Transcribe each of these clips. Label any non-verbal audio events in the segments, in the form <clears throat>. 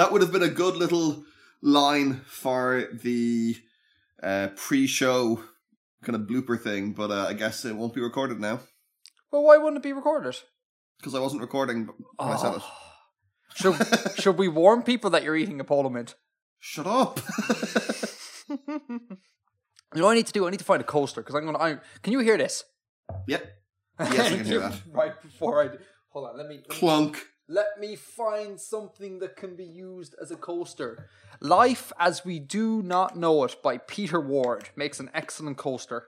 That would have been a good little line for the uh, pre-show kind of blooper thing, but uh, I guess it won't be recorded now Well, why wouldn't it be recorded? because I wasn't recording when I said it. Oh. Should <laughs> should we warn people that you're eating a polo mint? Shut up! <laughs> You know what I need to do? I need to find a coaster because I'm gonna. I, can you hear this? yep. Yes, I can hear <laughs> that. Right before I do. Hold on. Let me. Let me, Clunk. Let me find something that can be used as a coaster. Life as We Do Not Know It by Peter Ward makes an excellent coaster.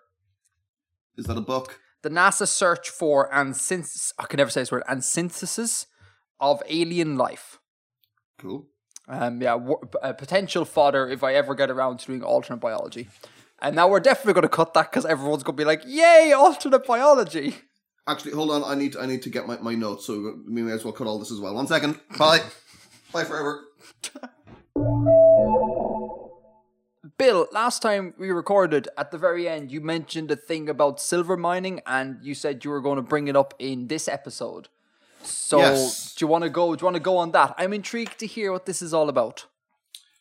Is that a book? The NASA search for and synthesis. I can never say this word. And synthesis of alien life. Cool. Um, yeah, w- uh, potential fodder if I ever get around to doing alternate biology. And now we're definitely going to cut that because everyone's going to be like, "Yay, alternate biology!" Actually, hold on. I need I need to get my, my notes, so we may as well cut all this as well. One second. Bye. <laughs> Bye forever. Bill, last time we recorded, at the very end, you mentioned a thing about silver mining, and you said you were going to bring it up in this episode. So, Yes. do you want to go? Do you want to go on that? I'm intrigued to hear what this is all about.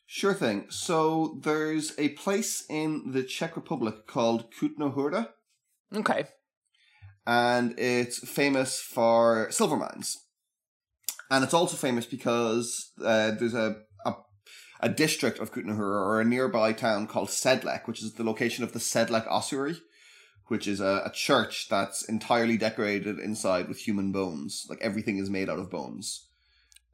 Sure thing. So there's a place in the Czech Republic called Kutná Hora, Okay. And it's famous for silver mines. And it's also famous because uh, there's a, a a district of Kutná Hora or a nearby town called Sedlec, which is the location of the Sedlec Ossuary, which is a, a church that's entirely decorated inside with human bones. Like everything is made out of bones.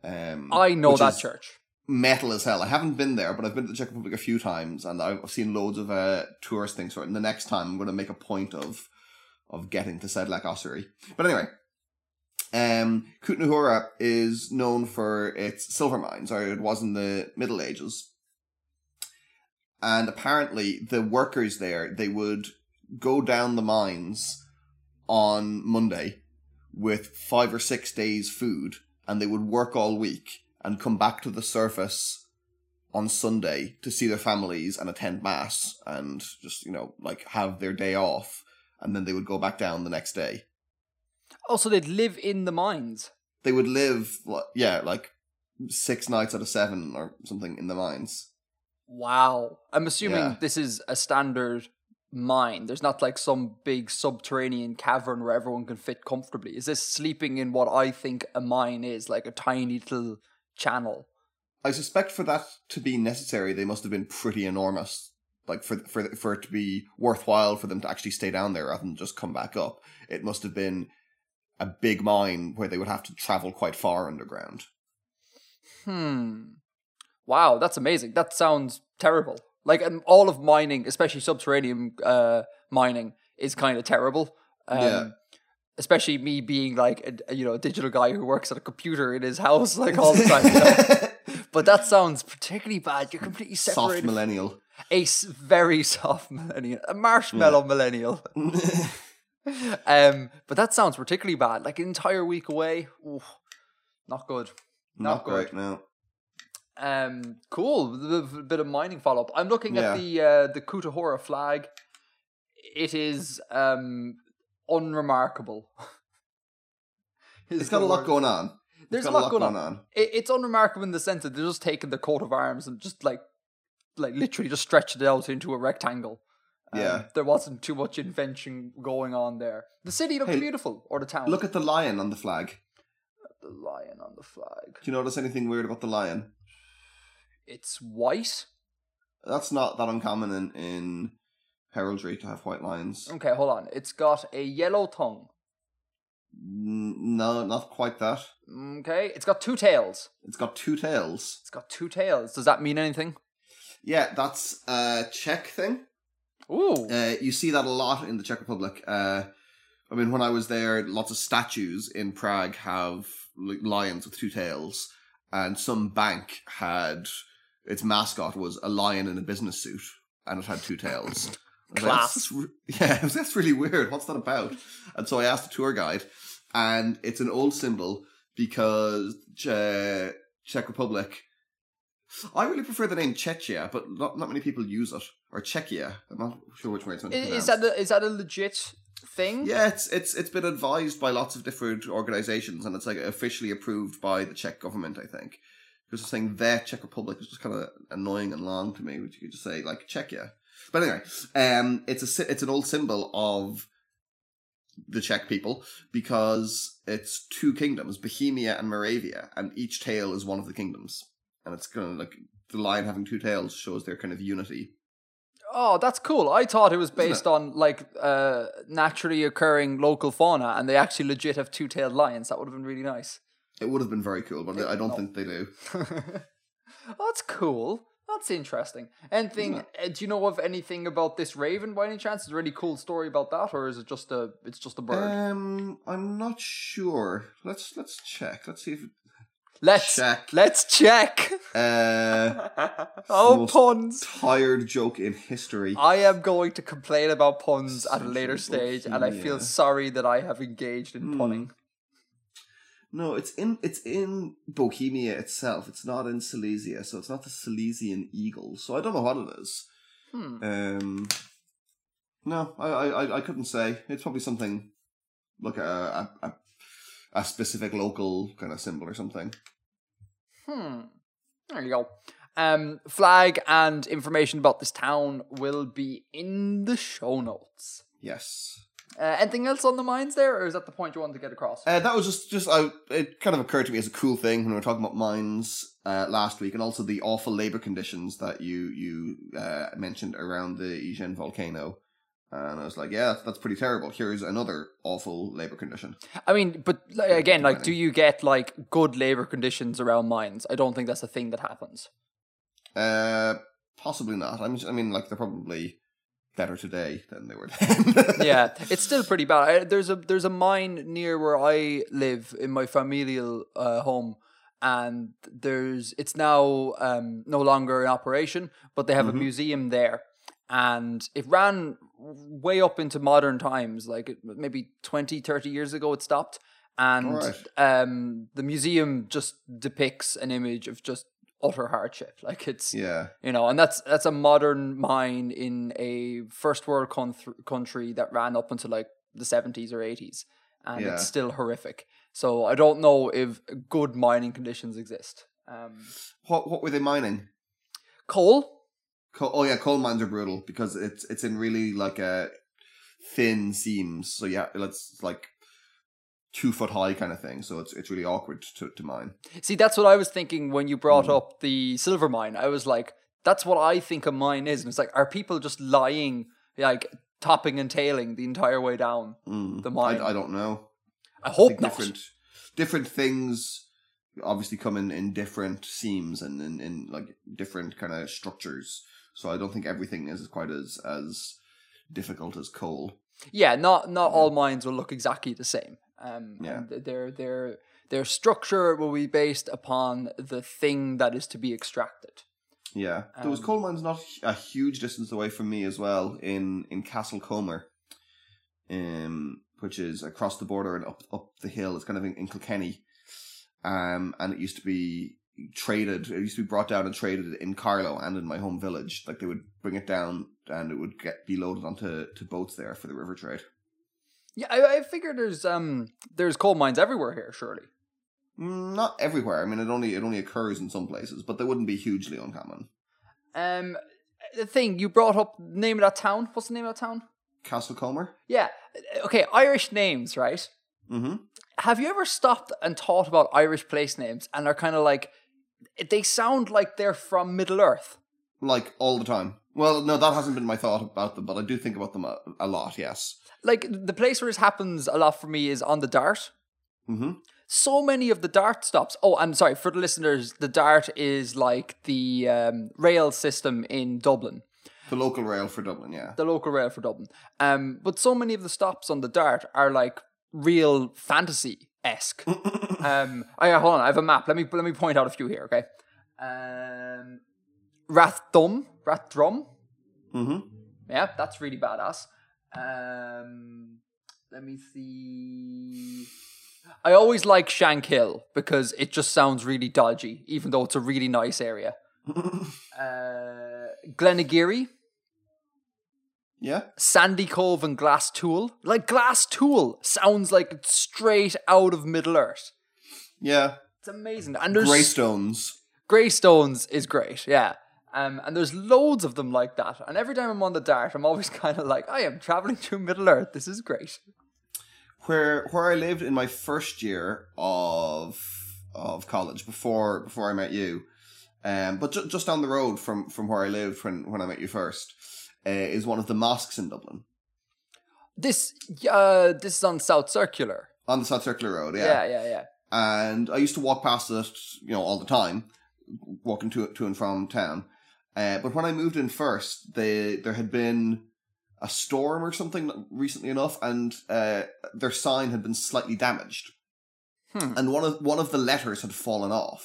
Um, I know that church. metal as hell. I haven't been there, but I've been to the Czech Republic a few times, and I've seen loads of uh, tourist things for it. And the next time, I'm going to make a point of of getting to Sedlec Ossuary. But anyway, um, Kutná Hora is known for its silver mines, or it was in the Middle Ages. And apparently, the workers there they would go down the mines on Monday with five or six days' food, and they would work all week and come back to the surface on Sunday to see their families and attend mass and just you know like have their day off, and then they would go back down the next day. Oh, also, they'd live in the mines. They would live, yeah, like six nights out of seven or something in the mines. Wow. I'm assuming Yeah. this is a standard mine. There's not like some big subterranean cavern where everyone can fit comfortably. Is this sleeping in what I think a mine is, like a tiny little channel? I suspect for that to be necessary, they must have been pretty enormous. Like for for for it to be worthwhile for them to actually stay down there rather than just come back up, it must have been a big mine where they would have to travel quite far underground. Hmm. Wow, that's amazing. That sounds terrible. Like um, all of mining, especially subterranean uh, mining, is kind of terrible. Um, Yeah. Especially me being like a, you know a digital guy who works at a computer in his house like all the time. you know? <laughs> But that sounds particularly bad. You're completely Soft separated. millennial. A very <laughs> soft millennial, a marshmallow millennial. <laughs> <laughs> um, but that sounds particularly bad. Like an entire week away. Oof, not good. Not good. great now. Um, cool. A bit of mining follow up. I'm looking Yeah. at the uh, the Kutná Hora flag. It is um unremarkable. It's got a lot going on. There's a lot going on. It, it's unremarkable in the sense that they're just taking the coat of arms and just like, like literally just stretched it out into a rectangle. Um, Yeah. there wasn't too much invention going on there. The city looked Hey, beautiful, or the town. Look at the lion on the flag. the lion on the flag. Do you notice anything weird about the lion? It's white. That's not that uncommon in, in heraldry to have white lions. Okay, hold on. It's got a yellow tongue. No, not quite that. Okay, it's got two tails. It's got two tails. It's got two tails. Does that mean anything? Yeah, that's a Czech thing. Ooh. Uh, you see that a lot in the Czech Republic. Uh, I mean, when I was there, lots of statues in Prague have lions with two tails, and some bank had its mascot was a lion in a business suit, and it had two tails. Was like, Class. "That's <laughs> yeah, was, <laughs> that's really weird. What's that about? And so I asked the tour guide, and it's an old symbol because Che- Czech Republic. I really prefer the name Czechia, but not, not many people use it. Or Czechia. I'm not sure which way it's meant to be is that a, is that a legit thing? Yeah, it's it's it's been advised by lots of different organizations, and it's like officially approved by the Czech government, I think, Because saying the Czech Republic is just kind of annoying and long to me, which you could just say like Czechia. But anyway, um, it's a it's an old symbol of the Czech people because it's two kingdoms, Bohemia and Moravia, and each tail is one of the kingdoms, and it's kind of like the lion having two tails shows their kind of unity. Oh, that's cool. I thought it was based it? on like uh, naturally occurring local fauna, and they actually legit have two-tailed lions. That would have been really nice. It would have been very cool, but I don't No. think they do. <laughs> that's cool. That's interesting. Anything? Uh, Do you know of anything about this raven by any chance? Is there any cool story about that, or is it just a? It's just a bird. Um, I'm not sure. Let's let's check. Let's see if it, let's check. let's check. uh <laughs> oh, puns! tired joke in history. I am going to complain about puns at a later Central stage, and I feel sorry that I have engaged in Hmm. punning. No, it's in it's in Bohemia itself. It's not in Silesia, so it's not the Silesian eagle. So I don't know what it is. Hmm. Um, no, I I I- I couldn't say. It's probably something like a a, a, a specific local kind of symbol or something. Hmm. There you go. Um, flag and information about this town will be in the show notes. Yes. Uh, anything else on the mines there, or is that the point you wanted to get across? Uh, that was just just I, it kind of occurred to me as a cool thing when we were talking about mines uh, last week, and also the awful labor conditions that you you uh, mentioned around the Ijen volcano. And I was like, yeah, that's, that's pretty terrible. Here's another awful labor condition. I mean, but like, again, like, do you get like good labor conditions around mines? I don't think that's a thing that happens. Uh, possibly not. I mean, I mean, like they're probably better today than they were then. <laughs> yeah, <laughs> it's still pretty bad. I, there's a there's a mine near where I live in my familial uh, home, and there's it's now um, no longer in operation, but they have a Mhm. museum there, and it ran way up into modern times, like maybe 20, 30 years ago it stopped, and Alright. um, the museum just depicts an image of just utter hardship, <laughs> like it's yeah. you know and that's that's a modern mine in a first world contr- country that ran up until like the 70s or 80s and Yeah. it's still horrific so i don't know if good mining conditions exist um What what were they mining? coal Oh yeah, coal mines are brutal because it's it's in really like a thin seams. So yeah, it's like two foot high kind of thing. So it's it's really awkward to, to mine. see that's what i was thinking when you brought Mm. up the silver mine i was like that's what i think a mine is and it's like are people just lying like topping and tailing the entire way down Mm. The mine. I, I don't know. i I hope think not different different things obviously come in in different seams and in, in like different kind of structures. So I don't think everything is quite as as difficult as coal. Yeah, not not all mines will look exactly the same. Um, Yeah. their their their structure will be based upon the thing that is to be extracted. Yeah, there was Um, coal mines not a huge distance away from me as well in in Castlecomer, um, which is across the border and up up the hill. It's kind of in, in Kilkenny, um, and it used to be traded. It used to be brought down and traded in Carlow and in my home village. Like they would bring it down and it would get be loaded onto to boats there for the river trade. Yeah, I, I figure there's um there's coal mines everywhere here. Surely. Mm, not everywhere. I mean, it only it only occurs in some places, but they wouldn't be hugely uncommon. Um, the thing you brought up, name of that town. What's the name of that town? Castlecomer. Yeah. Okay, Irish names, right? Mm-hmm. Have you ever stopped and thought about Irish place names and are kind of like they sound like they're from Middle Earth? like all the time. Well, no, that hasn't been my thought about them, but I do think about them a, a lot. Yes. Like the place where this happens a lot for me is on the Dart. hmm so many of the dart stops oh i'm sorry for the listeners the dart is like the um, rail system in dublin The local rail for Dublin. Yeah. the local rail for dublin um, but so many of the stops on the dart are like real fantasy-esque <laughs> um, oh yeah, hold on i have a map. Let me let me point out a few here okay? Um, rathdrum rathdrum hmm yeah that's really badass. Um, let me see. I always like Shankill because it just sounds really dodgy, even though it's a really nice area. <laughs> Uh, Glenageary, yeah. Sandycove, and Glasthule. Like Glasthule sounds like it's straight out of Middle Earth. Yeah. It's amazing. And there's Greystones. Greystones is great, yeah. Um, and there's loads of them like that. And every time I'm on the dart, I'm always <laughs> kind of like, I am traveling through Middle Earth. This is great. Where where I lived in my first year of of college before before I met you, um, but ju- just down the road from from where I lived when when I met you first, uh, is one of the mosques in Dublin This, uh, this is on South Circular. on the South Circular Road. Yeah, yeah, yeah. and I used to walk past it, you know, all the time, walking to to and from town. Uh, but when I moved in first, they there had been a storm or something recently enough, and uh, their sign had been slightly damaged, Hmm. and one of one of the letters had fallen off,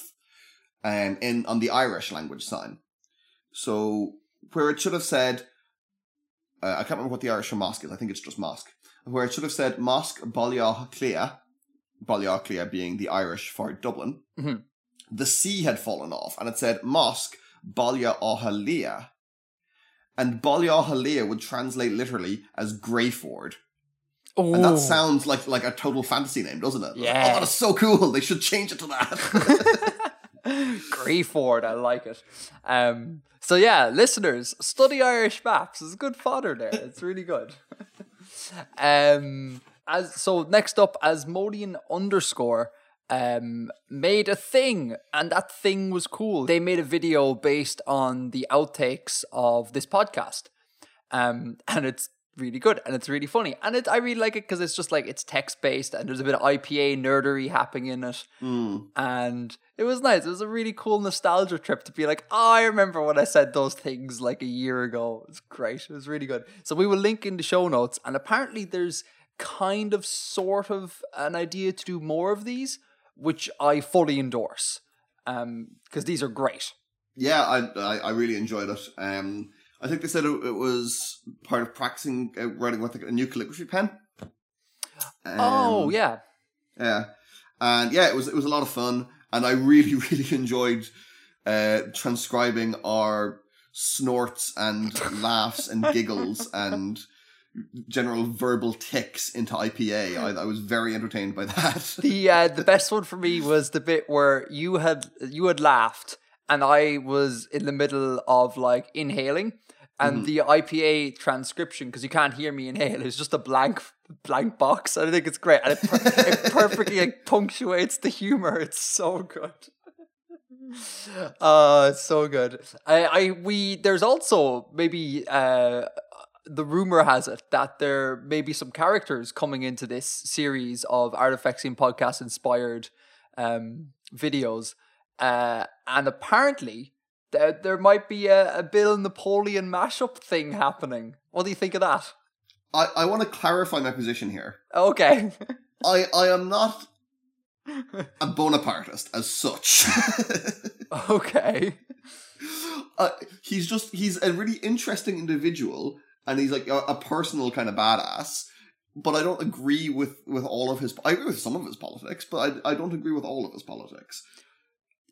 um, in on the Irish language sign. So where it should have said, uh, I can't remember what the Irish for mosque is. I think it's just mosque. Where it should have said Mosque Clia, Baile Átha Cliath being the Irish for Dublin, Mhm. the C had fallen off and it said Mosque Balliahalia. And Balliahalia would translate literally as Greyford. Oh, And that sounds like like a total fantasy name, doesn't it? Yeah. Oh, that is so cool. They should change it to that. <laughs> Greyford, I like it. Um, so yeah, listeners, study Irish maps. It's good fodder there. It's really good. <laughs> um, as so next up, Asmodean underscore um made a thing, and that thing was cool. They made a video based on the outtakes of this podcast, um, <laughs> and it's really good and it's really funny and it, I really like it because it's just like it's text based and there's a bit of IPA nerdery happening in it Hmm. and it was nice. It was a really cool nostalgia trip to be like, oh, I remember when I said those things like a year ago. it's great. It was really good. So we will link in the show notes, and apparently there's kind of sort of an idea to do more of these, which I fully endorse. Um, because these are great. Yeah, I, I I really enjoyed it. Um, I think they said it, it was part of practicing uh, writing with a new calligraphy pen. oh Um, yeah. yeah, and yeah, it was it was a lot of fun, and I really <laughs> really enjoyed uh, transcribing our snorts and laughs and giggles <laughs> and general verbal ticks into IPA. I, I was very entertained by that. the uh, the <laughs> best one for me was the bit where you had you had laughed and I was in the middle of like inhaling and the IPA transcription because you can't hear me inhale It's just a blank blank box. I think it's great and it, per- it <laughs> perfectly like, punctuates the humor. It's so good. Uh, it's so good. I, I we there's also maybe uh the rumor has it that there may be some characters coming into this series of Artifexian podcast inspired um, videos. Uh, and apparently, there, there might be a, a Bill Napoleon mashup thing happening. What do you think of that? I, I want to clarify my position here. Okay. <laughs> I, I am not a Bonapartist as such. <laughs> okay. uh, he's just he's a really interesting individual and he's like a, a personal kind of badass but i don't agree with with all of his i agree with some of his politics but i, I don't agree with all of his politics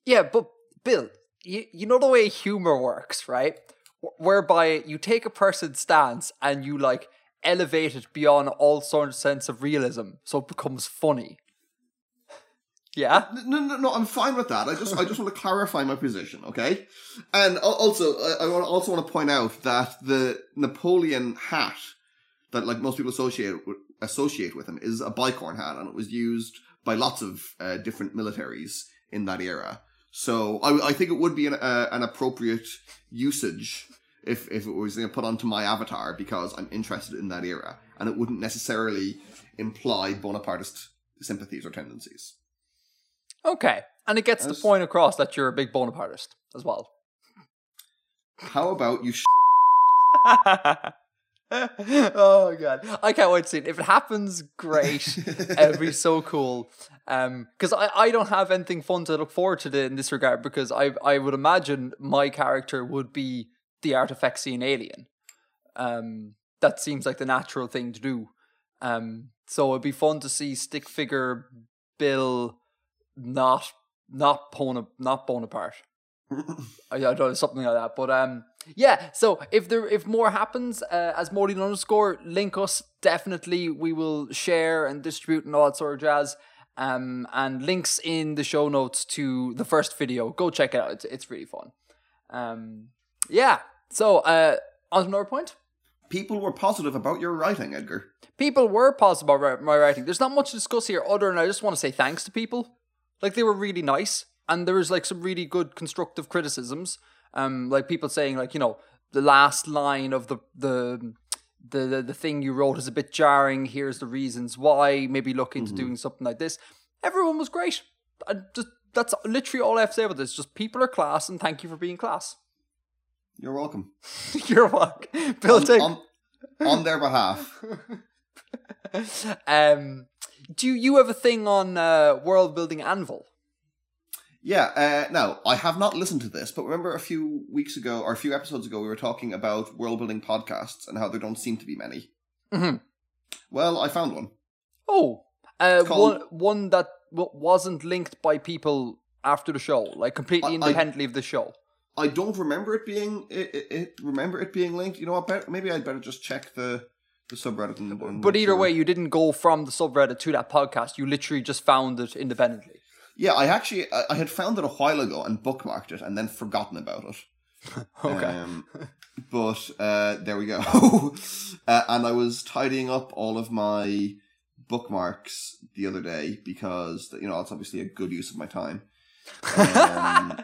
Yeah, but Bill, you, you know the way humor works, right? Wh- Whereby you take a person's stance and you like elevate it beyond all sort of sense of realism so it becomes funny. Yeah? no no no i'm fine with that i just i just want to clarify my position okay and also i, also want to point out that the napoleon hat that like most people associate with, associate with him is a bicorn hat and it was used by lots of uh, different militaries in that era so I, I think it would be an, uh, an appropriate usage if, if it was you know, put onto my avatar because I'm interested in that era and it wouldn't necessarily imply Bonapartist sympathies or tendencies. Okay. And it gets the point across that you're a big Bonapartist as well. How about you sh- <laughs> <laughs> oh god. I can't wait to see it. If it happens, great. <laughs> It'd be so cool. Um, because I, I don't have anything fun to look forward to in this regard because I I would imagine my character would be the Artifexian alien. Um, that seems like the natural thing to do. Um, so it'd be fun to see stick figure Bill not not Bona, not Bonaparte. <clears throat> I, I don't know something like that, but um, yeah. So if there if more happens, uh, as Morty underscore link us definitely we will share and distribute and all that sort of jazz. Um, and links in the show notes to the first video. Go check it out. It's, it's really fun. Um, yeah. So, uh, on to another point. People were positive about your writing, Edgar. People were positive about my writing. There's not much to discuss here other than I just want to say thanks to people. Like, they were really nice. And there was, like, some really good constructive criticisms. Um, like, people saying, like, you know, the last line of the, the, the, the, the thing you wrote is a bit jarring. Here's the reasons why. Maybe look into doing something like this. Everyone was great. I just that's literally all I have to say about this. Just people are class, and thank you for being class. You're welcome. <laughs> You're welcome, Bill. On, take- on, on their behalf. <laughs> um, do you have a thing on uh, world building anvil? Yeah, uh, now, I have not listened to this, but remember a few weeks ago, or a few episodes ago, we were talking about world building podcasts and how there don't seem to be many. hmm Well, I found one. Oh, uh, called- one one that w- wasn't linked by people after the show, like completely I- I- independently of the show. I don't remember it being it, it, it remember it being linked. You know what? Maybe I'd better just check the the subreddit. And, and But either way, you didn't go from the subreddit to that podcast. You literally just found it independently. Yeah, I actually I, I had found it a while ago and bookmarked it and then forgotten about it. <laughs> Okay. Um, but uh, there we go. <laughs> uh, and I was tidying up all of my bookmarks the other day because you know it's obviously a good use of my time. Um,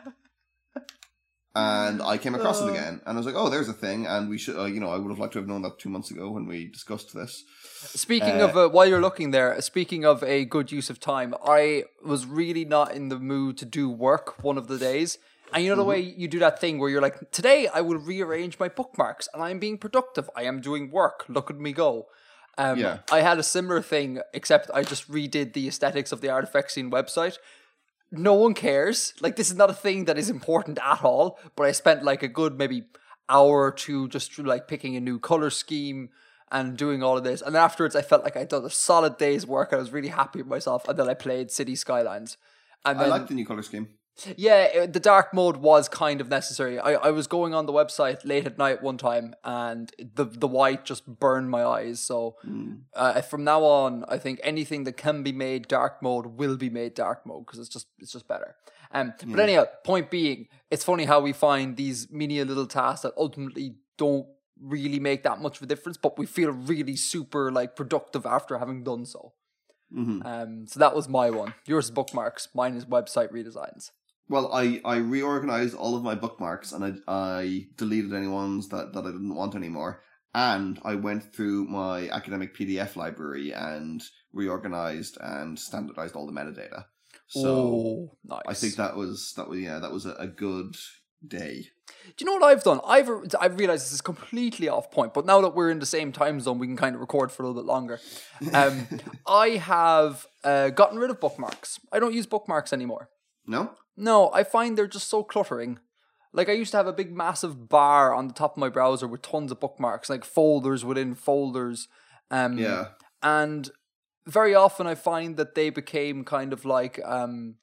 <laughs> and I came across it Uh. again, and I was like, "Oh, there's a thing." And we should, uh, you know, I would have liked to have known that two months ago when we discussed this. Speaking Uh, of, uh, while you're looking there, speaking of a good use of time, I was really not in the mood to do work one of the days. And you know the Mm-hmm. way you do that thing where you're like, today I will rearrange my bookmarks and I'm being productive. I am doing work. Look at me go. Um, Yeah. I had a similar thing, except I just redid the aesthetics of the Artifexian website. No one cares. Like, this is not a thing that is important at all. But I spent like a good maybe hour or two just like picking a new color scheme and doing all of this. And then afterwards, I felt like I'd done a solid day's work. I was really happy with myself. And then I played City Skylines. And I like the new color scheme. yeah, it, the dark mode was kind of necessary. I, I was going on the website late at night one time, and the the white just burned my eyes. So uh, from now on, I think anything that can be made dark mode will be made dark mode because it's just it's just better. Um, but anyhow, point being, it's funny how we find these menial little tasks that ultimately don't really make that much of a difference, but we feel really super like productive after having done so. hmm Um, so that was my one. Yours is bookmarks. Mine is website redesigns. Well, I, I reorganized all of my bookmarks and I, I deleted any ones that, that I didn't want anymore. And I went through my academic PDF library and reorganized and standardized all the metadata. So oh, nice. I think that was that was yeah that was a, a good day. Do you know what I've done? I've I've realized this is completely off point, but now that we're in the same time zone, we can kind of record for a little bit longer. Um, <laughs> I have uh, gotten rid of bookmarks. I don't use bookmarks anymore. No, No, I find they're just so cluttering. Like I used to have a big massive bar on the top of my browser with tons of bookmarks, like folders within folders. Um, yeah, and very often I find that they became kind of like um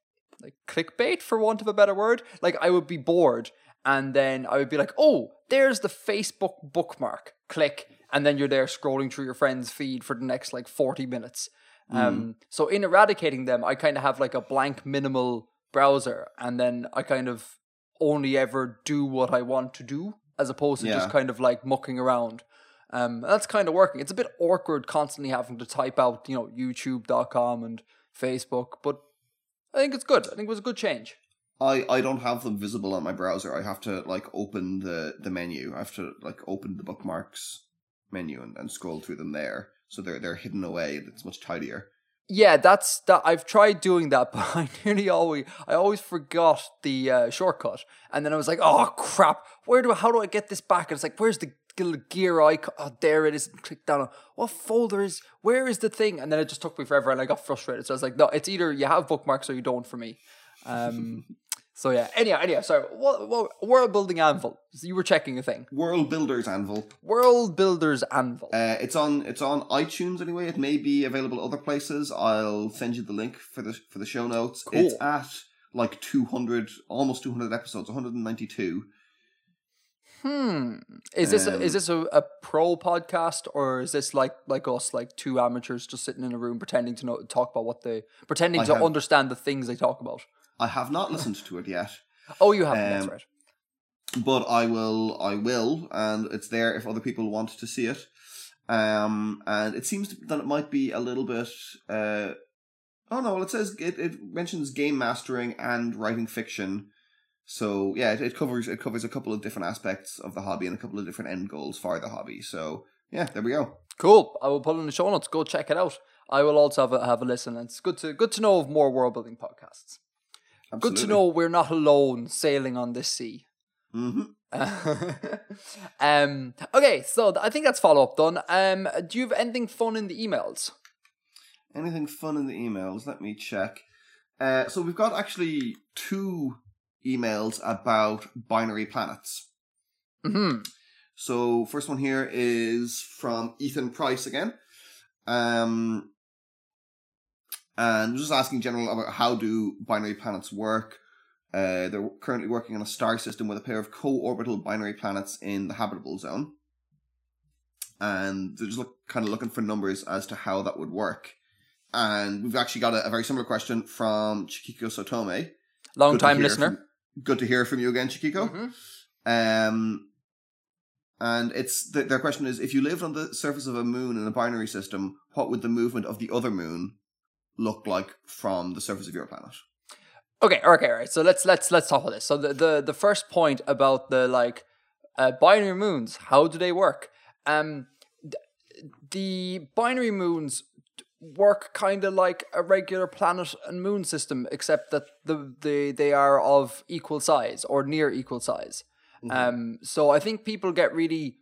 like clickbait for want of a better word. Like I would be bored and then I would be like, "Oh, there's the Facebook bookmark." Click and then you're there scrolling through your friend's feed for the next like 40 minutes. Um so in eradicating them, I kind of have like a blank minimal browser and then I kind of only ever do what I want to do as opposed to just kind of like mucking around. Um, that's kind of working. It's a bit awkward constantly having to type out, you know, YouTube.com and Facebook, but I think it's good. I think it was a good change. I I don't have them visible on my browser. I have to like open the the menu. I have to like open the bookmarks menu and, and scroll through them there. So they're they're hidden away. It's much tidier. Yeah, that's that. I've tried doing that, <laughs> but I nearly always, I always forgot the uh, shortcut, and then I was like, "Oh crap! Where do how do I get this back?" And it's like, "Where's the gear icon. Oh, there it is. Click down on what folder is where is the thing? And then it just took me forever, and I got frustrated. So I was like, no, it's either you have bookmarks or you don't for me. Um, <laughs> so yeah. Anyhow, anyhow. So what, what, world building anvil? So you were checking a thing. Worldbuilder's Anvil. World builders anvil. Uh, it's on it's on iTunes anyway. It may be available other places. I'll send you the link for the for the show notes. Cool. It's at like 200 almost 200 episodes 192 Hmm. Is this a, Um, is this a, a pro podcast or is this like like us, like two amateurs just sitting in a room pretending to know talk about what they pretending I to have- understand the things they talk about? I have not listened to it yet, Oh, you haven't. That's Um, right. but I will. I will, and it's there if other people want to see it. Um, and it seems that it might be a little bit. Uh, oh no! Well, it says it, it mentions game mastering and writing fiction. So yeah, it, it covers it covers a couple of different aspects of the hobby and a couple of different end goals for the hobby. So yeah, there we go. Cool. I will put in the show notes. Go check it out. I will also have a, have a listen. And it's good to good to know of more world building podcasts. Good to know we're not alone sailing on this sea. hmm <laughs> um. Okay, so I think that's follow up done. Um. Do you have anything fun in the emails? Anything fun in the emails? Let me check. Uh, so we've got actually two emails about binary planets. Hmm. So first one here is from Ethan Price again. Um and just asking general about how do binary planets work. Uh, they're currently working on a star system with a pair of co-orbital binary planets in the habitable zone. And they're just look, kind of looking for numbers as to how that would work. And we've actually got a, a very similar question from Chiquiko Sotome. long-time listener. from- good to hear from you again, Chiquiko. Mhm. Um, and it's th- their question is: If you lived on the surface of a moon in a binary system, what would the movement of the other moon look like from the surface of your planet? Okay, okay, all right. So let's let's let's talk about this. So the the, the first point about the like uh, binary moons, how do they work? Um, th- the binary moons work kind of like a regular planet and moon system, except that the they they are of equal size or near equal size. Um, so I think people get really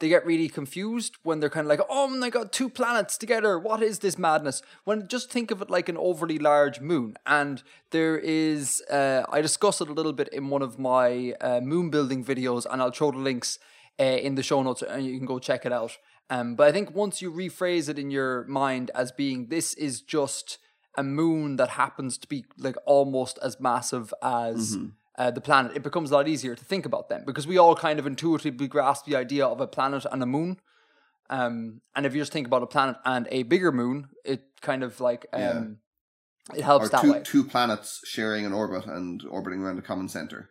they get really confused when they're kind of like, oh my god, two planets together. What is this madness? When just think of it like an overly large moon. And there is, uh, I discuss it a little bit in one of my uh, moon building videos, and I'll throw the links uh, in the show notes, and you can go check it out. Um, but I think once you rephrase it in your mind as being this is just a moon that happens to be like almost as massive as uh, the planet, it becomes a lot easier to think about them because we all kind of intuitively grasp the idea of a planet and a moon. Um, and if you just think about a planet and a bigger moon, it kind of like um, it helps Or that two way. two planets sharing an orbit and orbiting around a common center?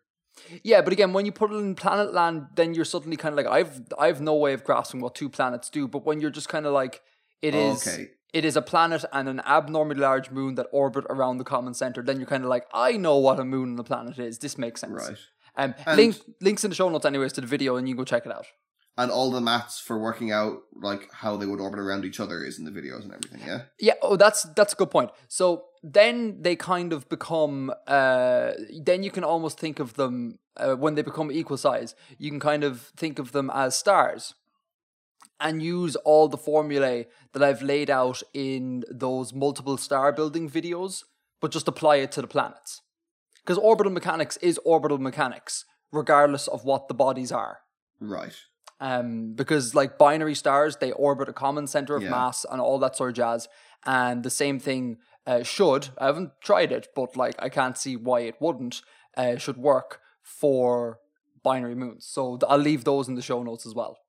Yeah, but again, when you put it in planet land, then you're suddenly kind of like I've I've no way of grasping what two planets do. But when you're just kind of like it is Okay. it is a planet and an abnormally large moon that orbit around the common center, then you're kind of like I know what a moon and a planet is. This makes sense. Right. Um, And- link links in the show notes anyways to the video, and you can go check it out. And all the maths for working out like how they would orbit around each other is in the videos and everything. Yeah. Yeah, oh, that's that's a good point. So then they kind of become. Uh, then you can almost think of them uh, when they become equal size. You can kind of think of them as stars, and use all the formulae that I've laid out in those multiple star building videos, but just apply it to the planets. Because orbital mechanics is orbital mechanics, regardless of what the bodies are Right. um, because like binary stars, they orbit a common center of Yeah. mass and all that sort of jazz. And the same thing uh, should, I haven't tried it, but like I can't see why it wouldn't, uh, should work for binary moons. So th- I'll leave those in the show notes as well.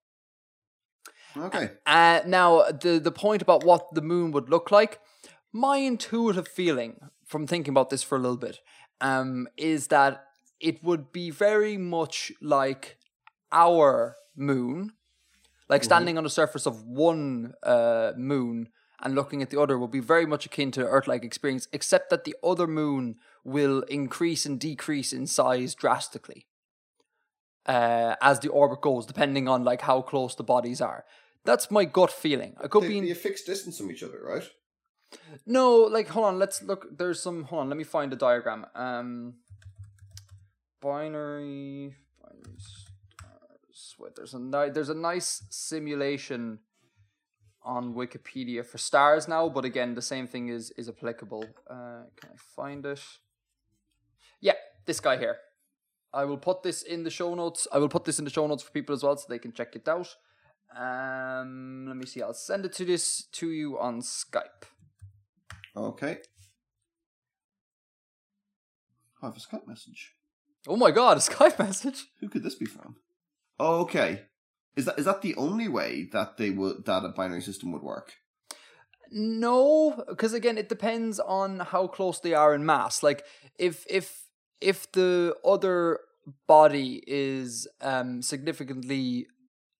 Okay. Uh, now, the, the point about what the moon would look like, my intuitive feeling from thinking about this for a little bit um, is that it would be very much like our moon, like standing on the surface of one uh, moon and looking at the other will be very much akin to Earth-like experience, except that the other moon will increase and decrease in size drastically uh, as the orbit goes, depending on like how close the bodies are. That's my gut feeling. I could be in a fixed distance from each other, right? no, like hold on, let's look. There's some. Hold on, let me find a diagram. Um, binary, binary stars. Wait, there's a ni- there's a nice simulation on Wikipedia for stars now, but again, the same thing is is applicable. Uh, can I find it? Yeah, this guy here. I will put this in the show notes. I will put this in the show notes for people as well, so they can check it out. Um, let me see. I'll send it to this to you on Skype. Okay. I have a Skype message. Oh my god, a Skype message. Who could this be from? Okay. Is that is that the only way that they would that a binary system would work? No, because again, it depends on how close they are in mass. Like if if if the other body is um significantly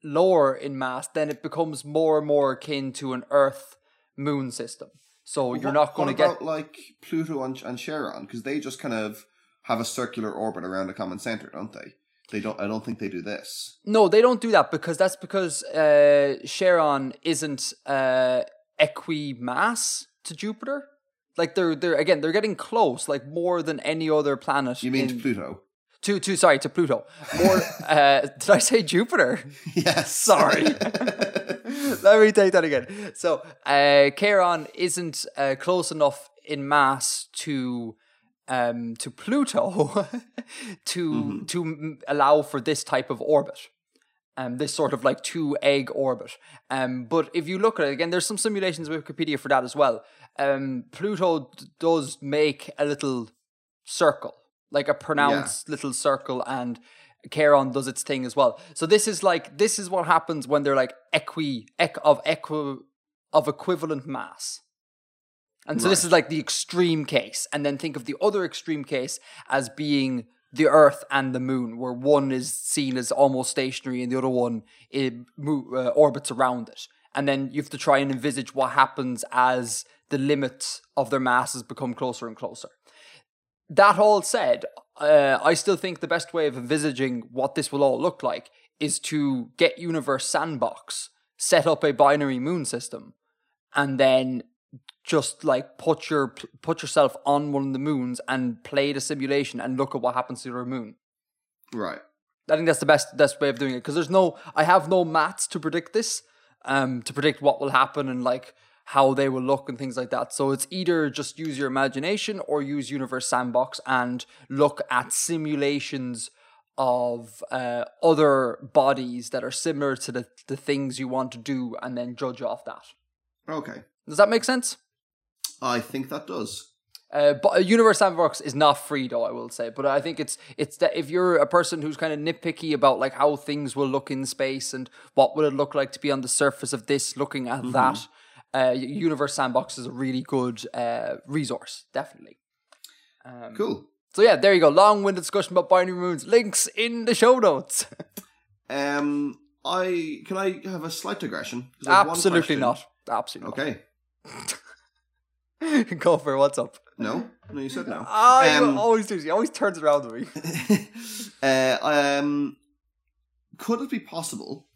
lower in mass, then it becomes more and more akin to an Earth Moon system. So you're What- not going to get like Pluto and, and Charon because they just kind of have a circular orbit around a common center, don't they? They don't. I don't think they do this. No, they don't do that because that's because uh, Charon isn't uh, equi mass to Jupiter. Like they're they're again they're getting close, like more than any other planet. You mean in- to Pluto? to to sorry to Pluto? More uh, <laughs> did I say Jupiter? <laughs> yes. Sorry. <laughs> Let me take that again. So, uh, Charon isn't uh, close enough in mass to um, to Pluto <laughs> to to m- allow for this type of orbit. Um, this sort of like two egg orbit. Um, but if you look at it again, there's some simulations with Wikipedia for that as well. Um, Pluto d- does make a little circle, like a pronounced little circle, and Charon does its thing as well. So this is like this is what happens when they're like equi eq, of equi of equivalent mass. And so this is like the extreme case, and then think of the other extreme case as being the Earth and the Moon, where one is seen as almost stationary and the other one it mo- uh, orbits around it. And then you have to try and envisage what happens as the limits of their masses become closer and closer. That all said, uh, I still think the best way of envisaging what this will all look like is to get Universe Sandbox, set up a binary moon system, and then just like put your put yourself on one of the moons and play the simulation and look at what happens to your moon. Right. I think that's the best best way of doing it because there's no I have no maths to predict this, um, to predict what will happen and like how they will look and things like that. So it's either just use your imagination or use Universe Sandbox and look at simulations of uh, other bodies that are similar to the, the things you want to do and then judge off that. Okay. Does that make sense? I think that does. Uh, but Universe Sandbox is not free though, I will say. But I think it's it's that if you're a person who's kind of nitpicky about like how things will look in space and what would it look like to be on the surface of this, looking at that, uh, Universe Sandbox is a really good uh, resource, definitely. Um, Cool. So yeah, there you go. Long-winded discussion about binary moons. Links in the show notes. Um, I can I have a slight digression? Absolutely not. Absolutely Okay. not. <laughs> Go for. What's up? No. No, you said no. Ah, you Um, always do. He always turns around to me. <laughs> uh, um, could it be possible,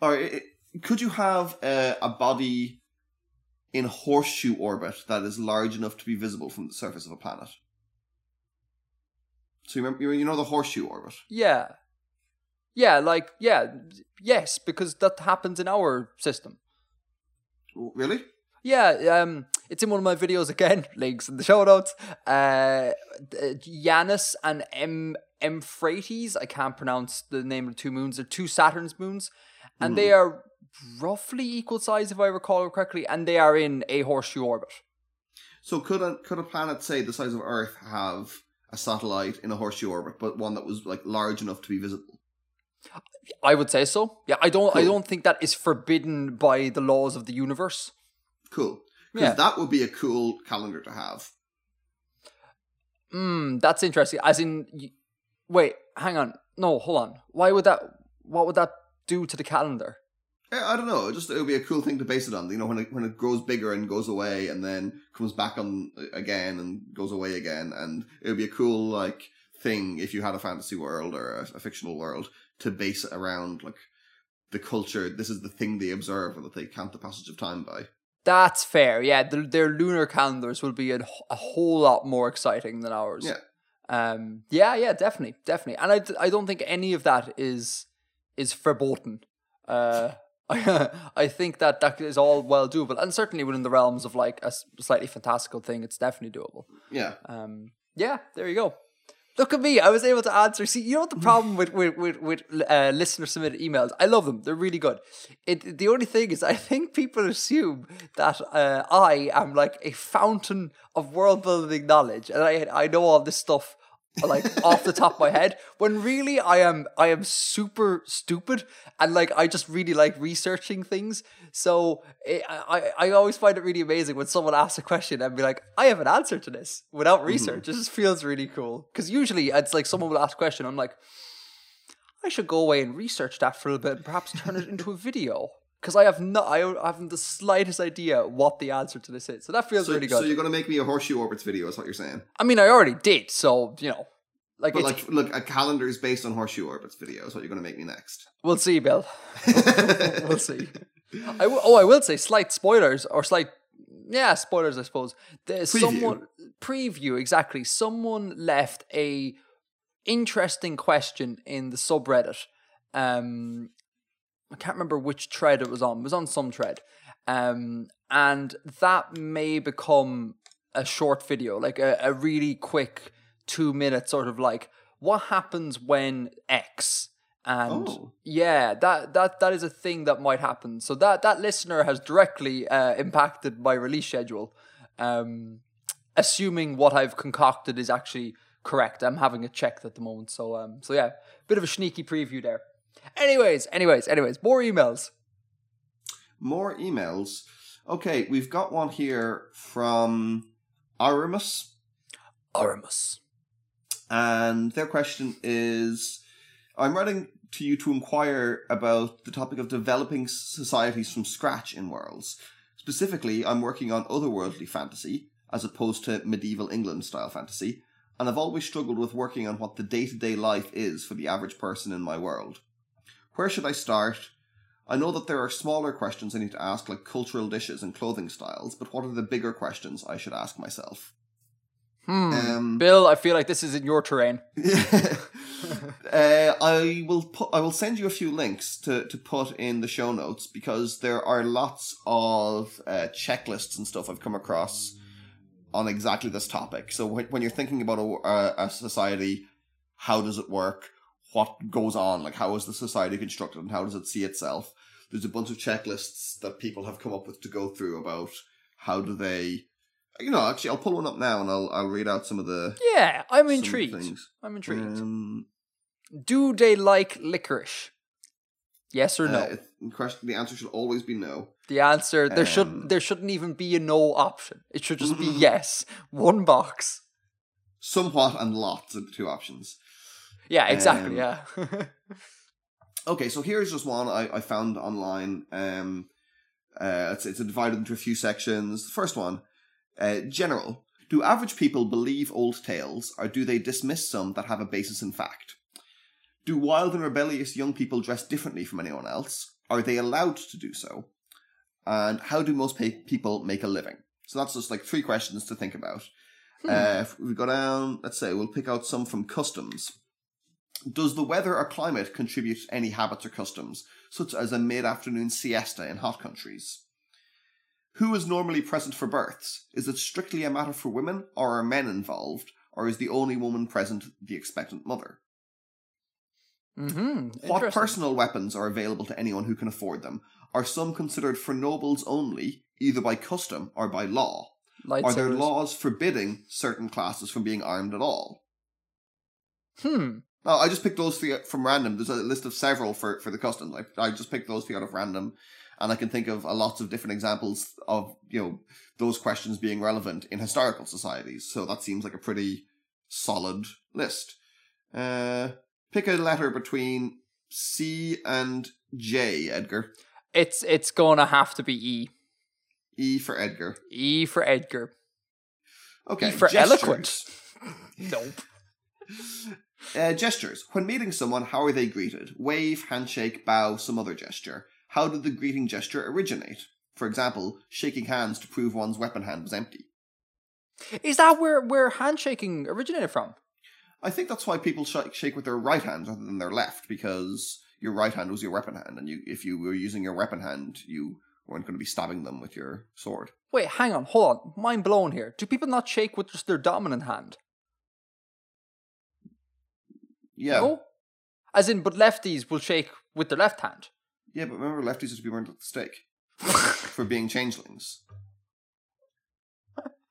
or i- i- could you have uh, a body in horseshoe orbit that is large enough to be visible from the surface of a planet? So you remember, you know the horseshoe orbit. Yeah. Yeah, like, yeah, yes, because that happens in our system. Really? Yeah, um, it's in one of my videos again, <laughs> links in the show notes. Uh, Janus and M. Euphrates, I can't pronounce the name of the two moons. They're two Saturn's moons, and they are roughly equal size, if I recall correctly, and they are in a horseshoe orbit. So could a could a planet say the size of Earth have a satellite in a horseshoe orbit, but one that was like large enough to be visible? I would say so. Yeah, I don't. I don't think that is forbidden by the laws of the universe. Cool. Because Yeah. that would be a cool calendar to have. Hmm, that's interesting. As in, wait, hang on. No, hold on. Why would that? What would that do to the calendar? Eh, I don't know. Just it would be a cool thing to base it on. You know, when it when it grows bigger and goes away, and then comes back on uh, again and goes away again, and it would be a cool like thing if you had a fantasy world or a, a fictional world to base it around like the culture. This is the thing they observe and that they count the passage of time by. That's fair. Yeah, their, their lunar calendars will be a, a whole lot more exciting than ours. Yeah. Um. Yeah. Yeah. Definitely. Definitely. And I, I don't think any of that is is verboten. Uh. I, <laughs> I think that that is all well doable, and certainly within the realms of like a slightly fantastical thing, it's definitely doable. Yeah. Um, yeah, there you go. Look at me. I was able to answer. See, you know what the problem with with with, with uh, listener submitted emails? I love them. They're really good. It the only thing is, I think people assume that uh, I am like a fountain of world building knowledge, and I I know all this stuff like off the top of my head when really I am I am super stupid and like I just really like researching things. So eh, it, I I always find it really amazing when someone asks a question and be like I have an answer to this without mm-hmm. research. It just feels really cool. Because usually it's like someone will ask a question I'm like I should go away and research that for a little bit and perhaps turn it into a video because I have no I haven't the slightest idea what the answer to this is so that feels So, really good. so you're going to make me a horseshoe orbits video, is what you're saying? I mean I already did so you know like, But like, look, a calendar is based on horseshoe orbits video. Is what you're going to make me next. we'll see Bill <laughs> we'll see. I w- oh, I will say slight spoilers or slight, yeah, spoilers. I suppose. There's Preview. someone preview exactly. Someone left a interesting question in the subreddit. Um, I can't remember which thread it was on. It was on some thread, um, and that may become a short video, like a, a really quick two minute sort of like what happens when X and Oh. yeah, that that that is a thing that might happen. So that that listener has directly uh, impacted my release schedule. Um, assuming what I've concocted is actually correct, I'm having it checked at the moment. So um, so yeah, bit of a sneaky preview there. Anyways, anyways, anyways, more emails. More emails. Okay, we've got one here from Aramus, Aramus. and their question is I'm writing to you to inquire about the topic of developing societies from scratch in worlds. Specifically, I'm working on otherworldly fantasy, as opposed to medieval England style fantasy, and I've always struggled with working on what the day to day life is for the average person in my world. Where should I start? I know that there are smaller questions I need to ask, like cultural dishes and clothing styles, but what are the bigger questions I should ask myself? Hmm. Um, Bill, I feel like this is in your terrain. <laughs> <laughs> uh, I will put. I will send you a few links to to put in the show notes because there are lots of uh, checklists and stuff I've come across on exactly this topic. So when, when you're thinking about a, a, a society, how does it work? What goes on? Like how is the society constructed, and how does it see itself? There's a bunch of checklists that people have come up with to go through about how do they. You know, actually, I'll pull one up now and I'll I'll read out some of the Yeah, I'm intrigued. I'm intrigued. Um, Do they like licorice? Yes or no? Uh, the question, the answer should always be no. the answer there um, should there shouldn't even be a no option. It should just be <laughs> yes. One box. Somewhat and lots of the two options. Yeah, exactly. Um, yeah. <laughs> Okay, so here's just one I, I found online. Um, uh, it's it's divided into a few sections. The first one, uh, general. Do average people believe old tales, or do they dismiss some that have a basis in fact? Do wild and rebellious young people dress differently from anyone else? Are they allowed to do so? And how do most people make a living? So that's just like three questions to think about. Uh, if we go down, let's say we'll pick out some from customs. Does the weather or climate contribute to any habits or customs, such as a mid afternoon siesta in hot countries? Who is normally present for births? Is it strictly a matter for women, or are men involved, or is the only woman present the expectant mother? mm-hmm. What personal weapons are available to anyone who can afford them? Are some considered for nobles only, either by custom or by law? Are there laws forbidding certain classes from being armed at all? Hmm. No, I just picked those three from random. There's a list of several for, for the custom. I, I just picked those three out of random, and I can think of a lots of different examples of you know those questions being relevant in historical societies. So that seems like a pretty solid list. Uh, pick a letter between C and J, Edgar. It's it's gonna have to be E. E for Edgar. E for Edgar. Okay. E for gestures. eloquent. <laughs> Nope. Uh, gestures. When meeting someone, how are they greeted? Wave, handshake, bow, some other gesture. How did the greeting gesture originate? For example, shaking hands to prove one's weapon hand was empty. Is that where where handshaking originated from? I think that's why people sh- shake with their right hand rather than their left, because your right hand was your weapon hand, and you, if you were using your weapon hand, you weren't going to be stabbing them with your sword. Wait, hang on, hold on. Mind blown here. Do people not shake with just their dominant hand? Yeah, No? As in, but lefties will shake with their left hand. yeah, but remember, lefties used to be burned at the stake <laughs> for being changelings.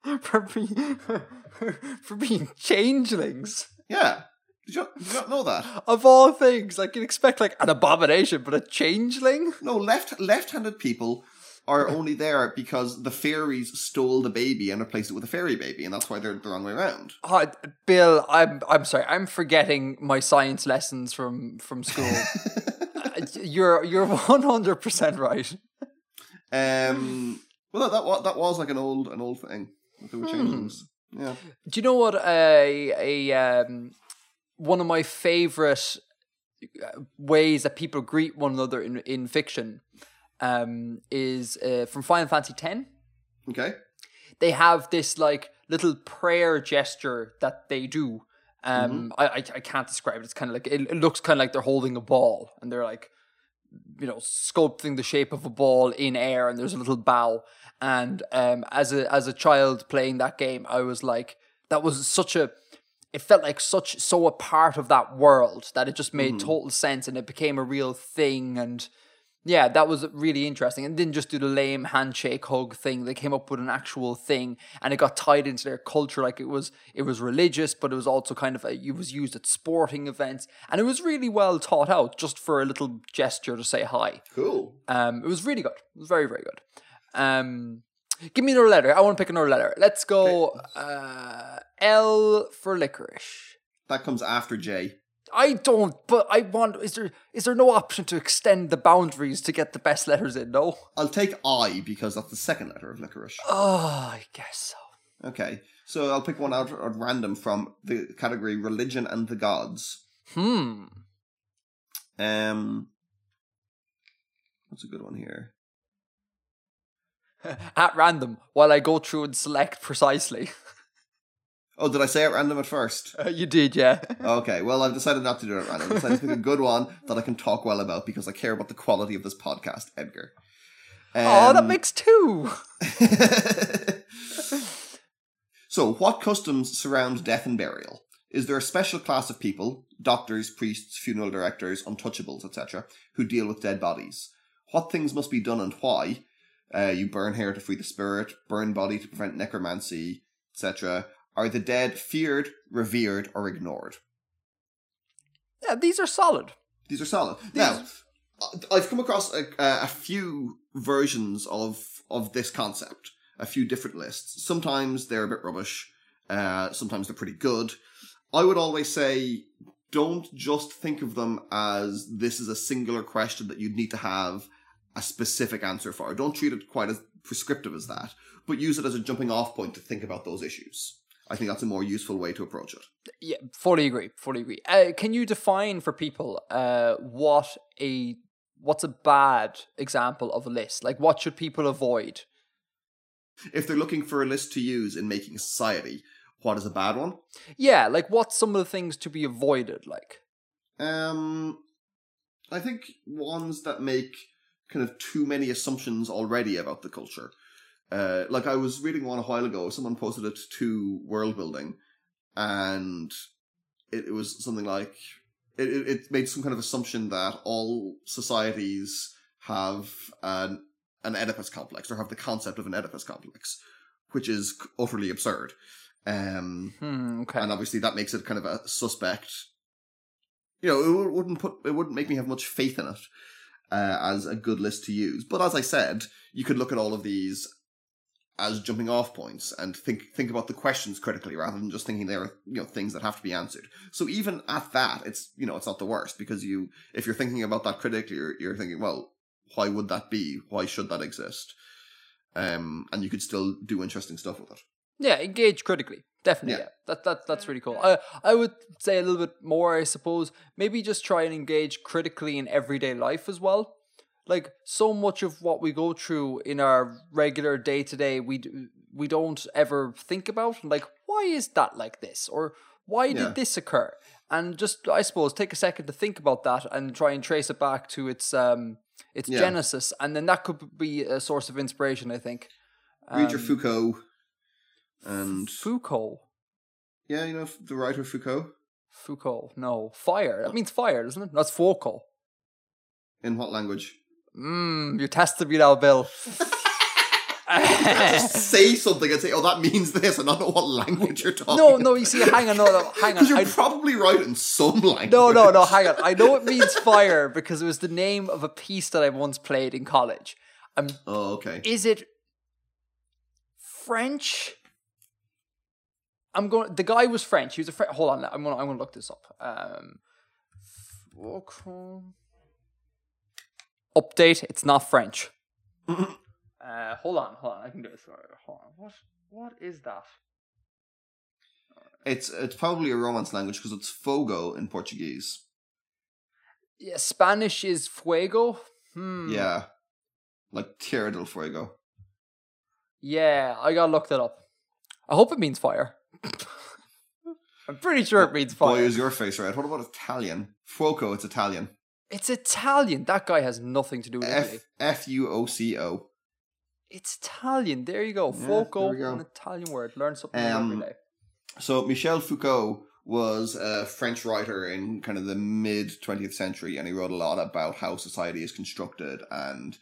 <laughs> for being <laughs> for being changelings. Yeah. Did you, did you not know that? Of all things, like you'd expect like an abomination, but a changeling. No, left left-handed people are only there because the fairies stole the baby and replaced it with a fairy baby, and that's why they're the wrong way around. Oh, Bill, I'm I'm sorry. I'm forgetting my science lessons from from school. <laughs> Uh, you're you're <laughs> one hundred percent right. Um, well, that, that that was like an old an old thing. They were changelings. Yeah. Do you know what a a um one of my favorite uh, ways that people greet one another in in fiction um is uh, from Final Fantasy X. Okay. They have this like little prayer gesture that they do. Um, I, I I can't describe it. It's kind of like it, it looks kind of like they're holding a ball and they're like you know sculpting the shape of a ball in air and there's a little bow and um as a as a child playing that game i was like that was such a it felt like such so a part of that world that it just made total sense and it became a real thing and yeah that was really interesting and didn't just do the lame handshake hug thing they came up with an actual thing and it got tied into their culture like it was it was religious but it was also kind of a, it was used at sporting events and it was really well thought out just for a little gesture to say hi Cool. um, it was really good. It was very, very good. Um, give me another letter. I want to pick another letter. Let's go uh, L for licorice. That comes after J. I don't, but I want. Is there is there no option to extend the boundaries to get the best letters in? No. I'll take I because that's the second letter of licorice. Oh, I guess so. Okay. So I'll pick one out at random from the category religion and the gods. Hmm. Um, what's a good one here? <laughs> At random, while I go through and select precisely. <laughs> Oh, did I say at random at first? Uh, <laughs> you did, yeah. <laughs> Okay, well, I've decided not to do it at random. I've decided to pick a good one that I can talk well about because I care about the quality of this podcast, Edgar. oh, that Um, makes two. <laughs> so, what customs surround death and burial? Is there a special class of people, doctors, priests, funeral directors, untouchables, etc., who deal with dead bodies? What things must be done and why? Uh, you burn hair to free the spirit, burn body to prevent necromancy, etc. Are the dead feared, revered, or ignored? Yeah, these are solid. These are solid. Now, I- I've come across a, a few versions of of this concept, a few different lists. Sometimes they're a bit rubbish. Uh, sometimes they're pretty good. I would always say, don't just think of them as this is a singular question that you'd need to have a specific answer for. Don't treat it quite as prescriptive as that, but use it as a jumping off point to think about those issues. I think that's a more useful way to approach it. Yeah, fully agree. Fully agree. Uh, can you define for people uh, what a what's a bad example of a list? Like, what should people avoid? If they're looking for a list to use in making a society, what is a bad one? Yeah, like what's some of the things to be avoided? Like, Um, I think ones that make kind of too many assumptions already about the culture. Uh, like I was reading one a while ago, someone posted it to World Building, and it, it was something like it, it, made some kind of assumption that all societies have an an Oedipus complex or have the concept of an Oedipus complex, which is utterly absurd. Um, hmm, okay, and obviously that makes it kind of a suspect. You know, it wouldn't put it wouldn't make me have much faith in it uh, as a good list to use. But as I said, you could look at all of these as jumping off points and think think about the questions critically rather than just thinking they're you know things that have to be answered. So even at that, it's you know it's not the worst because you if you're thinking about that critically, you're, you're thinking, well, why would that be? Why should that exist? Um, and you could still do interesting stuff with it. yeah, engage critically. Definitely, yeah. Yeah. That that that's really cool. I I would say a little bit more. I suppose maybe just try and engage critically in everyday life as well. Like so much of what we go through in our regular day to day, we d- we don't ever think about. Like, why is that like this, or why Yeah. did this occur? And just I suppose take a second to think about that and try and trace it back to its um its Yeah. genesis, and then that could be a source of inspiration. I think. Read your Um, Foucault, and Foucault. yeah, you know the writer Foucault. Foucault. No, fire. That means fire, doesn't it? That's Foucault. In what language? Mmm, you tested me now, Bill. <laughs> Just say something and say, "Oh, that means this," and not know what language you're talking. no, no. You see, hang on, no, no <laughs> hang on. you're I, probably right in some language. no, no, no. Hang on. I know it means <laughs> fire because it was the name of a piece that I once played in college. Um, Oh, okay. is it French? I'm going. The guy was French. He was a French. Hold on. I'm gonna. I'm gonna look this up. Um, update. It's not French. uh, hold on. Hold on. I can do this. Hold on. What? What is that? It's it's probably a Romance language because it's fogo in Portuguese. Yeah, Spanish is fuego. Hmm. Yeah, like Tierra del Fuego. Yeah, I gotta look that up. I hope it means fire. <laughs> I'm pretty sure it means fire. Boy, fire. is your face red. What about Italian? Fuoco, it's Italian. It's Italian. That guy has nothing to do with Italy. F U O C O. It's Italian. There you go. Yeah, Foco, go. an Italian word. Learn something Um, every day. So Michel Foucault was a French writer in kind of the mid 20th century, and he wrote a lot about how society is constructed and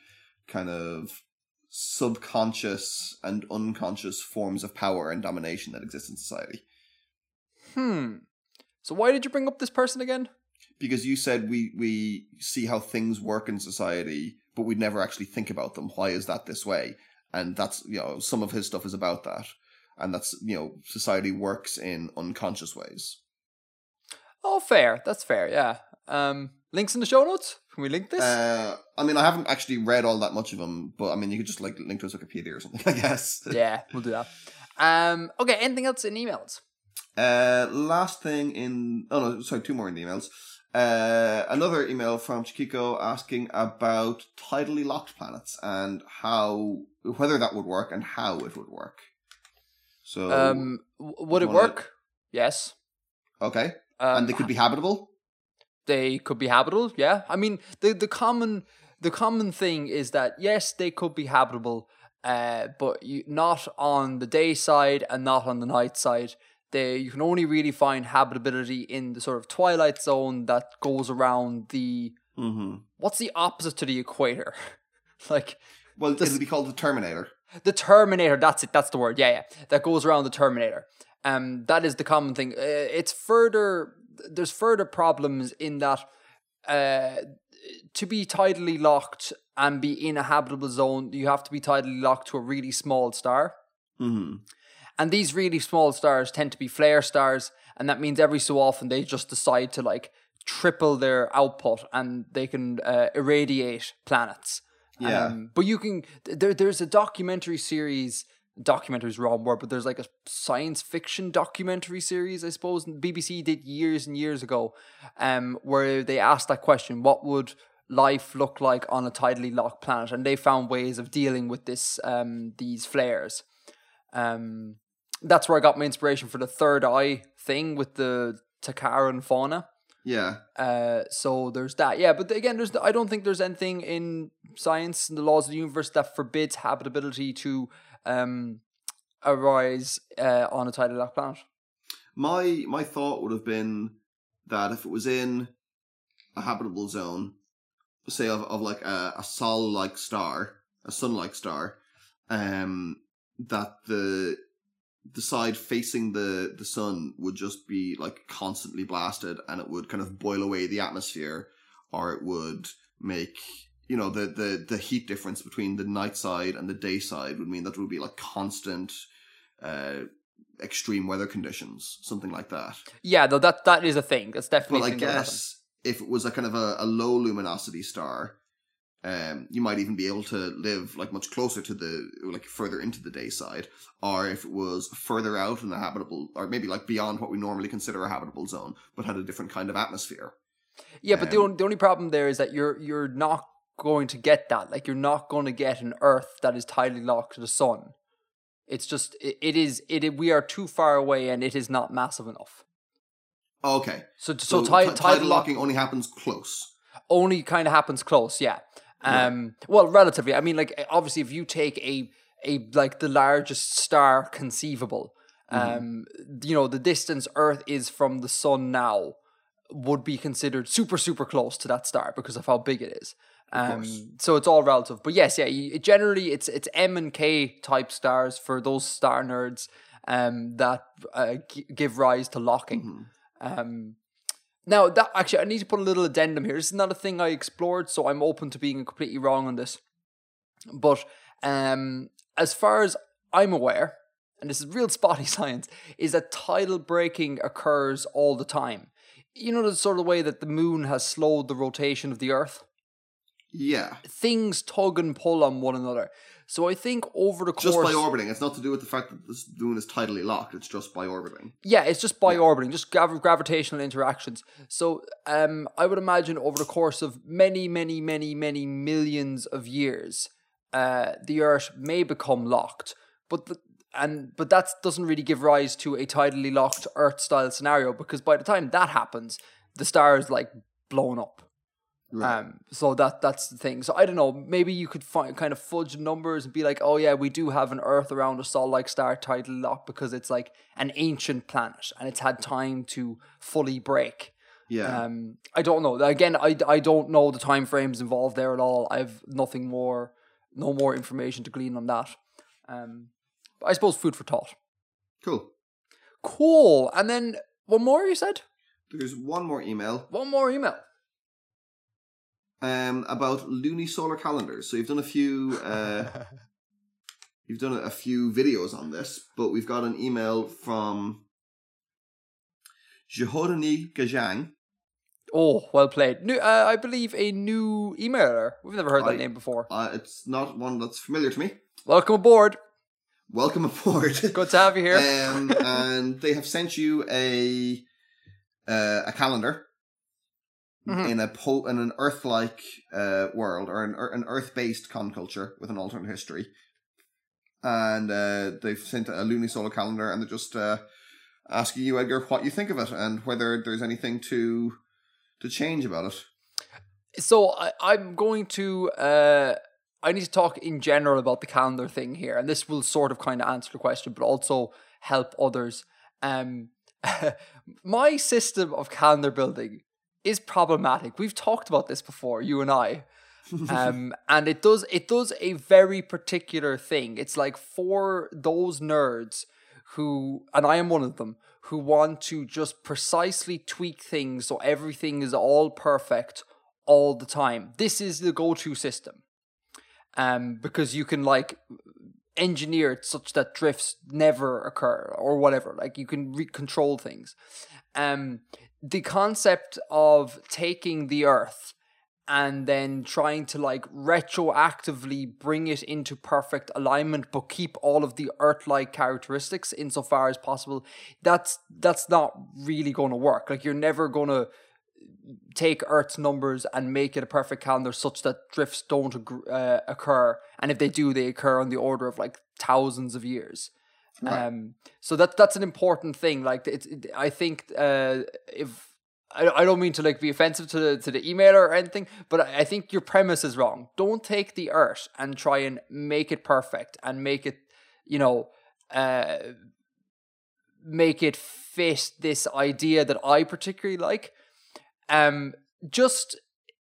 kind of subconscious and unconscious forms of power and domination that exist in society. Hmm. So why did you bring up this person again? Because you said we we see how things work in society, but we'd never actually think about them. Why is that this way? And that's you know some of his stuff is about that, and that's you know society works in unconscious ways. Oh, fair. That's fair. Yeah. Um, links in the show notes. Can we link this? Uh, I mean, I haven't actually read all that much of them, but I mean, you could just like link to his Wikipedia or something, <laughs> I guess. yeah, we'll do that. Um, okay. Anything else in emails? Uh, last thing in oh no, sorry, two more in the emails. Uh, another email from Chiquiko asking about tidally locked planets and how whether that would work and how it would work. So Um, would it wanna- work? Yes. okay, Um, and they could be habitable. they could be habitable yeah i mean the the common the common thing is that yes they could be habitable uh but you not on the day side and not on the night side they you can only really find habitability in the sort of twilight zone that goes around the Mm-hmm. what's the opposite to the equator <laughs> like Well, This- it'll be called the Terminator. the Terminator. That's it. That's the word. Yeah, yeah. That goes around the Terminator. Um, that is the common thing. Uh, it's further. There's further problems in that. Uh, to be tidally locked and be in a habitable zone, you have to be tidally locked to a really small star. Mm-hmm. And these really small stars tend to be flare stars, and that means every so often they just decide to like triple their output and they can uh, irradiate planets. Yeah. Um, but you can there. There's a documentary series. Documentary is wrong word, but there's like a science fiction documentary series, I suppose. BBC did years and years ago, um, where they asked that question: What would life look like on a tidally locked planet? And they found ways of dealing with this, um, these flares. Um, that's where I got my inspiration for the third eye thing with the Takaran fauna. Yeah. Uh, so there's that. Yeah, but again, there's I don't think there's anything in science and the laws of the universe that forbids habitability to um arise uh, on a tidally locked planet. My my thought would have been that if it was in a habitable zone, say of, of like a, a sol like star, a sun like star, um, that the the side facing the the sun would just be like constantly blasted, and it would kind of boil away the atmosphere, or it would make you know the the the heat difference between the night side and the day side would mean that it would be like constant uh extreme weather conditions something like that Yeah, though that that is a thing. That's definitely. a i thing that will happen. guess if it was a kind of a, a low luminosity star um you might even be able to live like much closer to the like further into the day side or if it was further out in the habitable or maybe like beyond what we normally consider a habitable zone but had a different kind of atmosphere Yeah, but the Um, only, the only problem there is that you're you're not going to get that. Like you're not going to get an Earth that is tidally locked to the sun. It's just it, it is it, we are too far away and it is not massive enough. okay So so, so, ti- tidal tidal lock locking only happens close only kind of happens close. Yeah. Um. Well, relatively. I mean, like obviously, if you take a a like the largest star conceivable, um, you know, the distance Earth is from the sun now would be considered super super close to that star because of how big it is. Um, so it's all relative, but yes, yeah. You, generally, it's it's M and K type stars for those star nerds um, that uh, g- give rise to locking. Mhm. Um, now that actually, I need to put a little addendum here. This is not a thing I explored, so I'm open to being completely wrong on this. But um, as far as I'm aware, and this is real <laughs> spotty science, is that tidal braking occurs all the time. You know the sort of way that the moon has slowed the rotation of the Earth. Yeah. Things tug and pull on one another. So I think over the course, Just by orbiting. It's not to do with the fact that this moon is tidally locked. It's just by orbiting. Yeah, it's just by orbiting, just grav- gravitational interactions. So, um, I would imagine over the course of many, many, many, many millions of years, uh, the Earth may become locked, but the, and but that doesn't really give rise to a tidally locked Earth-style scenario because by the time that happens, the star is like blown up. Um, so that that's the thing. So I don't know. Maybe you could find kind of fudge numbers and be like, oh yeah, we do have an Earth around a Sol-like star tidally locked because it's like an ancient planet and it's had time to fully break. yeah. Um, I don't know. Again, I, I don't know the time frames involved there at all. I have nothing more, no more information to glean on that. Um, but I suppose food for thought. cool. Cool. And then one more. You said There's one more email one more email. Um, about lunisolar calendars. So you've done a few. Uh, <laughs> you've done a few videos on this, but we've got an email from Jehodani Gajang. Oh, well played. New, uh, I believe a new emailer. We've never heard that I- name before. Uh, it's not one that's familiar to me. Welcome aboard. Welcome aboard. <laughs> Good to have you here. um, and they have sent you a uh, a calendar Mhm. in a po- in an Earth-like uh, world or an, an Earth-based con culture with an alternate history. And uh, they've sent a Looney lunisolar calendar, and they're just uh, asking you, Edgar, what you think of it and whether there's anything to to change about it. so I, I'm going to. Uh, I need to talk in general about the calendar thing here, and this will sort of kind of answer the question, but also help others. Um, <laughs> my system of calendar building is problematic. We've talked about this before, you and I. <laughs> um, and it does it does a very particular thing. It's like for those nerds who, and I am one of them, who want to just precisely tweak things so everything is all perfect all the time. This is the go-to system, um, because you can like engineer it such that drifts never occur or whatever. Like you can re- control things. Um, the concept of taking the Earth and then trying to like retroactively bring it into perfect alignment but keep all of the earth-like characteristics insofar as possible that's that's not really going to work. Like you're never going to take earth's numbers and make it a perfect calendar such that drifts don't uh, occur. And if they do they occur on the order of like thousands of years Um so that that's an important thing like it's it, i think uh if I, I don't mean to like be offensive to the, to the emailer or anything, but I I think your premise is wrong. Don't take the earth and try and make it perfect and make it, you know, uh, make it fit this idea that I particularly like. Um, just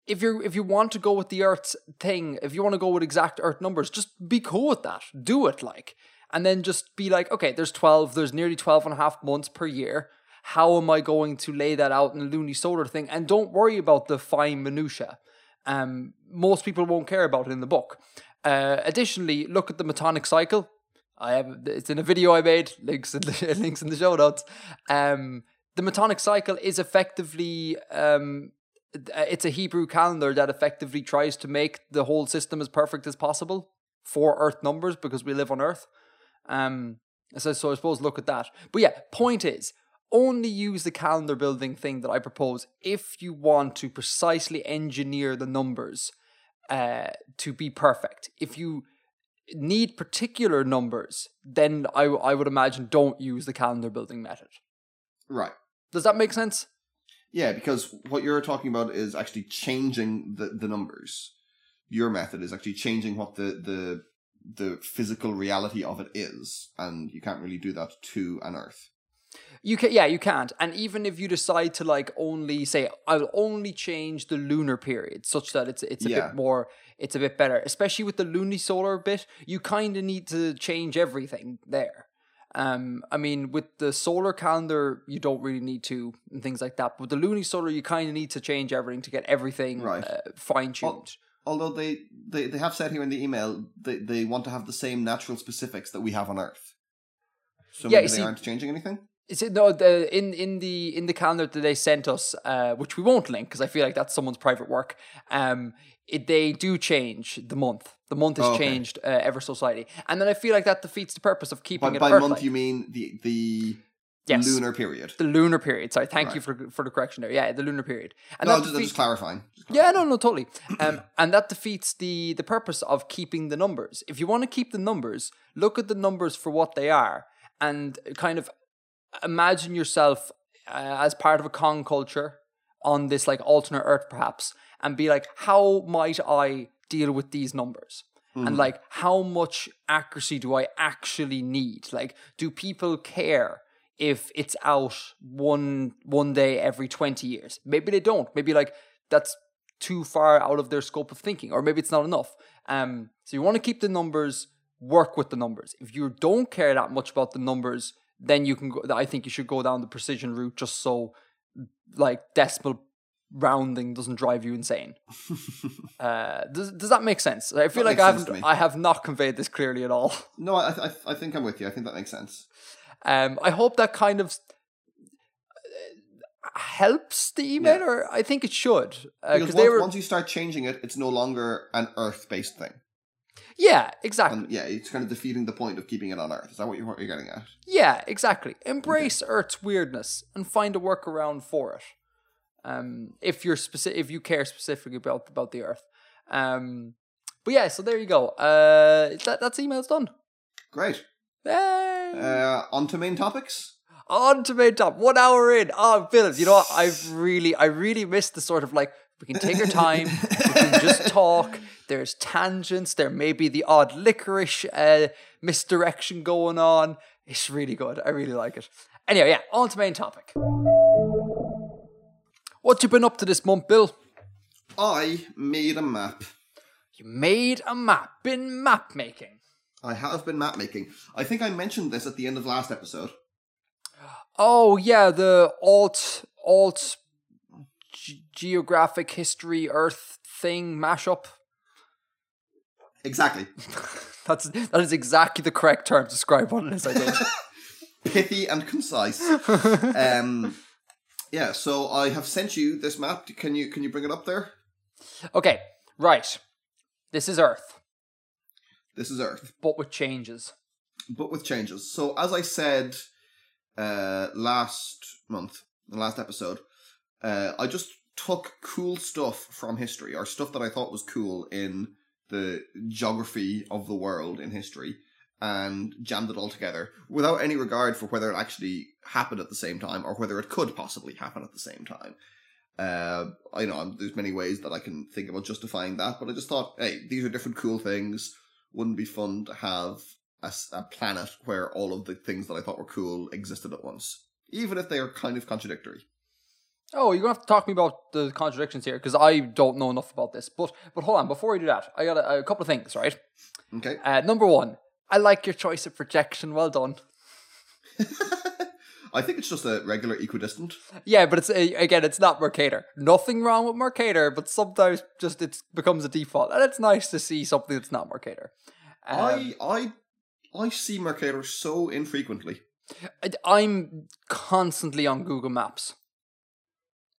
if you're if you want to go with the Earth thing, if you want to go with exact Earth numbers, just be cool with that. Do it like, and then just be like, okay, there's twelve, there's nearly 12 and a half months per year how am I going to lay that out in a lunisolar thing? And don't worry about the fine minutia. Um, most people won't care about it in the book. Uh, additionally, look at the metonic cycle. I have it's in a video I made. Links in the <laughs> links in the show notes. Um, the metonic cycle is effectively um, it's a Hebrew calendar that effectively tries to make the whole system as perfect as possible for Earth numbers because we live on Earth. Um, so, so I suppose look at that. But yeah, point is only use the calendar building thing that I propose if you want to precisely engineer the numbers uh, to be perfect. If you need particular numbers, then I, I would imagine don't use the calendar building method. Right. Does that make sense? Yeah, because what you're talking about is actually changing the, the numbers. Your method is actually changing what the, the the physical reality of it is, and you can't really do that to an Earth. You can, yeah, you can't. And even if you decide to like only say, I'll only change the lunar period, such that it's it's a Yeah. bit more, it's a bit better. Especially with the lunisolar bit, you kind of need to change everything there. Um, I mean, with the solar calendar, you don't really need to and things like that. But with the lunisolar, you kind of need to change everything to get everything Right. uh, fine tuned. Although they, they, they have said here in the email they, they want to have the same natural specifics that we have on Earth. So Yeah, maybe you they see- aren't changing anything. Is it no the in in the in the calendar that they sent us, uh, which we won't link because I feel like that's someone's private work. Um, it, they do change the month. The month is Oh, okay. changed uh, ever so slightly, and then I feel like that defeats the purpose of keeping By, it by month, you mean the the Yes. lunar period. the lunar period. Sorry, thank you for for the correction there. Yeah, the lunar period. And No, that just, defeat- just clarifying. Yeah, no, no, totally. Um, <clears throat> and that defeats the the purpose of keeping the numbers. If you want to keep the numbers, look at the numbers for what they are, and kind of imagine yourself uh, as part of a con culture on this like alternate Earth, perhaps, and be like, how might I deal with these numbers? And like, how much accuracy do I actually need? Like, do people care if it's out one one day every twenty years? Maybe they don't. Maybe like that's too far out of their scope of thinking, or maybe it's not enough. Um, so you want to keep the numbers, work with the numbers. If you don't care that much about the numbers, then you can go. I think you should go down the precision route, just so like decimal rounding doesn't drive you insane. <laughs> uh, does does that make sense? I feel That like I haven't. I have not conveyed this clearly at all. No, I, I I think I'm with you. I think that makes sense. Um, I hope that kind of uh, helps the email, Yeah. or I think it should Because because once, they were once you start changing it, it's no longer an Earth-based thing, yeah exactly and yeah, it's kind of defeating the point of keeping it on Earth. Is that what you're, what you're getting at? yeah exactly embrace Earth's weirdness and find a workaround for it. Um, if you're specific, if you care specifically about about the Earth, um, but yeah, so there you go. Uh, that that's email's done. Great. Yay! Uh, on to main topics. on to main top. One hour in. Oh, Bill, you know what? I've really, I really missed the sort of like we can take our time, we can <laughs> just talk. There's tangents. There may be the odd licorice uh, misdirection going on. It's really good. I really like it. Anyway, yeah, on to main topic. What you been up to this month, Bill? I made a map. You made a map. Been map making. I have been map making. I think I mentioned this at the end of last episode. Oh yeah, the alt alt ge- geographic history Earth thing mashup. Exactly. <laughs> That's that is exactly the correct term to describe what it is. I did. <laughs> Pithy and concise. <laughs> um, yeah. So I have sent you this map. Can you can you bring it up there? okay, right. This is Earth, This is Earth. but with changes. but with changes. So as I said uh, last month, the last episode, uh, I just took cool stuff from history, or stuff that I thought was cool in the geography of the world in history, and jammed it all together without any regard for whether it actually happened at the same time or whether it could possibly happen at the same time. Uh, I know there's many ways that I can think about justifying that, but I just thought, hey, these are different cool things. Wouldn't be fun to have a, a planet where all of the things that I thought were cool existed at once, even if they are kind of contradictory. Oh, you're gonna have to talk to me about the contradictions here because I don't know enough about this. But but hold on, before we do that, I got a, a couple of things. Right. Okay. Uh, number one, I like your choice of projection. Well done. <laughs> I think it's just a regular equidistant. Yeah, but it's again, it's not Mercator. Nothing wrong with Mercator, but sometimes just it becomes a default, and it's nice to see something that's not Mercator. Um, I I I see Mercator so infrequently. I, I'm constantly on Google Maps,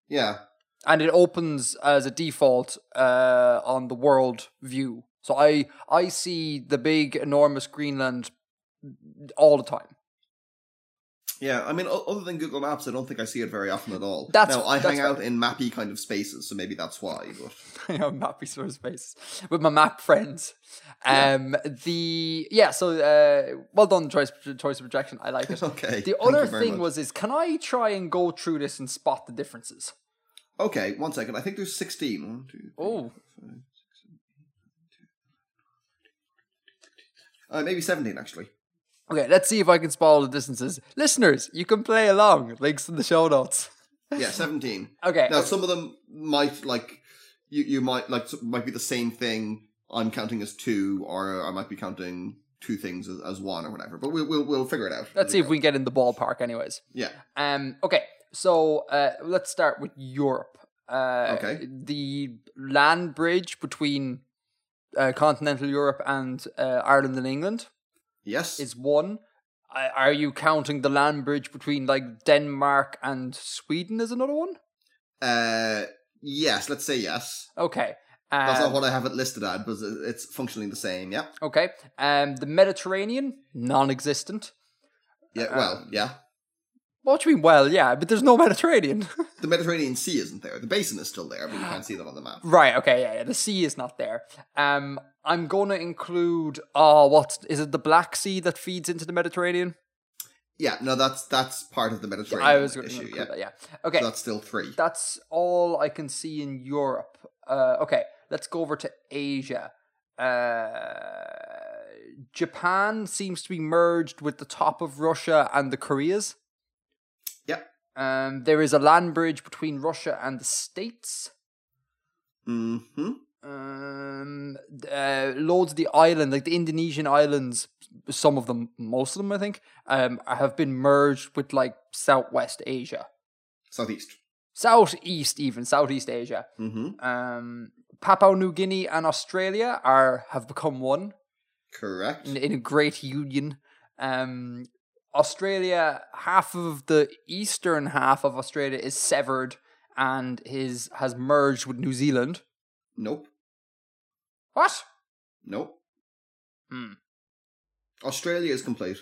Yeah. and it opens as a default uh, on the world view. So I I see the big, enormous Greenland all the time. Yeah, I mean, other than Google Maps, I don't think I see it very often at all. That's- now I that's hang out in mappy kind of spaces, so maybe that's why. But <laughs> you know, mappy sort of space with my map friends. Um, the yeah, so uh, well done, choice choice of projection. I like it. <laughs> okay. The other thing much. was is can I try and go through this and spot the differences? okay. One second. I think there's sixteen. One, two, three, Oh, uh, maybe seventeen actually. Okay, let's see if I can spot all the distances. Listeners, you can play along. Links in the show notes. Yeah, <laughs> seventeen. Okay. Now some of them might like you. You might like might be the same thing. I'm counting as two, or I might be counting two things as, as one, or whatever. But we'll we'll, we'll figure it out. Let's see if we can get in the ballpark, anyways. Yeah. Um. Okay. So uh, let's start with Europe. Uh, Okay. The land bridge between uh, continental Europe and uh, Ireland and England Yes. is one. Are you counting the land bridge between like Denmark and Sweden as another one? uh. Yes. Let's say yes. Okay. That's not Um, what I have it listed at, but it's functionally the same. Yeah. okay. Um. The Mediterranean, non-existent. Yeah. Uh, well. Yeah. What do you mean? Well, yeah, but there's no Mediterranean. <laughs> The Mediterranean Sea isn't there. The basin is still there, but you can't see that on the map. Right. Okay. Yeah, yeah. The sea is not there. Um, I'm going to include. Oh, what is it? The Black Sea that feeds into the Mediterranean. Yeah. No, that's that's part of the Mediterranean I was going to issue. include Yeah. that. Yeah. Okay. So that's still three. That's all I can see in Europe. Uh, okay. Let's go over to Asia. Uh, Japan seems to be merged with the top of Russia and the Koreas. Yep. Um, there is a land bridge between Russia and the States. Mm-hmm. um uh, loads of the island like the indonesian islands some of them most of them i think um have been merged with like southwest asia Southeast. southeast even southeast asia Mm-hmm. um papua new guinea and australia are have become one Correct. in, in a great union um australia half of the eastern half of australia is severed and is has merged with new zealand Nope. what Nope. Hmm. Australia is complete.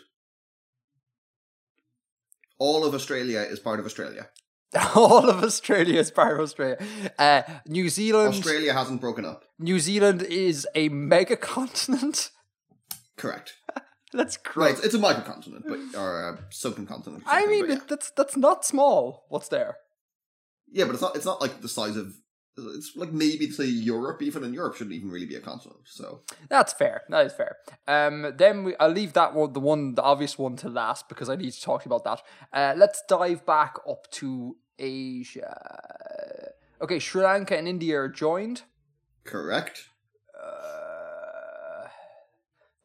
All of Australia is part of Australia. <laughs> All of Australia is part of Australia. Uh, New Zealand. Australia hasn't broken up. New Zealand is a mega <laughs> continent. Correct. That's crazy. Right, it's, a microcontinent, but or a sunken continent. I mean, yeah. that's that's not small. What's there? yeah, but it's not. It's not like the size of. It's like maybe say Europe, even, in Europe shouldn't even really be a continent. So That's fair. That is fair. Um, then we, I'll leave that one, the one, the obvious one, to last because I need to talk about that. Uh, let's dive back up to Asia. Okay, Sri Lanka and India are joined. correct.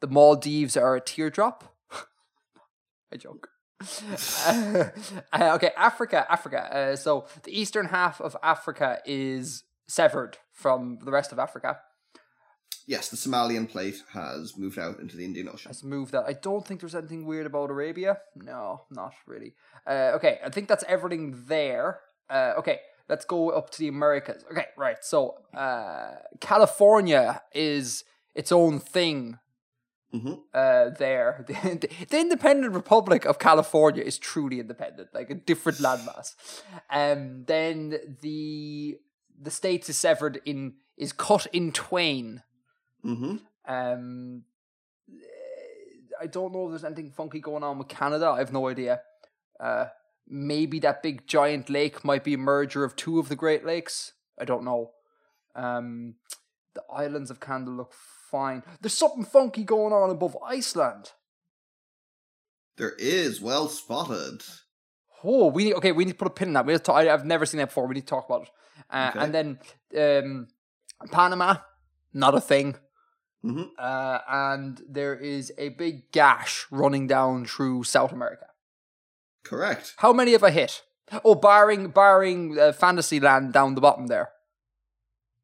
The Maldives are a teardrop. <laughs> I joke. <laughs> Uh, <laughs> uh, okay, Africa, Africa. Uh, so the eastern half of Africa is severed from the rest of Africa. Yes, the Somalian plate has moved out into the Indian Ocean. Has moved that. I don't think there's anything weird about Arabia. No, not really. Uh, okay, I think that's everything there. Uh, okay, let's go up to the Americas. Okay, right. So uh, California is its own thing hmm uh, there. <laughs> The, the independent Republic of California is truly independent, like a different landmass. Um, then the the states is severed in is cut in twain. Mm-hmm. Um, I don't know if there's anything funky going on with Canada. I have no idea. Uh, maybe that big giant lake might be a merger of two of the Great Lakes. I don't know. Um, the islands of Canada look fine. There's something funky going on above Iceland. There is well spotted. Oh, we need okay. We need to put a pin in that. We talk, I, I've never seen that before. We need to talk about it. Uh, Okay. And then um, Panama, not a thing. hmm Uh, and there is a big gash running down through South America. Correct. How many have I hit? Oh, barring barring uh, Fantasyland down the bottom there.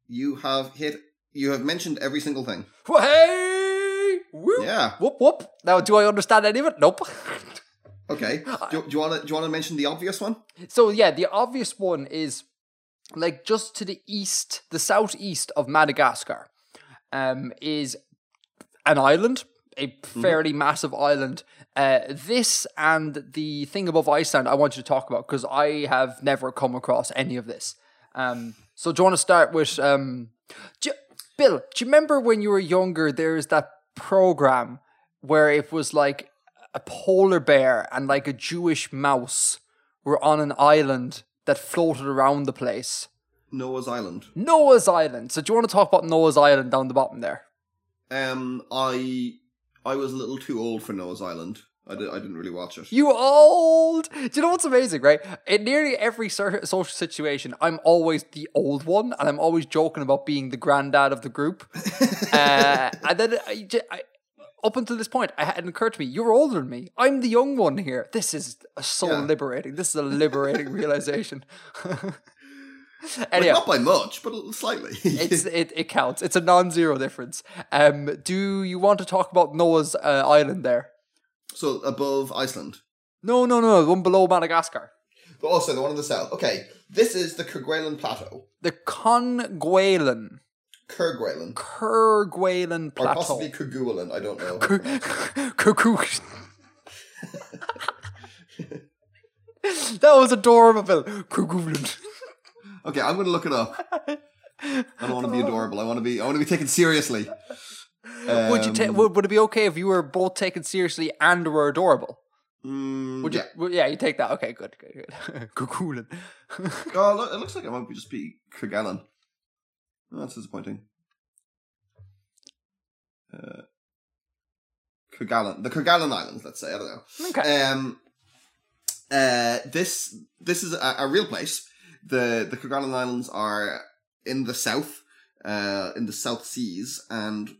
You have hit. You have mentioned every single thing. Hey, whoop, Yeah. whoop whoop. Now, do I understand any of it? Nope. <laughs> Okay. <laughs> Do, do you want to? Do you want to mention the obvious one? so yeah, the obvious one is like just to the east, the southeast of Madagascar, um, is an island, a fairly massive island. Uh, this and the thing above Iceland, I want you to talk about because I have never come across any of this. Um, so do you want to start with um, you- Bill? Do you remember when you were younger? There's that program where it was like a polar bear and like a Jewish mouse were on an island that floated around the place. Noah's Island. Noah's Island. So do you want to talk about Noah's Island down the bottom there? Um, I I was a little too old for Noah's Island. I, did, I didn't really watch it. You old. Do you know what's amazing, right? In nearly every social situation, I'm always the old one, and I'm always joking about being the granddad of the group. <laughs> uh, and then I, j- I- up until this point, it hadn't occurred to me you're older than me. I'm the young one here. This is so Yeah. liberating. This is a liberating <laughs> realization. <laughs> Like, anyway, not by much, but slightly. it's it, it counts. It's a non-zero difference. Um, do you want to talk about Noah's uh, Island there? So above Iceland. No, no, no, the one below Madagascar. But also the one in the south. Okay, this is the Kerguelen Plateau. The Conguelen. Kerguelen. Kerguelen Plateau. Or possibly Kerguelen, I don't know. Cuckoo. <laughs> that was adorable. Kerguelen. Okay, I'm gonna look it up. I don't want to be <laughs> adorable. I want to be. I want to be taken seriously. Would you ta- Um, would, would it be okay if you were both taken seriously and were adorable? mm, Would you? yeah. Yeah, you take that. Okay, good, good, good. <laughs> Kerguelen. <laughs> Oh, look, it looks like it might be just be Kerguelen. Oh, that's disappointing. Uh, Kerguelen, the Kerguelen Islands. Let's say I don't know. okay. Um, uh, this this is a, a real place. the The Kerguelen Islands are in the south, uh, in the South Seas, and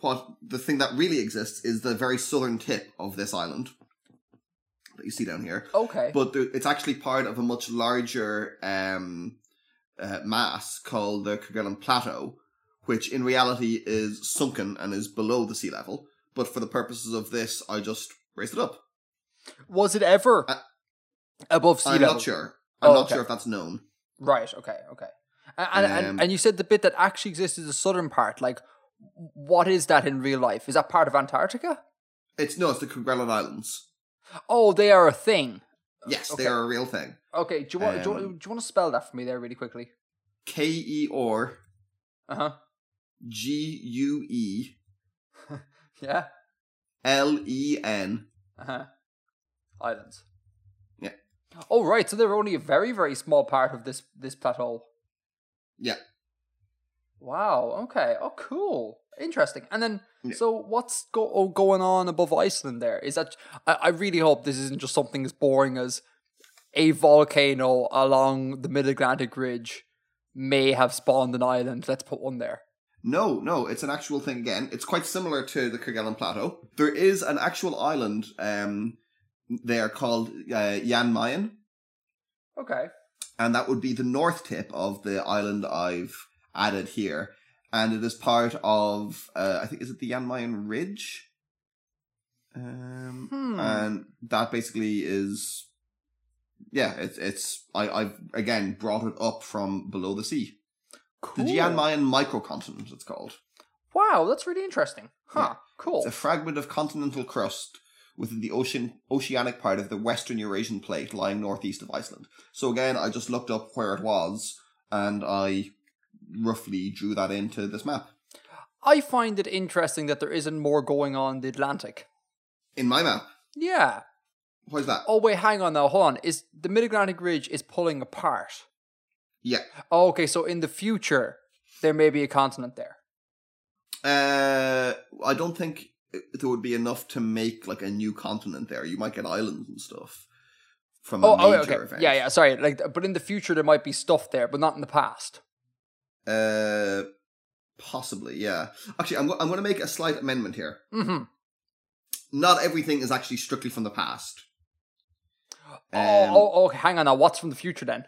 what the thing that really exists is the very southern tip of this island that you see down here. okay. But there, it's actually part of a much larger um, uh, mass called the Kerguelen Plateau, which in reality is sunken and is below the sea level. But for the purposes of this, I just raised it up. Was it ever Uh, above sea level? I'm not sure. I'm Oh, not okay. sure if that's known. Right. Okay. Okay. And and, Um, and and you said the bit that actually exists is the southern part. Like, what is that in real life? Is that part of Antarctica? It's no, it's the Kerguelen Islands. Oh, they are a thing. Yes, Okay. they are a real thing. Okay. Do you want? do, you, Um, want- do you want to spell that for me there really quickly? K E or Uh huh. G U E <laughs> Yeah. L E N. Uh huh. Islands. Yeah. Oh right. So they're only a very very small part of this this plateau. Yeah. Wow. Okay. Oh, cool. Interesting. And then, Yeah. so what's go- oh, going on above Iceland? There is that. I, I really hope this isn't just something as boring as a volcano along the Mid Atlantic Ridge may have spawned an island. Let's put one there. No, no, it's an actual thing again. It's quite similar to the Kerguelen Plateau. There is an actual island um, there called uh, Jan Mayen, Okay. and that would be the north tip of the island I've added here. And it is part of, uh, I think, is it the Jan Mayen Ridge? Um, Hmm. And that basically is, yeah, it's, it's I, I've again brought it up from below the sea. Cool. The Jan Mayen microcontinent, it's called. Wow, that's really interesting. Huh. Cool. It's a fragment of continental crust within the ocean oceanic part of the western Eurasian plate lying northeast of Iceland. So again, I just looked up where it was and I roughly drew that into this map. I find it interesting that there isn't more going on in the Atlantic. In my map. Yeah. Why's that? Oh wait, hang on now. Hold on. Is the Mid Atlantic Ridge is pulling apart? Yeah. Oh, okay, so in the future there may be a continent there. Uh I don't think there would be enough to make like a new continent there. You might get islands and stuff from a Oh, oh, okay. event. Yeah, yeah. Sorry, like, but in the future there might be stuff there, but not in the past. Uh possibly, yeah. Actually, I'm go- I'm going to make a slight amendment here. Mm-hmm. Not everything is actually strictly from the past. oh, Um, oh, oh, hang on now. What's from the future then?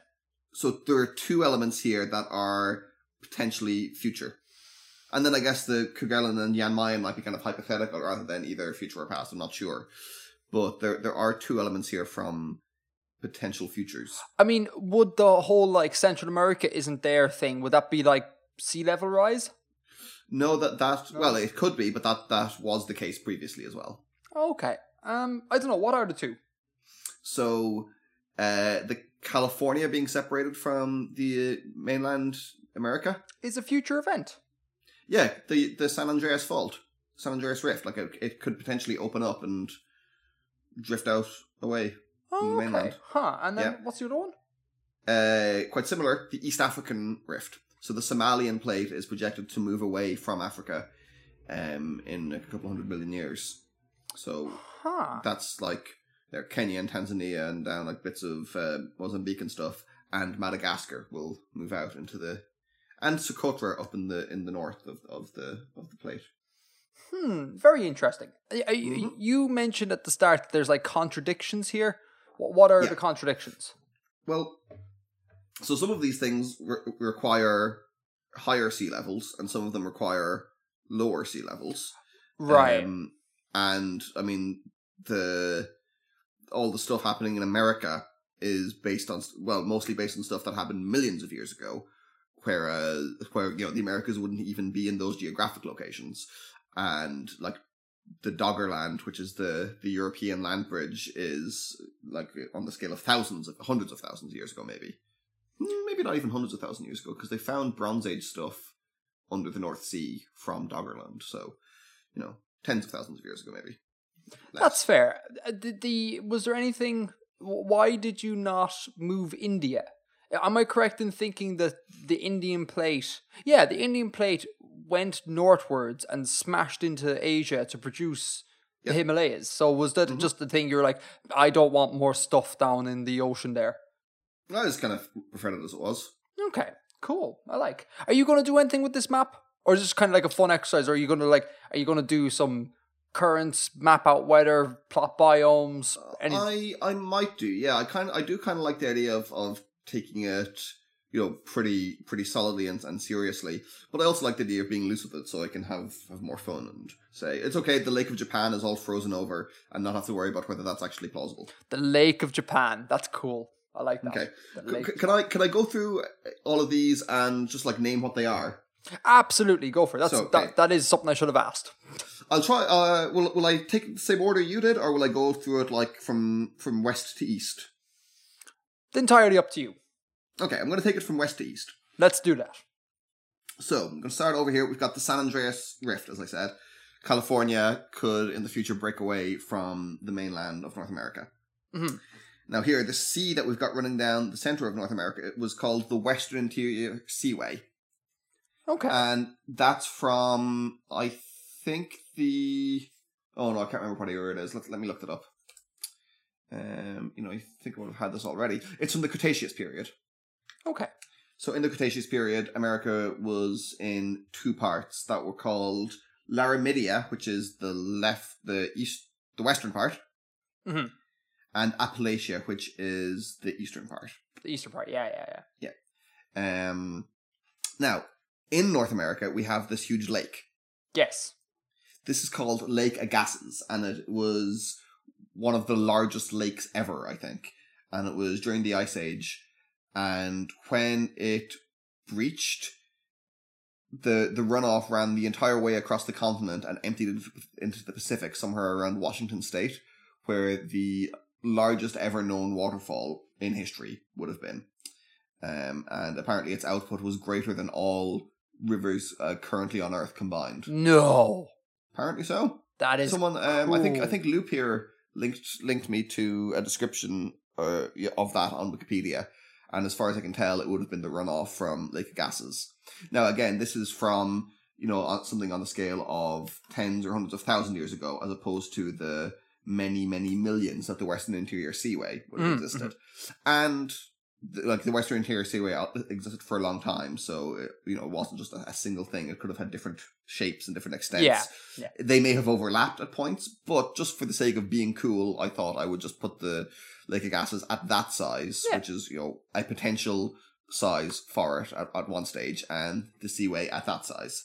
So there are two elements here that are potentially future. And then I guess the Kerguelen and Jan Mayen might be kind of hypothetical rather than either future or past, I'm not sure. But there there are two elements here from potential futures. I mean, would the whole like Central America isn't there thing? Would that be like sea level rise? No, that that No. well, it could be, but that that was the case previously as well. Okay. Um, I don't know. What are the two? So uh the California being separated from the mainland America. Is a future event. Yeah, the the San Andreas Fault, San Andreas Rift, like it, it could potentially open up and drift out away. Oh, okay. mainland. Huh. And then Yeah. what's the other one? Uh, quite similar, the East African Rift. So the Somalian plate is projected to move away from Africa um, in a couple hundred million years. So Huh. that's like there Kenya and Tanzania and down like bits of uh, Mozambique and stuff, and Madagascar will move out into the and Socotra up in the in the north of, of the of the plate. Hmm. Very interesting. You- Mhm. You mentioned at the start that there's like contradictions here. What, are Yeah. the contradictions? Well, so some of these things re- require higher sea levels, and some of them require lower sea levels. Right. Um, and I mean the all the stuff happening in America is based on well, mostly based on stuff that happened millions of years ago, whereas where you know the Americas wouldn't even be in those geographic locations, and like the Doggerland, which is the the European land bridge, is like on the scale of thousands of hundreds of thousands of years ago, maybe Hmm, maybe not even hundreds of thousands of years ago, because they found Bronze Age stuff under the North Sea from Doggerland, so you know tens of thousands of years ago, maybe. Less. That's fair. Uh, Did the was there anything? Why did you not move India? Am I correct in thinking that the Indian plate? Yeah, the Indian plate went northwards and smashed into Asia to produce the Himalayas. So was that Mhm. just the thing? You're like, I don't want more stuff down in the ocean there. I just kind of preferred it as it was. Okay, cool. I like. Are you going to do anything with this map, or is this kind of like a fun exercise? Or are you going to like? Are you going to do some currents, map out weather, plot biomes? Any? I I might do. Yeah, I kind of I do kind of like the idea of of taking it you know pretty pretty solidly and, and seriously, but I also like the idea of being loose with it so I can have have more fun and say it's okay. The Lake of Japan is all frozen over and not have to worry about whether that's actually plausible. the Lake of Japan. That's cool. I like that. Okay. C- can I can I go through all of these and just like name what they are? Absolutely, go for it. That's So, okay. that, that is something I should have asked. I'll try. Uh, will will I take the same order you did, or will I go through it like from from west to east? Entirely up to you. Okay, I'm going to take it from west to east. Let's do that. So I'm going to start over here. We've got the San Andreas Rift, as I said. California could, in the future, break away from the mainland of North America. Mhm. Now, here, the sea that we've got running down the center of North America it was called the Western Interior Seaway, Okay. and that's from I think the oh no, I can't remember what year it is. Let let me look it up. Um, you know, I think I would have had this already. It's from the Cretaceous period. Okay. So in the Cretaceous period, America was in two parts that were called Laramidia, which is the left, the east, the western part, Mhm. and Appalachia, which is the eastern part. The eastern part. Yeah, yeah, yeah, yeah. Um, now in North America, we have this huge lake. Yes. This is called Lake Agassiz, and it was one of the largest lakes ever, I think. And it was during the Ice Age. And when it breached, the the runoff ran the entire way across the continent and emptied into the Pacific, somewhere around Washington State, where the largest ever known waterfall in history would have been. Um, and apparently, its output was greater than all rivers uh, currently on Earth combined. No. Apparently so. That is Someone, um, I think, I think Loop here linked linked me to a description uh, of that on Wikipedia, and as far as I can tell, it would have been the runoff from Lake Agassiz. Now, again, this is from you know something on the scale of tens or hundreds of thousands years ago, as opposed to the many, many millions that the Western Interior Seaway would have Mm, existed, and. The, like the Western Interior Seaway existed for a long time, so it, you know it wasn't just a, a single thing. It could have had different shapes and different extents Yeah, Yeah. they may have overlapped at points, but just for the sake of being cool, I thought I would just put the Lake Agassiz at that size, Yeah. which is, you know, a potential size for it at, at one stage, and the Seaway at that size.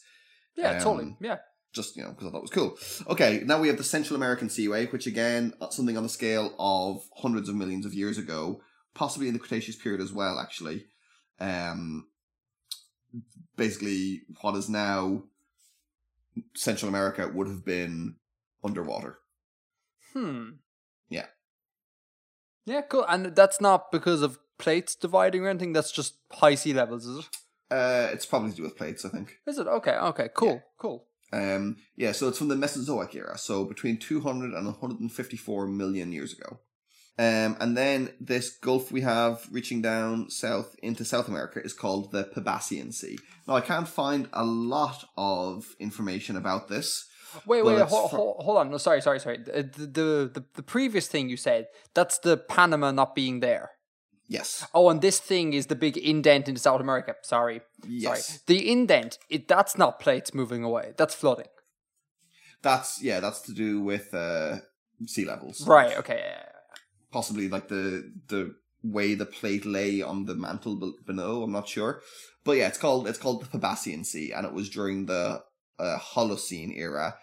Yeah, Um, totally. Yeah. Just, you know, because I thought it was cool. Okay, now we have the Central American Seaway, which again, uh, something on the scale of hundreds of millions of years ago, possibly in the Cretaceous period as well, actually. Um, basically, what is now Central America would have been underwater. Hmm. Yeah. Yeah, cool. And that's not because of plates dividing or anything. That's just high sea levels, is it? Uh, it's probably to do with plates, I think. Is it? Okay. Okay. Cool. Yeah. Cool. Um, yeah, so it's from the Mesozoic era, so between 200 and 154 million years ago. Um, and then this gulf we have reaching down south into South America is called the Pebassian Sea. Now, I can't find a lot of information about this. Wait, wait, hold, fr- hold, on. No, sorry, sorry, sorry. The, the the the previous thing you said that's the Panama not being there. Yes. Oh, and this thing is the big indent in South America. Sorry, Yes. sorry. The indent, it that's not plates moving away. That's flooding. That's, yeah, that's to do with uh, sea levels. Right. Okay. Possibly like the the way the plate lay on the mantle below. I'm not sure. But yeah, it's called it's called the Pebassian Sea, and it was during the uh, Holocene era.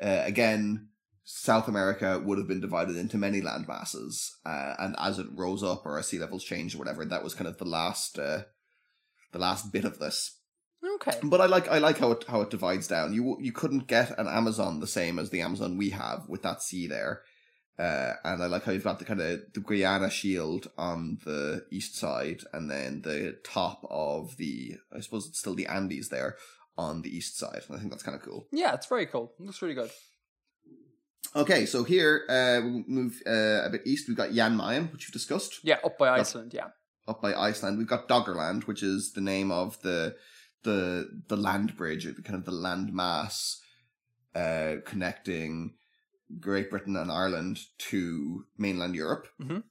Uh, again, South America would have been divided into many land masses, uh, and as it rose up or as sea levels changed or whatever, that was kind of the last uh, the last bit of this. Okay. But I like I like how it how it divides down. You you couldn't get an Amazon the same as the Amazon we have with that sea there. Uh, and I like how you've got the kind of the Guiana shield on the east side, and then the top of the I suppose it's still the Andes there on the east side. And I think that's kind of cool. Yeah, it's very cool. Looks really good. Okay, so here uh, we move uh, a bit east. We've got Jan Mayen, which you've discussed. Yeah, up by Iceland. Yeah. up by Iceland. We've got Doggerland, which is the name of the the the land bridge, or the kind of the land mass uh, connecting Great Britain and Ireland to mainland Europe. Mhm.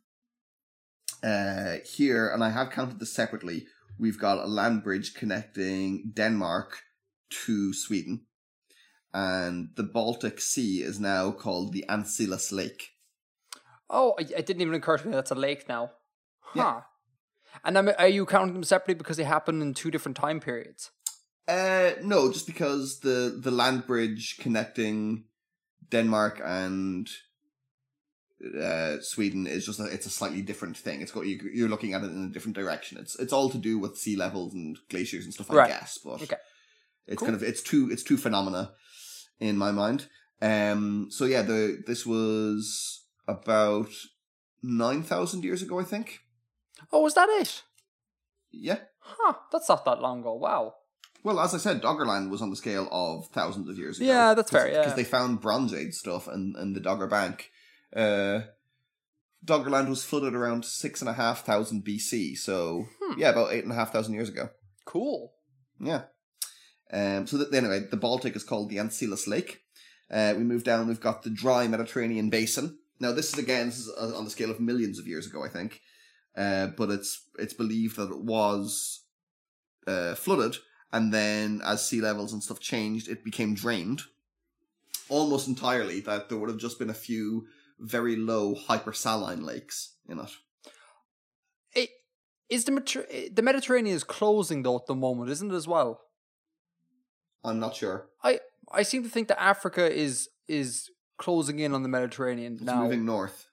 Uh, here, and I have counted this separately. We've got a land bridge connecting Denmark to Sweden, and the Baltic Sea is now called the Ancylus Lake. Oh, it didn't even occur to me that's a lake now. Huh. Yeah. And are you counting them separately because they happen in two different time periods? Uh, no, just because the the land bridge connecting Denmark and uh, Sweden is just a, it's a slightly different thing. It's got you, you're looking at it in a different direction. It's it's all to do with sea levels and glaciers and stuff, I Right. guess. But Okay. It's Cool. kind of it's two it's two phenomena in my mind. Um. So yeah, the this was about nine thousand years ago, I think. Oh, was that it? Yeah. Huh. That's not that long ago. Wow. Well, as I said, Doggerland was on the scale of thousands of years ago. Yeah, that's fair, yeah. Because they found Bronze Age stuff in, in the Dogger Bank. Uh, Doggerland was flooded around six and a half thousand BC, so Hmm. yeah, about eight and a half thousand years ago. Cool. Yeah. Um. So that, anyway, the Baltic is called the Ancylus Lake. Uh, we move down. We've got the dry Mediterranean basin. Now, this is again this is uh, on the scale of millions of years ago, I think. Uh, but it's it's believed that it was uh, flooded, and then as sea levels and stuff changed, it became drained almost entirely. That there would have just been a few very low hypersaline lakes in it. It, is the the Mediterranean is closing though at the moment, isn't it as well? I'm not sure. I I seem to think that Africa is is closing in on the Mediterranean It's now. moving north,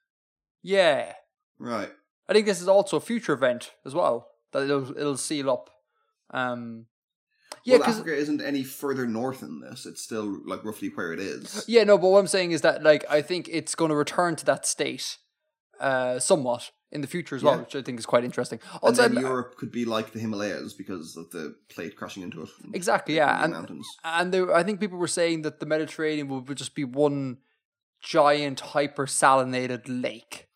Yeah, right? I think this is also a future event as well that it'll it'll seal up. Um, yeah, well, because Africa isn't any further north than this. It's still like roughly where it is. yeah, no, but what I'm saying is that like I think it's going to return to that state, uh, somewhat in the future as well, Yeah. which I think is quite interesting. And Also, then Europe could be like the Himalayas because of the plate crashing into it. exactly, yeah, and mountains. and there, I think people were saying that the Mediterranean would just be one giant hypersalinated lake.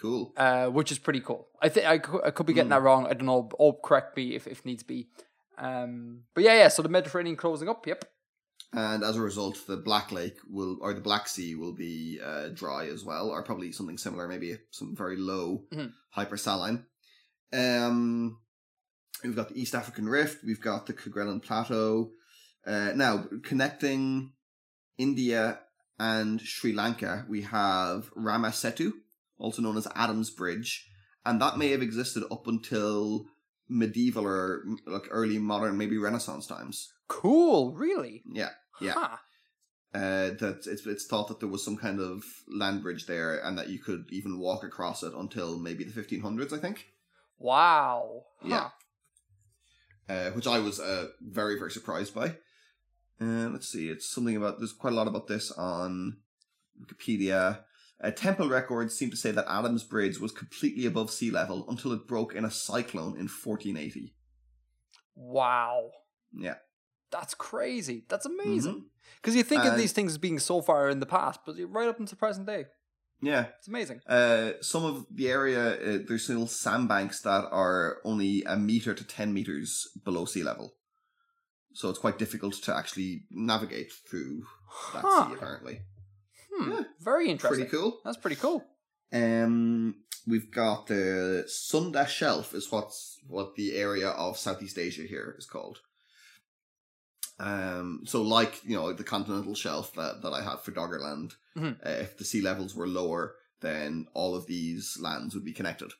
Cool. uh, which is pretty cool. I think I could, I could be getting Hmm. that wrong. I don't know. Oh, correct me if, if needs be. Um, but yeah, yeah. So the Mediterranean closing up. Yep. And as a result, the Black Lake will, or the Black Sea will be uh, dry as well, or probably something similar, maybe some very low Mhm. hypersaline. Um, we've got the East African Rift, we've got the Kerguelen Plateau. Uh, now, connecting India and Sri Lanka, we have Rama Setu, also known as Adams Bridge, and that may have existed up until medieval or like early modern, maybe Renaissance times. Cool. Really. Yeah. Yeah. Huh. uh, that it's it's thought that there was some kind of land bridge there, and that you could even walk across it until maybe the 1500s, I think. Wow. Yeah. Huh. Uh, which I was uh, very very surprised by. Uh, let's see, it's something about there's quite a lot about this on Wikipedia. Uh, temple records seem to say that Adams Bridge was completely above sea level until it broke in a cyclone in 1480. Wow. Yeah. That's crazy. That's amazing. Because you think of these things as being so far in the past, but you're right up into present day. Yeah. It's amazing. Uh, some of the area, uh, there's little sandbanks that are only a meter to 10 meters below sea level. So it's quite difficult to actually navigate through that Huh. sea, apparently. Hmm. Yeah. Very interesting. Pretty cool. That's pretty cool. Um, we've got the Sunda Shelf is what's what the area of Southeast Asia here is called. Um, so like you know the continental shelf that, that I have for Doggerland, Mhm. uh, if the sea levels were lower, then all of these lands would be connected.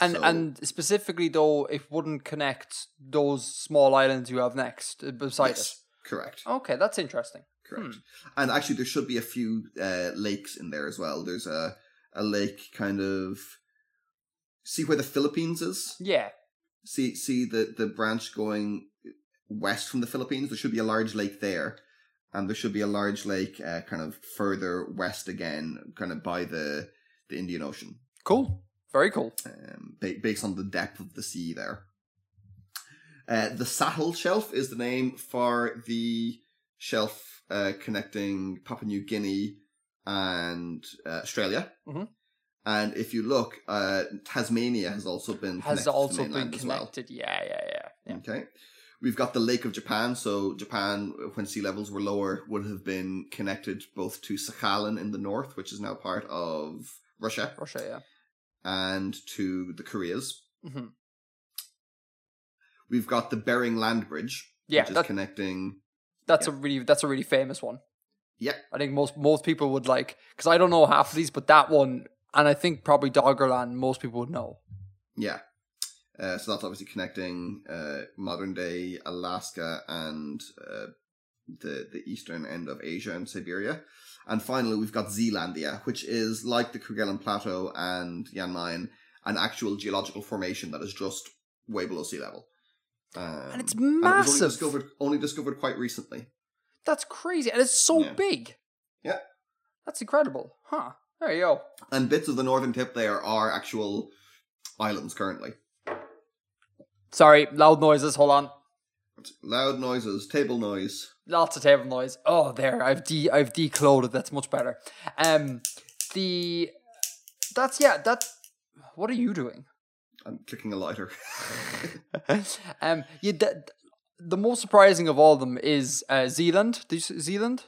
And So- and specifically though, it wouldn't connect those small islands you have next uh, beside yes, correct. Okay, that's interesting. correct. And actually, there should be a few uh, lakes in there as well. There's a a lake kind of see where the Philippines is. Yeah. see see the the branch going west from the Philippines. There should be a large lake there, and there should be a large lake uh, kind of further west again, kind of by the the Indian Ocean, Cool. Very cool. um, ba- based on the depth of the sea there. Uh, the Sahul Shelf is the name for the shelf uh, connecting Papua New Guinea and uh, Australia. Mhm. And if you look, uh, Tasmania has also been Has connected also been as well. connected. Yeah, yeah, yeah. yeah. Okay. We've got the Lake of Japan. So Japan, when sea levels were lower, would have been connected both to Sakhalin in the north, which is now part of Russia, Russia, yeah. and to the Koreas. hmm We've got the Bering Land Bridge, Yeah, which is that- connecting. That's a really that's a really famous one. Yeah. I think most most people would like because I don't know half of these, but that one, and I think probably Doggerland, most people would know. Yeah. Uh, so that's obviously connecting uh, modern day Alaska and uh, the the eastern end of Asia and Siberia. And finally, we've got Zealandia, which is like the Kerguelen Plateau and Jan Mayen, an actual geological formation that is just way below sea level. Um, And it's and it only massive. discovered, only discovered quite recently. That's crazy, and it's so Yeah. big. Yeah. That's incredible, huh? There you go. And bits of the northern tip there are actual islands currently. Sorry, loud noises. Hold on. Loud noises, table noise. Lots of table noise. Oh, there. I've de I've decloded. That's much better. Um, the that's yeah. That. What are you doing? I'm clicking a lighter. <laughs> um, yeah. The, the most surprising of all of them is uh, Zealand. Did you say Zealand?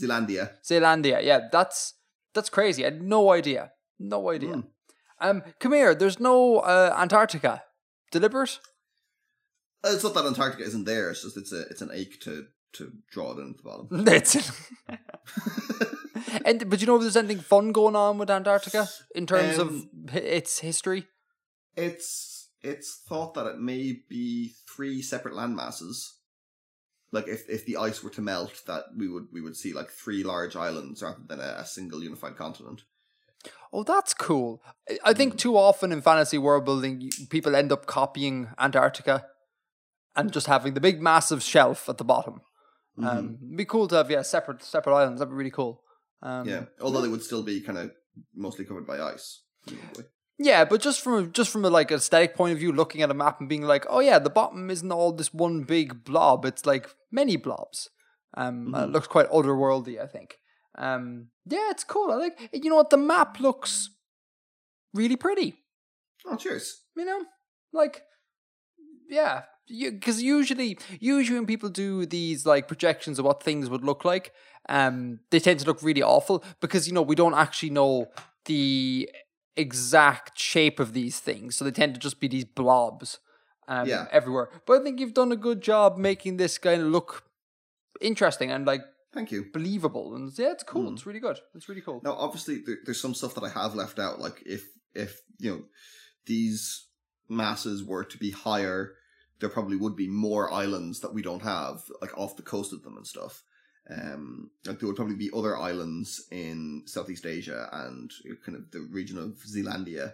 Zealandia. Zealandia. Yeah, that's that's crazy. I had no idea. No idea. Hmm. Um, come here. There's no uh, Antarctica. Deliberate? It's not that Antarctica isn't there. It's just it's a it's an ache to to draw it in at the bottom. <laughs> It's <laughs> and but you know if there's anything fun going on with Antarctica in terms Um, of its history? It's it's thought that it may be three separate land masses. Like if, if the ice were to melt, that we would we would see like three large islands rather than a, a single unified continent. Oh, that's cool. I- I think too often in fantasy world building, people end up copying Antarctica and just having the big massive shelf at the bottom. Mm-hmm. Um, it'd be cool to have yeah separate separate islands. That'd be really cool. Um, yeah, although they would still be kind of mostly covered by ice. presumably. Yeah, but just from a, just from a like aesthetic point of view, looking at a map and being like, oh yeah, the bottom isn't all this one big blob; it's like many blobs. Um, and it Mhm. looks quite otherworldly, I think. Um, yeah, it's cool. I like. You know what? The map looks really pretty. Oh, cheers! You know, like yeah, because usually, usually when people do these like projections of what things would look like, um, they tend to look really awful because you know we don't actually know the exact shape of these things, so they tend to just be these blobs, um, Yeah. everywhere. But I think you've done a good job making this kind of look interesting and like Thank you. believable, and yeah, it's cool. Mm. It's really good. It's really cool. Now, obviously, there, there's some stuff that I have left out. Like if if you know these masses were to be higher, there probably would be more islands that we don't have, like off the coast of them and stuff. Um, like there would probably be other islands in Southeast Asia and kind of the region of Zealandia,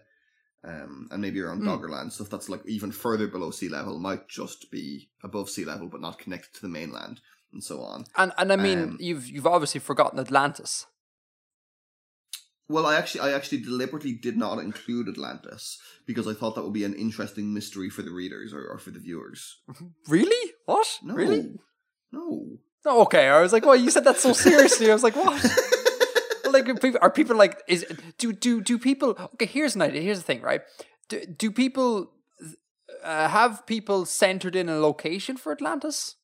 um, and maybe around Mm. Doggerland stuff that's like even further below sea level might just be above sea level but not connected to the mainland and so on. And and I mean, Um, you've you've obviously forgotten Atlantis. Well, I actually, I actually deliberately did not include Atlantis because I thought that would be an interesting mystery for the readers or, or for the viewers. Really? What? No, Really? no. Oh, okay. I was like, well, you said that so seriously. I was like, what? <laughs> Like are people, are people like is do do do people okay here's an idea here's the thing right do, do people uh, have people centered in a location for atlantis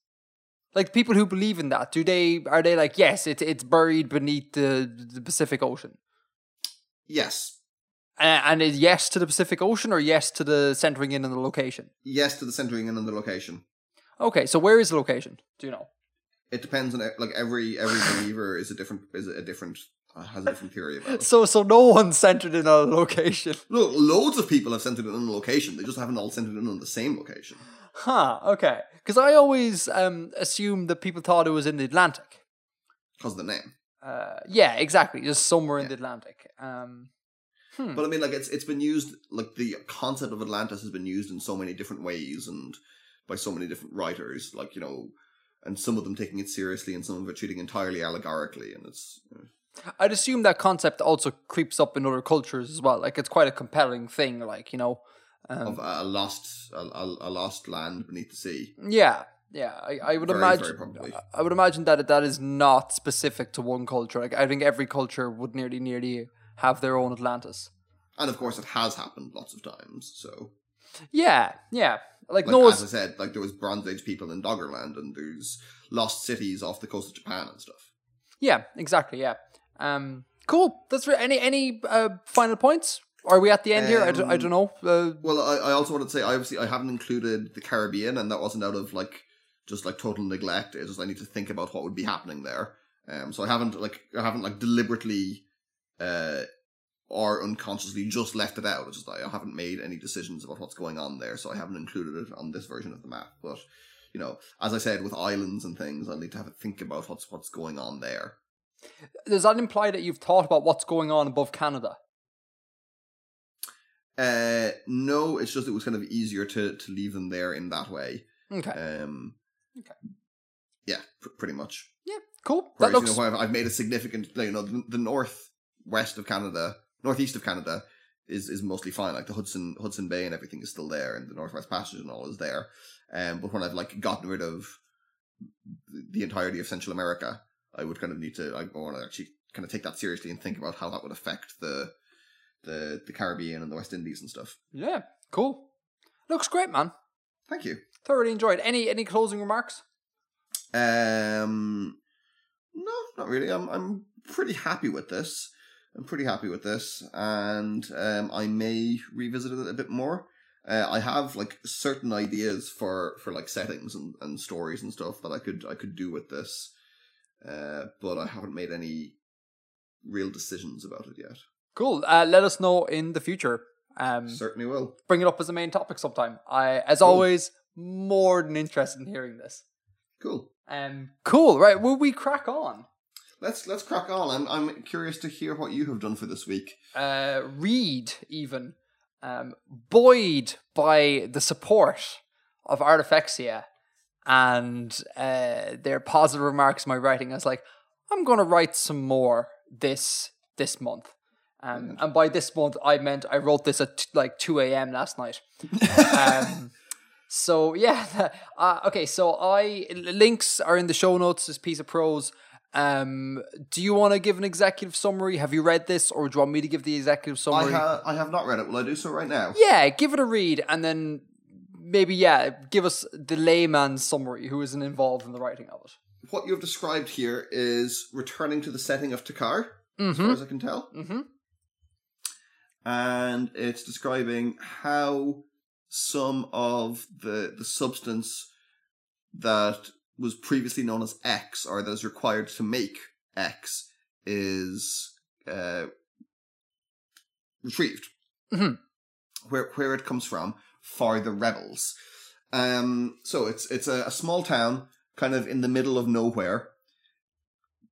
like people who believe in that do they are they like yes it's it's buried beneath the the pacific ocean Yes. and is yes to the pacific ocean or yes to the centering in on the location Yes to the centering in on the location. okay so where is the location do you know It depends on e- like every every believer is a different is a different uh, has a different theory about it. <laughs> so so no one's centered in on a location <laughs> Look, loads of people have centered in on a location. They just haven't all centered in on the same location. huh okay because i always um assumed that people thought it was in the atlantic Because of the name. Uh, yeah, exactly. Just somewhere in Yeah. the Atlantic. Um, hmm. But I mean, like it's it's been used like the concept of Atlantis has been used in so many different ways and by so many different writers. Like you know, and some of them taking it seriously and some of it treating entirely allegorically, and it's I'd assume that concept also creeps up in other cultures as well. Like it's quite a compelling thing. Like you know, um, of a lost a, a lost land beneath the sea. yeah, yeah. I, I would Very, imagine. very. I would imagine that that is not specific to one culture. Like I think every culture would nearly nearly have their own Atlantis. And of course, it has happened lots of times. So, Yeah, yeah. Like, like as I said, like there was Bronze Age people in Doggerland, and there's lost cities off the coast of Japan and stuff. Yeah, exactly. Yeah. Um, cool. That's re- any any uh, final points. Are we at the end here? I, don't, I Um, don't know. Uh, Well, I, I also wanted to say, I obviously, I haven't included the Caribbean, and that wasn't out of like just like total neglect. It's just I need to think about what would be happening there. Um, so I haven't like I haven't like deliberately, uh, or unconsciously just left it out. It's just I haven't made any decisions about what's going on there, so I haven't included it on this version of the map. But you know, as I said, with islands and things, I'll need to have a think about what's what's going on there. does that imply that you've thought about what's going on above Canada? Uh, no, it's just it was kind of easier to to leave them there in that way. Okay. Um, Okay. Yeah, pr- pretty much. yeah. Cool. Whereas, That looks. you know, I've, I've made a significant, you know, the, the northwest of Canada, northeast of Canada is is mostly fine. Like the Hudson Hudson Bay and everything is still there, and the Northwest Passage and all is there. Um, but when I've like gotten rid of the entirety of Central America, I would kind of need to. I want to actually kind of take that seriously and think about how that would affect the the the Caribbean and the West Indies and stuff. yeah. Cool. Looks great, man. Thank you. Thoroughly enjoyed. Any any closing remarks? Um, no, not really. I'm I'm pretty happy with this. I'm pretty happy with this, and um, I may revisit it a bit more. Uh, I have like certain ideas for for like settings and, and stories and stuff that I could I could do with this, uh, but I haven't made any real decisions about it yet. Cool. Uh, let us know in the future. Um, Certainly will. bring it up as a main topic sometime. I, as Cool. always, more than interested in hearing this. Cool. Um, cool. Right. Will we crack on? Let's let's crack on. I'm I'm curious to hear what you have done for this week. uh, read even um, buoyed by the support of Artifexian and uh, their positive remarks in my writing. I was like, I'm going to write some more this this month. Um, and by this month, I meant I wrote this at t- like 2 a.m. last night. <laughs> um, so <laughs> yeah, uh, okay. So I links are in the show notes. This piece of prose. Um, do you want to give an executive summary? Have you read this, or do you want me to give the executive summary? I have I have not read it. Will I do so right now? yeah, give it a read, and then maybe yeah, give us the layman's summary who isn't involved in the writing of it. what you have described here is returning to the setting of Takar, as far Mm-hmm. as I can tell. Mm-hmm. And it's describing how some of the the substance that was previously known as X, or that is required to make X, is uh, retrieved. Mhm. Where where it comes from for the rebels. Um, so it's it's a, a small town, kind of in the middle of nowhere,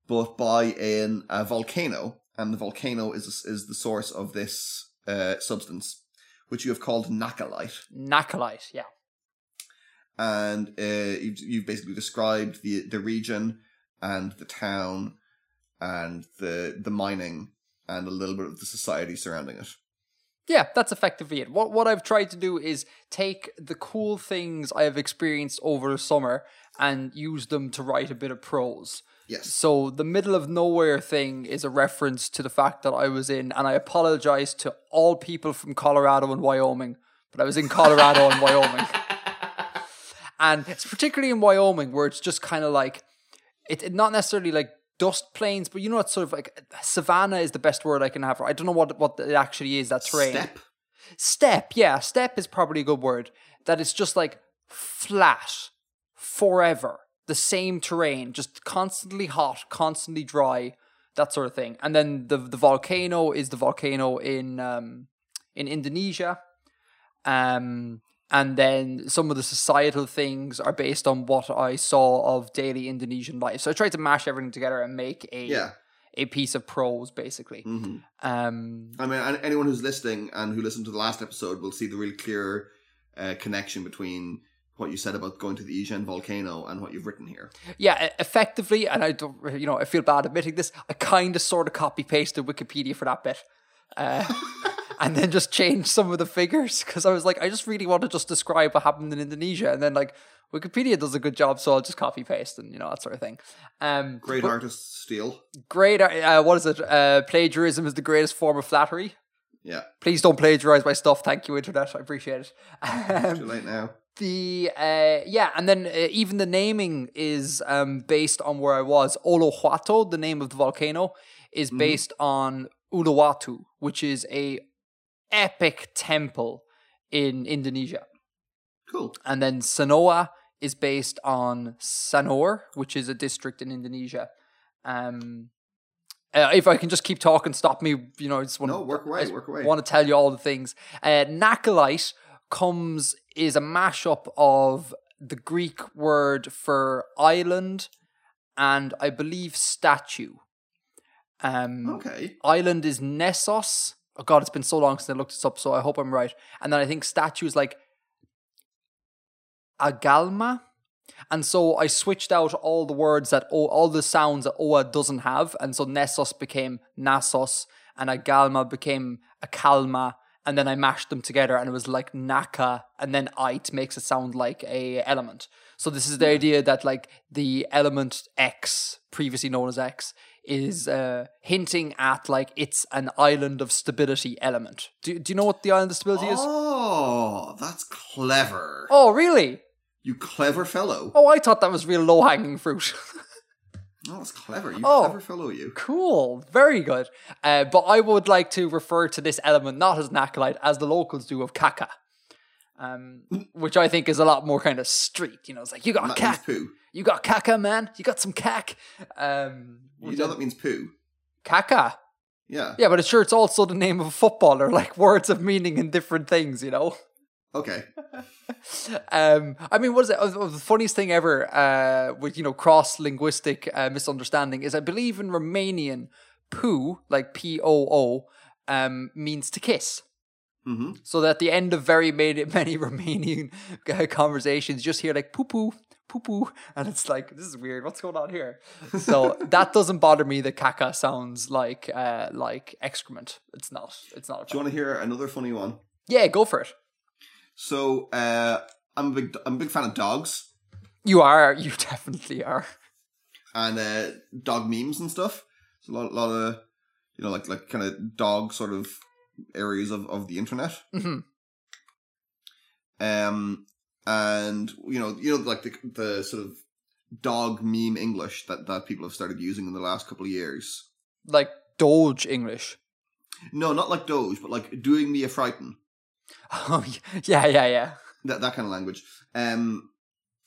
but by an, a volcano, and the volcano is is the source of this uh, substance, which you have called Nakalite. Nakalite, yeah. And uh, you've, you've basically described the the region and the town and the the mining and a little bit of the society surrounding it. Yeah, that's effectively it. What what I've tried to do is take the cool things I have experienced over the summer and use them to write a bit of prose. Yes. So the middle of nowhere thing is a reference to the fact that I was in, and I apologize to all people from Colorado and Wyoming, but I was in Colorado and Wyoming, <laughs> and it's particularly in Wyoming where it's just kind of like it's it not necessarily like dust plains, but you know it's sort of like savannah is the best word I can have. I don't know what what it actually is. That terrain. Steppe. Steppe, yeah, steppe is probably a good word. That it's just like flat forever. The same terrain, just constantly hot, constantly dry, that sort of thing. And then the the volcano is the volcano in um in Indonesia. Um and then some of the societal things are based on what I saw of daily Indonesian life. So I tried to mash everything together and make a Yeah. a piece of prose basically. hmm Um I mean, anyone who's listening and who listened to the last episode will see the really clear uh, connection between what you said about going to the Ijen volcano and what you've written here. Yeah, effectively, and I don't, you know, I feel bad admitting this. I kind of sort of copy pasted Wikipedia for that bit, uh, and then just changed some of the figures because I was like, I just really want to just describe what happened in Indonesia, and then like Wikipedia does a good job, so I'll just copy paste and you know that sort of thing. Um, Great but artists steal. great. Uh, what is it? Uh, plagiarism is the greatest form of flattery. Yeah. Please don't plagiarize my stuff. Thank you, internet. I appreciate it. Um, Too late now. The uh yeah and then uh, even the naming is um based on where i was Olowhato the name of the volcano is Mhm. based on uluwatu which is a epic temple in indonesia Cool. and then sanoa is based on sanur which is a district in indonesia um uh, if I can just keep talking, stop me. You know, I just want No, work away, work away. I want to tell you all the things. Uh, Nakalite comes is a mashup of the Greek word for island and I believe statue. Um, Okay. Island is Nessos. Oh God, it's been so long since I looked this up, so I hope I'm right. And then I think statue is like Agalma. And so I switched out all the words that o- all the sounds that Oa doesn't have, and so Nessos became Nasos, and Agalma became Akalma, and then I mashed them together, and it was like Naka, and then it makes it sound like a element. So this is the idea that like the element X, previously known as X, is uh, hinting at like it's an island of stability element. Do, do you know what the island of stability is? Oh, that's clever. Oh, really? You clever fellow. Oh, I thought that was real low hanging fruit. <laughs> Oh, that's clever. You Oh. clever fellow, you. cool, very good. Uh, but I would like to refer to this element not as Nakalite, as the locals do of Kaka. Um, which I think is a lot more kind of street. You know, it's like you got And that means cack, poo. you got Kaka, man, you got some cack. Um, You know that means poo. Kaka. Yeah. Yeah, but it's sure it's also the name of a footballer, <laughs> like words of meaning in different things. You know. Okay. <laughs> um, I mean, what is it? uh, The funniest thing ever uh, with you know cross linguistic uh, misunderstanding is I believe in Romanian, poo like P O O um, means to kiss. Mm-hmm. So that at the end of very many, <laughs> many Romanian uh, conversations, you just hear like poo poo, poo poo, and it's like this is weird. What's going on here? So <laughs> that doesn't bother me. That caca sounds like uh, like excrement. It's not. It's not. Do you want to hear another funny one? yeah, go for it. So, uh, I'm a big, I'm a big fan of dogs You are. <laughs> You definitely are. and uh, dog memes and stuff. It's a lot, lot of, you know, like like kind of dog sort of areas of, of the internet. hmm Um, and you know, you know, like the the sort of dog meme English that that people have started using in the last couple of years. Like Doge English. No, not like Doge, but like doing me a frighten. Oh <laughs> yeah, yeah, yeah. That that kind of language. Um,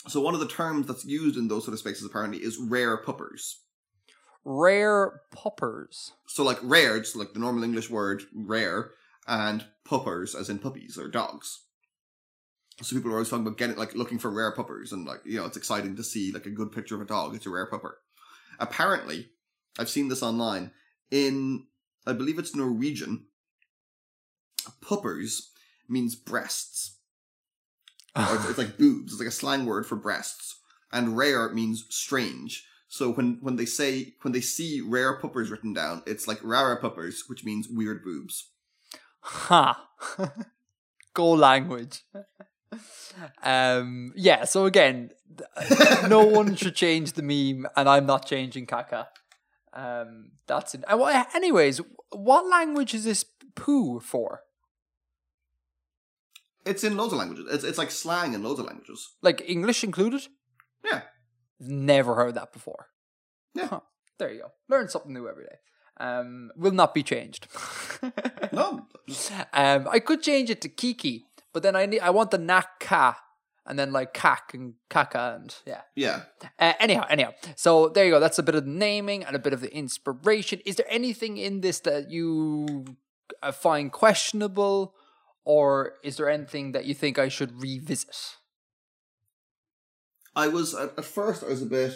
so one of the terms that's used in those sort of spaces apparently is rare puppers. Rare puppers. So like rare, just like the normal English word rare, and puppers as in puppies or dogs. So people are always talking about getting like looking for rare puppers, and like you know it's exciting to see like a good picture of a dog. It's a rare pupper. Apparently, I've seen this online in I believe it's Norwegian. Puppers means breasts. <sighs> It's, it's like boobs. It's like a slang word for breasts. And rare means strange. So when when they say when they see rare puppers written down, it's like rara puppers, which means weird boobs. Ha. <laughs> Go language. um. Yeah. So again, no one <laughs> should change the meme, and I'm not changing Kaka. Um. That's it. Anyways, what language is this poo for? It's in loads of languages. It's it's like slang in loads of languages. Like English included? Yeah. Never heard that before. Yeah. Huh. There you go. Learn something new every day. Um, will not be changed. <laughs> No. Um, I could change it to Kiki, but then I need I want the Naka and then like Kak and Kaka and yeah. Yeah. Uh, anyhow, anyhow. So there you go. That's a bit of the naming and a bit of the inspiration. Is there anything in this that you uh, find questionable, or is there anything that you think I should revisit? I was at, at first I was a bit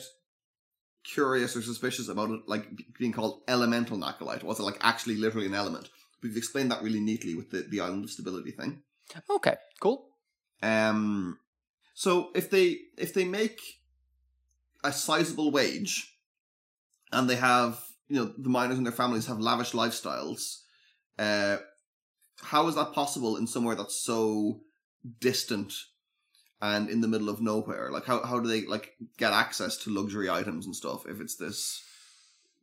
curious or suspicious about it like being called elemental Nakalite. Was it like actually literally an element? You've explained that really neatly with the, the island of stability thing. Okay, cool. Um so if they if they make a sizable wage and they have you know the miners and their families have lavish lifestyles, uh how is that possible in somewhere that's so distant and in the middle of nowhere? Like how how do they like get access to luxury items and stuff if it's this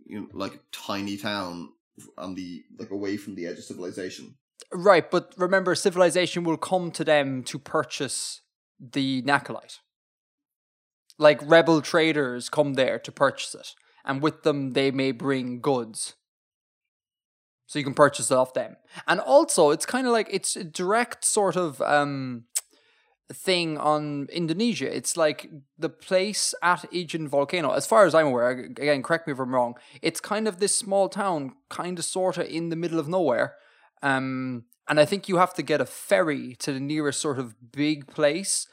you know like tiny town on the like away from the edge of civilization? Right, but remember, civilization will come to them to purchase the Nakalite. Like rebel traders come there to purchase it, and with them they may bring goods. So you can purchase it off them. And also, it's kind of like it's a direct sort of um, thing on Indonesia. It's like the place at Ijen volcano. As far as I'm aware, again, correct me if I'm wrong. It's kind of this small town, kind of sort of in the middle of nowhere. Um, and I think you have to get a ferry to the nearest sort of big place.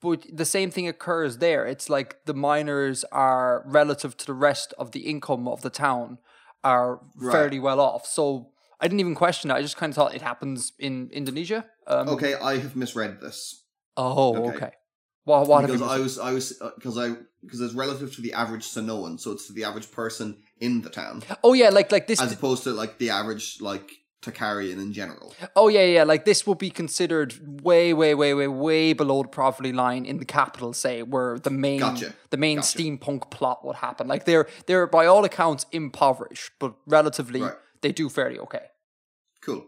But the same thing occurs there. It's like the miners are relative to the rest of the income of the town are Right. fairly well off. So I didn't even question it. I just kind of thought it happens in Indonesia. Um, Okay, I have misread this. Oh, Okay. okay. Well, what have because you? I was I was because I because it's relative to the average Sanoan, so it's to the average person in the town, oh yeah, like like this. as opposed to like the average like Takarian in general. Oh yeah, yeah. Like this would be considered way, way, way, way, way below the poverty line in the capital, say, where the main, Gotcha. the main Gotcha. steampunk plot would happen. Like they're they're by all accounts impoverished, but relatively Right. they do fairly okay. Cool.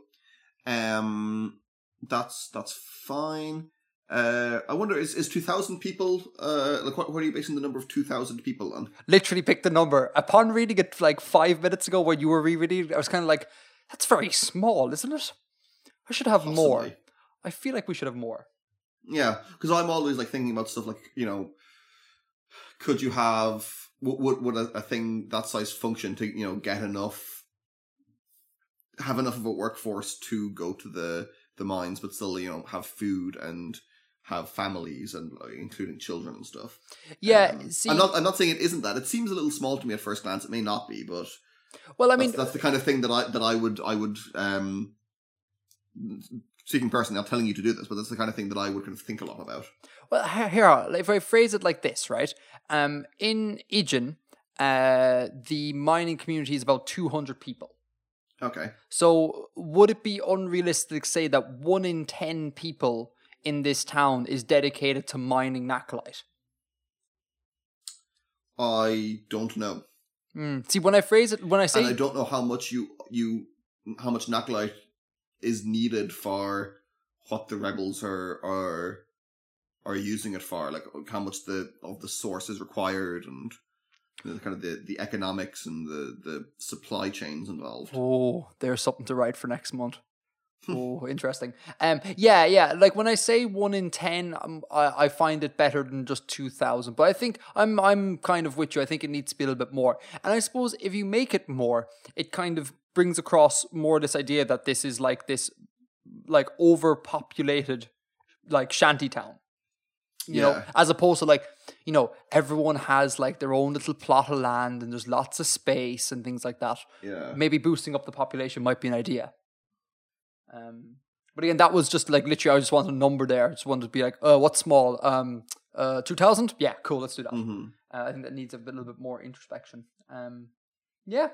Um, that's that's fine. Uh, I wonder is is two thousand people? Uh, like what, what are you basing the number of two thousand people on? Literally picked the number upon reading it like five minutes ago when you were rereading. it, I was kind of like, that's very small, isn't it? I should have more. I feel like we should have more. Yeah, because I'm always like thinking about stuff like you know, could you have would would, would a, a thing that size function to you know get enough, have enough of a workforce to go to the the mines, but still you know have food and have families and like, including children and stuff. Yeah, Um, see, I'm not. I'm not saying it isn't that. It seems a little small to me at first glance. It may not be, but well, I mean, that's, that's the kind of thing that I that I would I would um. Speaking personally, I'm telling you to do this, but that's the kind of thing that I would kind of think a lot about. Well, he- here, if I phrase it like this, right? Um, in Ijen, uh, the mining community is about 200 people. Okay. So, would it be unrealistic to say that one in 10 people in this town is dedicated to mining Nakalite? I don't know, Hmm. See, when I phrase it, when I say and I don't know how much you you how much Nakalite is needed for what the rebels are are are using it for, like how much the of the source is required, and you know, kind of the the economics and the the supply chains involved. Oh, there's something to write for next month. <laughs> oh, interesting. Um, yeah, yeah. Like when I say one in ten, um, I, I find it better than just two thousand. But I think I'm I'm kind of with you. I think it needs to be a little bit more. And I suppose if you make it more, it kind of brings across more this idea that this is like this, like overpopulated, like shanty town. You know, as opposed to like, you know, everyone has like their own little plot of land and there's lots of space and things like that Yeah. maybe boosting up the population might be an idea. Um, but again, that was just like literally, I just wanted a number there. I just wanted to be like, uh, what's small? Um, uh, two thousand? Yeah, cool. Let's do that. hmm Uh, I think that needs a bit- little bit more introspection. Um, yeah,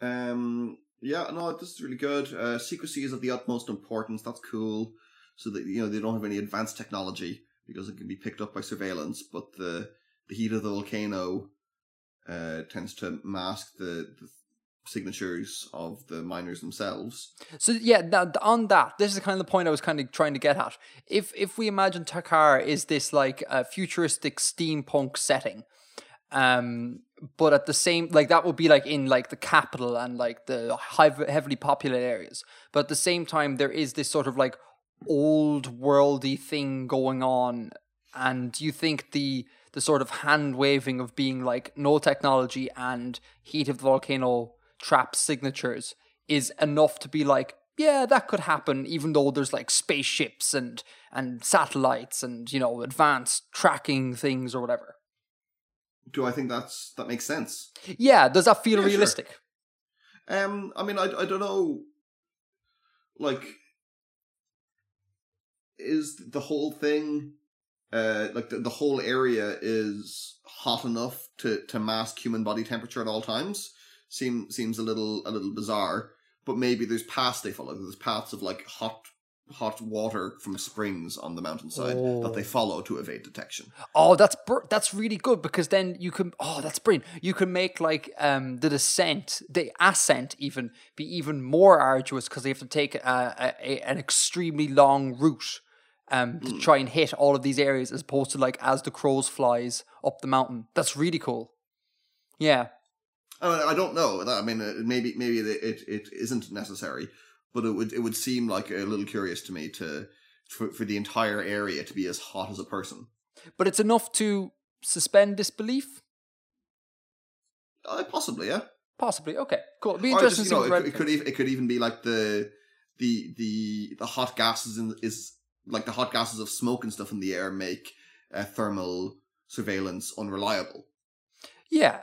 Um. Yeah, no, this is really good. Uh, secrecy is of the utmost importance. That's cool. So that you know they don't have any advanced technology because it can be picked up by surveillance. But the the heat of the volcano uh, tends to mask the, the signatures of the miners themselves. So yeah, on that, this is kind of the point I was kind of trying to get at. If if we imagine Takar is this like a futuristic steampunk setting, um, but at the same like that would be like in like the capital and like the high, heavily populated areas, but at the same time there is this sort of like old worldy thing going on, and you think the the sort of hand waving of being like no technology and heat of the volcano trap signatures is enough to be like yeah that could happen even though there's like spaceships and and satellites and you know advanced tracking things or whatever Do I think that's that makes sense? yeah does that feel Yeah, sure. realistic Um, I mean, I I don't know. Like, is the whole thing, uh, like the, the whole area is hot enough to to mask human body temperature at all times? Seem seems a little a little bizarre. But maybe there's paths they follow. There's paths of like hot hot water from springs on the mountainside that they Oh. follow to evade detection. Oh, that's br- that's really good because then you can. Oh, that's brilliant. You can make like um the descent, the ascent, even be even more arduous because they have to take a, a, a an extremely long route um to try and hit all of these areas as opposed to like as the crows flies up the mountain. That's really cool. Yeah. I, mean, I don't know. I mean, uh, maybe maybe it, it isn't necessary, but it would it would seem like a little curious to me to for, for the entire area to be as hot as a person. But it's enough to suspend disbelief. Uh, possibly, yeah. Possibly. Okay. Cool. It'd be interesting just, to you see know, it, it could even, it could even be like the the the the hot gases in is like the hot gases of smoke and stuff in the air make uh, thermal surveillance unreliable. Yeah,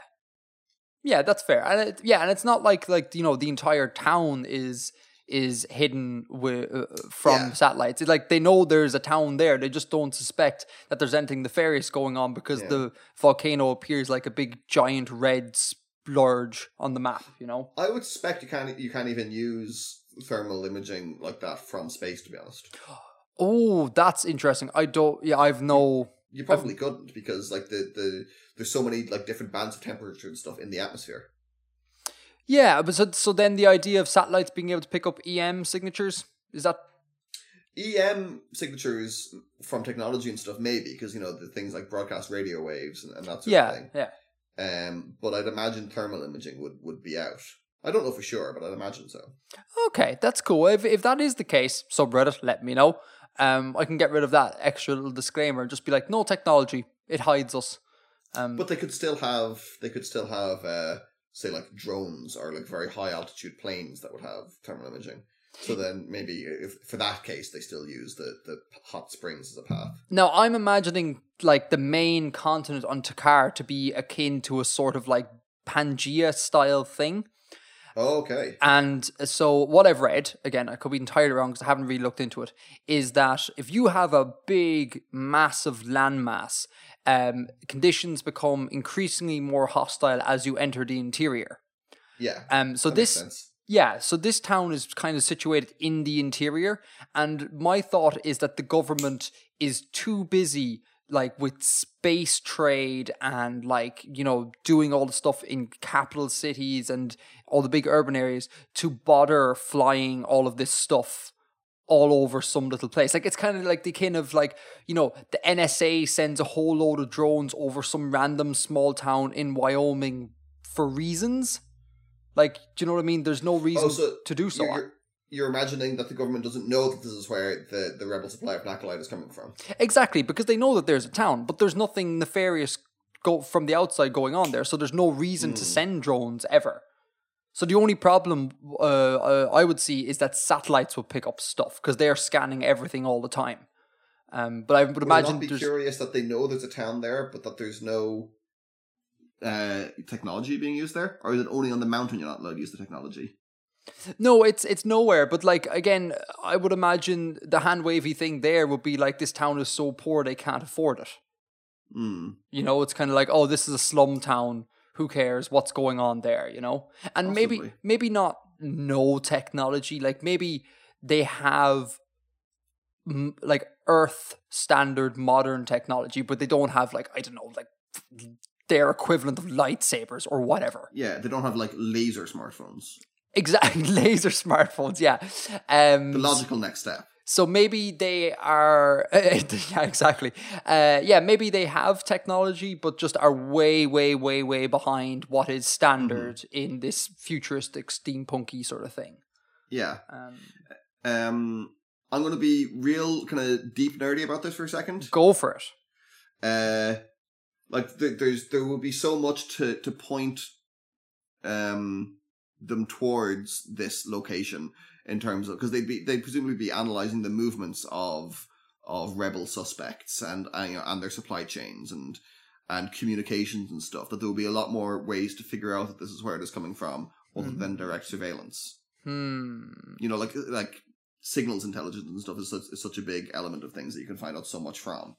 yeah, that's fair. And it, yeah, and it's not like like you know the entire town is is hidden with, uh, from Yeah. satellites. It's like they know there's a town there. They just don't suspect that there's anything nefarious going on because Yeah. the volcano appears like a big giant red splurge on the map. You know. I would suspect you can't you can't even use thermal imaging like that from space. To be honest, <gasps> Oh, that's interesting. I don't. Yeah, I've no. You probably couldn't because like the the there's so many like different bands of temperature and stuff in the atmosphere. Yeah, but so so then the idea of satellites being able to pick up EM signatures is that EM signatures from technology and stuff, maybe because you know the things like broadcast radio waves and, and that sort of thing. yeah yeah. Um, but I'd imagine thermal imaging would, would be out. I don't know for sure, but I'd imagine so. Okay, that's cool. If if that is the case, subreddit, let me know. Um, I can get rid of that extra little disclaimer. Just be like, no technology, it hides us. Um, But they could still have they could still have uh, say like drones or like very high altitude planes that would have thermal imaging. So then maybe if for that case they still use the the hot springs as a path. now I'm imagining like the main continent on Takar to be akin to a sort of like Pangea style thing. Oh, okay. And so, what I've read, again, I could be entirely wrong because I haven't really looked into it, is that if you have a big, massive landmass, um, conditions become increasingly more hostile as you enter the interior. Yeah. Um, so this, yeah, so this town is kind of situated in the interior, and my thought is that the government is too busy like with space trade and like you know doing all the stuff in capital cities and all the big urban areas to bother flying all of this stuff all over some little place. Like it's kind of like the kind of like you know the NSA sends a whole load of drones over some random small town in Wyoming for reasons. Like do you know what I mean? There's no oh, reason Oh, so to do so. You're, you're, imagining that the government doesn't know that this is where the, the rebel supply of Nakalite is coming from. Exactly, because they know that there's a town, but there's nothing nefarious go from the outside going on there, so there's no reason to send drones ever. So the only problem uh, uh, I would see is that satellites will pick up stuff because they're scanning everything all the time. Um, but I would Would imagine not be there's curious that they know there's a town there, but that there's no uh, technology being used there, or is it only on the mountain you're not allowed to use the technology? No, it's it's nowhere. But like again, I would imagine the hand wavy thing there would be like this town is so poor they can't afford it. Hmm. You know, it's kind of like, oh, this is a slum town. Who cares what's going on there? You know, and maybe Possibly. maybe not no technology. Like maybe they have m- like Earth standard modern technology, but they don't have like I don't know like their equivalent of lightsabers or whatever. Yeah, they don't have like laser smartphones. Exactly, <laughs> laser smartphones. Yeah, um, The logical next step. so maybe they are. <laughs> yeah, exactly. Uh, yeah, maybe they have technology, but just are way, way, way, way behind what is standard in this futuristic steampunky sort of thing. Yeah. Um, Um, I'm going to be real kind of deep nerdy about this for a second. go for it. Uh, like th- there's there will be so much to to point um them towards this location in terms of because they'd be they'd presumably be analyzing the movements of of rebel suspects and uh, you know, and their supply chains and and communications and stuff that there will be a lot more ways to figure out that this is where it is coming from other Mhm. than direct surveillance Hmm. you know like like signals intelligence and stuff is such, is such a big element of things that you can find out so much from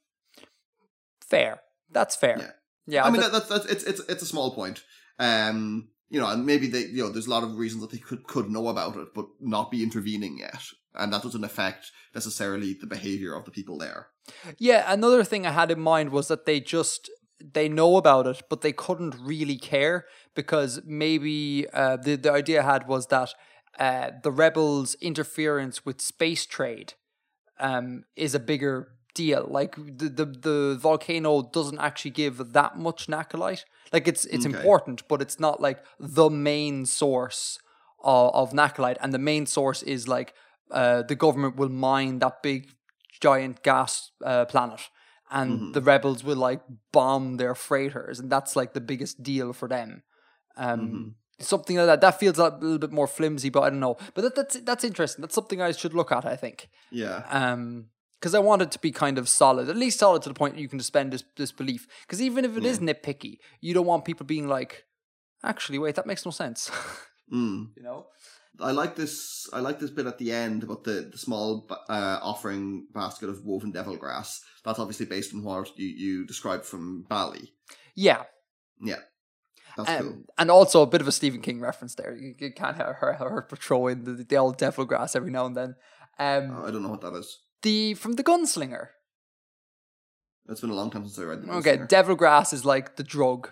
Fair. That's fair. Yeah. Yeah. I mean, that, that's, that's, it's, it's, it's a small point. Um, you know, and maybe they, you know, there's a lot of reasons that they could, could know about it, but not be intervening yet. And that doesn't affect necessarily the behavior of the people there. Yeah, another thing I had in mind was that they just they know about it, but they couldn't really care because maybe uh, the the idea I had was that uh, the rebels' interference with space trade um, is a bigger deal. Like the, the the volcano doesn't actually give that much nakalite. Like it's it's Okay. important, but it's not like the main source of, of nakalite. And the main source is like uh, the government will mine that big giant gas uh, planet, and Mhm. the rebels will like bomb their freighters, and that's like the biggest deal for them. Um, Mhm. Something like that. That feels a little bit more flimsy, but I don't know. But that, that's that's interesting. That's something I should look at. I think Yeah. um because I want it to be kind of solid, at least solid to the point that you can suspend dis- disbelief. Because even if it is nitpicky, you don't want people being like, actually, wait, that makes no sense. <laughs> Mm. you know? I like this. I like this bit at the end about the, the small uh, offering basket of woven devil grass. That's obviously based on what you, you described from Bali. Yeah. Yeah. That's Um, cool. And also a bit of a Stephen King reference there. You, you can't have her, her patrolling the, the old devil grass every now and then. Um, I don't know what that is. The From the Gunslinger. It's been a long time since I read the Okay, Gunslinger. devil grass is like the drug.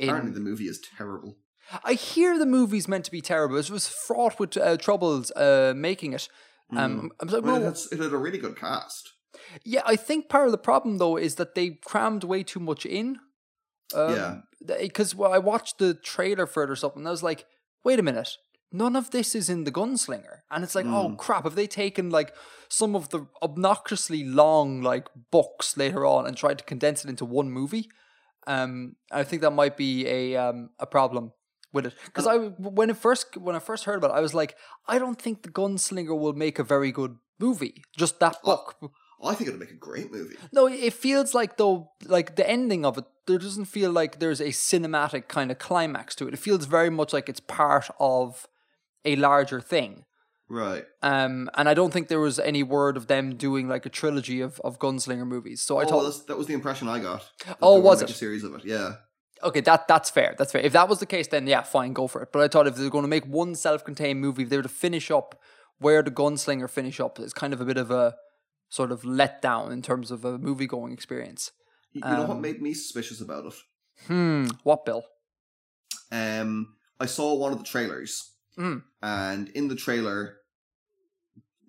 Apparently, the movie is terrible. I hear the movie's meant to be terrible. It was fraught with uh, troubles uh, making it. Um, I'm like, I mean, it, well, had, it had a really good cast. Yeah, I think part of the problem though is that they crammed way too much in. Um, Yeah. Because well, I watched the trailer for it or something, and I was like, "Wait a minute, none of this is in the Gunslinger," and it's like, "Oh Mm. crap! Have they taken like some of the obnoxiously long like books later on and tried to condense it into one movie?" Um, I think that might be a um a problem with it because I when it first when I first heard about it, I was like, I don't think the Gunslinger will make a very good movie. Just that Oh. book. I think it'd make a great movie. No, it feels like though, like the ending of it, there doesn't feel like there's a cinematic kind of climax to it. It feels very much like it's part of a larger thing. Right. Um, and I don't think there was any word of them doing like a trilogy of, of gunslinger movies. So I oh, thought, that was the impression I got. Oh, was it? A series of it, yeah. okay, that that's fair. That's fair. If that was the case, then yeah, fine, go for it. But I thought if they're going to make one self-contained movie, if they were to finish up where the gunslinger finish up, it's kind of a bit of a sort of letdown in terms of a movie-going experience. You, you know what Um, made me suspicious about it? Hmm. What, Bill? Um, I saw one of the trailers, Mm. and in the trailer,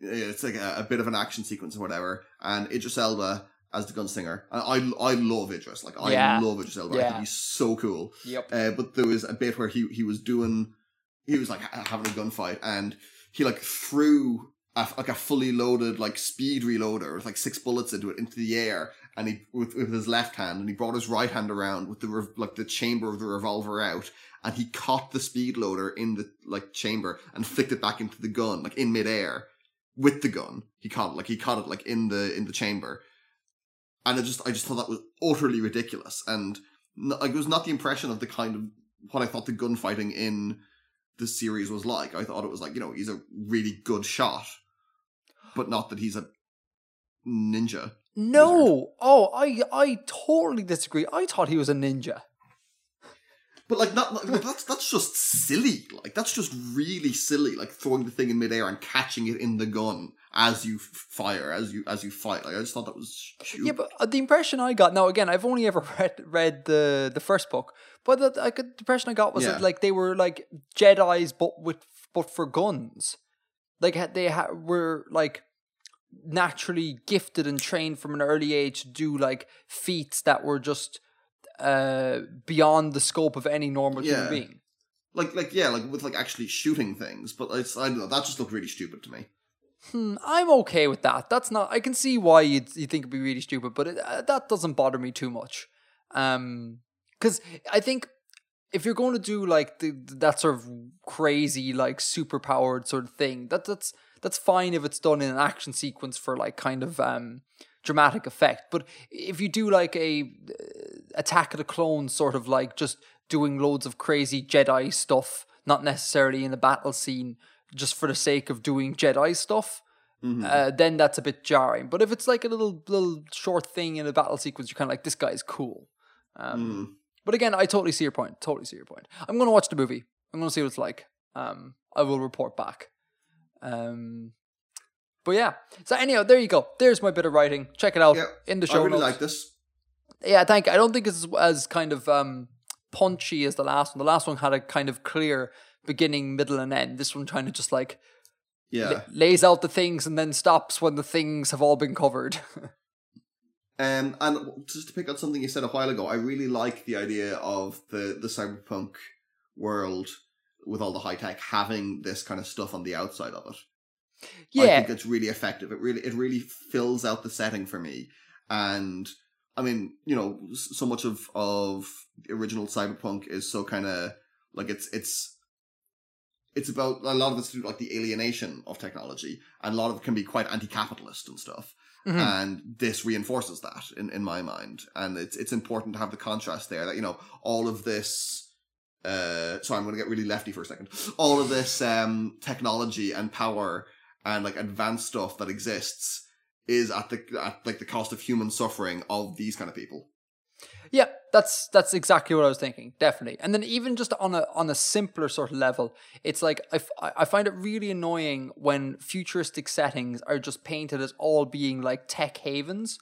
it's like a, a bit of an action sequence or whatever, and Idris Elba as the gunslinger. And I I love Idris, like I Yeah. love Idris Elba. I Yeah. think he's so cool. Yep. Uh, but there was a bit where he he was doing, he was like ha- having a gunfight, and he like threw a, like a fully loaded like speed reloader with like six bullets into it into the air, and he with, with his left hand, and he brought his right hand around with the like the chamber of the revolver out, and he caught the speed loader in the like chamber and flicked it back into the gun like in midair with the gun. He caught it like he caught it like in the in the chamber, and I just I just thought that was utterly ridiculous, and like, it was not the impression of the kind of what I thought the gunfighting in the series was like. I thought it was like you know he's a really good shot, but not that he's a ninja. No. Oh, I I totally disagree. I thought he was a ninja. But like, not like, that's that's just silly. Like that's just really silly. Like throwing the thing in midair and catching it in the gun as you fire, as you as you fight. Like I just thought that was stupid. Yeah, but uh, the impression I got now again, I've only ever <laughs> read read the the first book, but the, I could, the impression I got was Yeah. that like they were like Jedi's, but with but for guns, like they ha- were like naturally gifted and trained from an early age to do like feats that were just uh beyond the scope of any normal Yeah. human being. like like yeah, like with like actually shooting things. But it's I don't know. That just looked really stupid to me. Hmm, I'm okay with that. That's not. I can see why you you think it'd be really stupid, but it, uh, that doesn't bother me too much. Um, because I think if you're going to do like the, that sort of crazy like super powered sort of thing, that that's that's fine if it's done in an action sequence for like kind of um dramatic effect. But if you do like a uh, Attack of the Clones sort of like just doing loads of crazy Jedi stuff, not necessarily in a battle scene, just for the sake of doing Jedi stuff, Mhm. uh, then that's a bit jarring. But if it's like a little little short thing in a battle sequence, you're kind of like, this guy's cool. Um, Mm. But again, I totally see your point. Totally see your point. I'm going to watch the movie. I'm going to see what it's like. Um, I will report back. Um, but yeah. So anyhow, there you go. There's my bit of writing. Check it out Yeah, in the I show really notes. like this. Yeah, thank you. I don't think it's as kind of um, punchy as the last one. The last one had a kind of clear beginning, middle, and end. This one kind of just like Yeah. la- lays out the things and then stops when the things have all been covered. <laughs> Um, and just to pick up something you said a while ago, I really like the idea of the the cyberpunk world with all the high tech having this kind of stuff on the outside of it. I think it's really effective. It really it really fills out the setting for me. And I mean, you know, so much of of the original cyberpunk is so kind of like it's it's it's about a lot of it's do like the alienation of technology, and a lot of it can be quite anti-capitalist and stuff. Mhm. And this reinforces that in, in my mind, and it's it's important to have the contrast there that you know all of this. Uh, sorry, I'm going to get really lefty for a second. All of this um technology and power and like advanced stuff that exists is at the at like the cost of human suffering of these kind of people. Yeah, that's that's exactly what I was thinking. Definitely, and then even just on a on a simpler sort of level, it's like I, f- I- I find it really annoying when futuristic settings are just painted as all being like tech havens,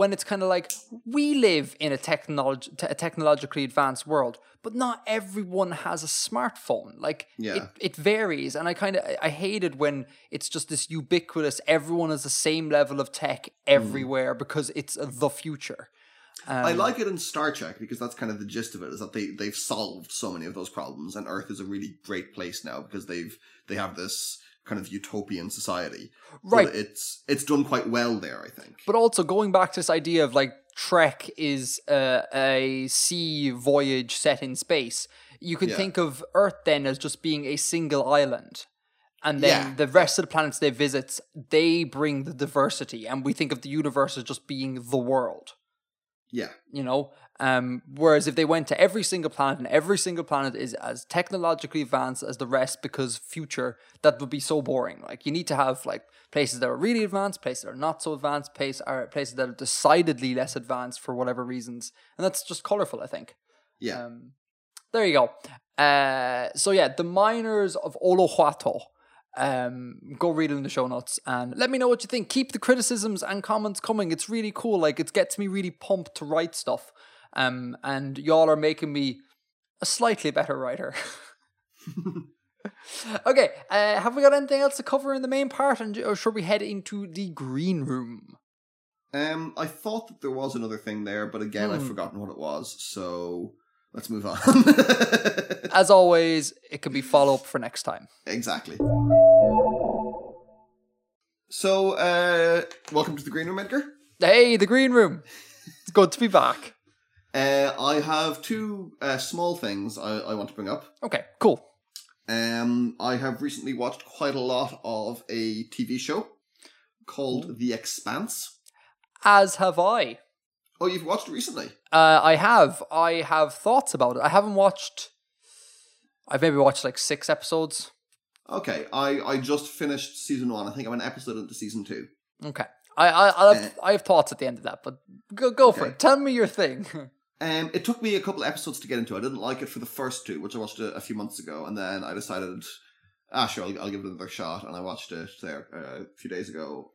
when it's kind of like we live in a technolog- te- a technologically advanced world, but not everyone has a smartphone. Like it, Yeah. it varies, and I kind of I hate it when it's just this ubiquitous. Everyone has the same level of tech everywhere because it's the future. I Um, like it in Star Trek because that's kind of the gist of it is that they they've solved so many of those problems and Earth is a really great place now because they've they have this kind of utopian society. But Right. it's it's done quite well there, I think. But also going back to this idea of like Trek is uh, a sea voyage set in space, you can Yeah. think of Earth then as just being a single island. And then Yeah. the rest of the planets they visit, they bring the diversity, and we think of the universe as just being the world. yeah. You know, um, whereas if they went to every single planet and every single planet is as technologically advanced as the rest, because future that would be so boring. Like you need to have like places that are really advanced, places that are not so advanced, place are places that are decidedly less advanced for whatever reasons, and that's just colorful. I think. Yeah. Um, there you go. Uh, so yeah, the miners of Olowhato. Um, go read it in the show notes and let me know what you think. Keep the criticisms and comments coming. It's really cool. Like it gets me really pumped to write stuff. Um, and y'all are making me a slightly better writer. <laughs> okay, uh, have we got anything else to cover in the main part, and or should we head into the green room? Um, I thought that there was another thing there, but again, I've Hmm. forgotten what it was. So let's move on. <laughs> As always, it can be follow up for next time. exactly. So, uh, welcome to the green room, Edgar. Hey, the green room. It's good to be back. Uh, I have two uh, small things I, I want to bring up. Okay, cool. Um, I have recently watched quite a lot of a TV show called The Expanse. As have I. Oh, you've watched it recently? Uh, I have. I have thoughts about it. I haven't watched. I've maybe watched like six episodes. Okay, I, I just finished season one. I think I'm an episode into season two. Okay. I I I have, Uh, I have thoughts at the end of that, but go go for it. Tell me your thing. <laughs> Um, it took me a couple of episodes to get into. I didn't like it for the first two, which I watched a, a few months ago, and then I decided, ah, sure, I'll, I'll give it another shot. And I watched it there uh, a few days ago,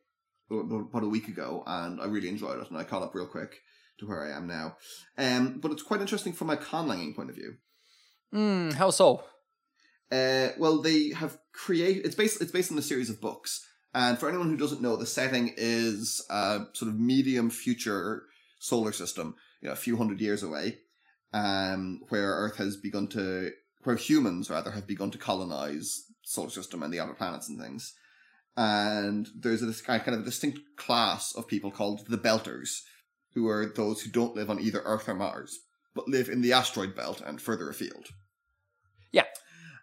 about a week ago, and I really enjoyed it, and I caught up real quick to where I am now. Um, but it's quite interesting from a conlanging point of view. Hmm, how so? Uh, well, they have created. It's based. It's based on a series of books, and for anyone who doesn't know, the setting is a sort of medium future solar system, you know, a few hundred years away, um, where Earth has begun to, where humans rather have begun to colonize solar system and the other planets and things. And there's a this kind of a distinct class of people called the Belters, who are those who don't live on either Earth or Mars, but live in the asteroid belt and further afield. Yeah.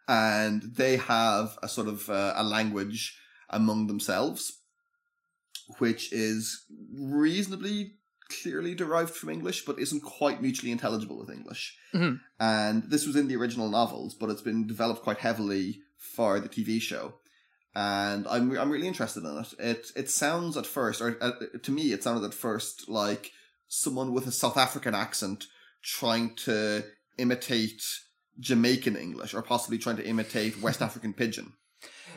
And they have a sort of uh, a language among themselves, which is reasonably clearly derived from English, but isn't quite mutually intelligible with English. Mhm. And this was in the original novels, but it's been developed quite heavily for the TV show. And I'm I'm really interested in it. It it sounds at first, or uh, to me, it sounded at first like someone with a South African accent trying to imitate Jamaican English, or possibly trying to imitate West <laughs> African Pidgin.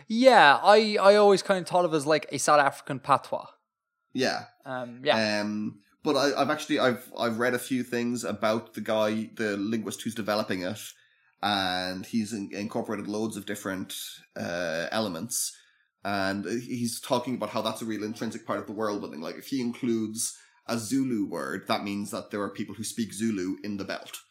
Yeah, I, I always kind of thought of it as like a South African patois. Yeah, Um, yeah. Um, but I, I've actually I've I've read a few things about the guy, the linguist who's developing it, and he's in, incorporated loads of different uh, elements, and he's talking about how that's a real intrinsic part of the world building. Like if he includes a Zulu word, that means that there are people who speak Zulu in the belt.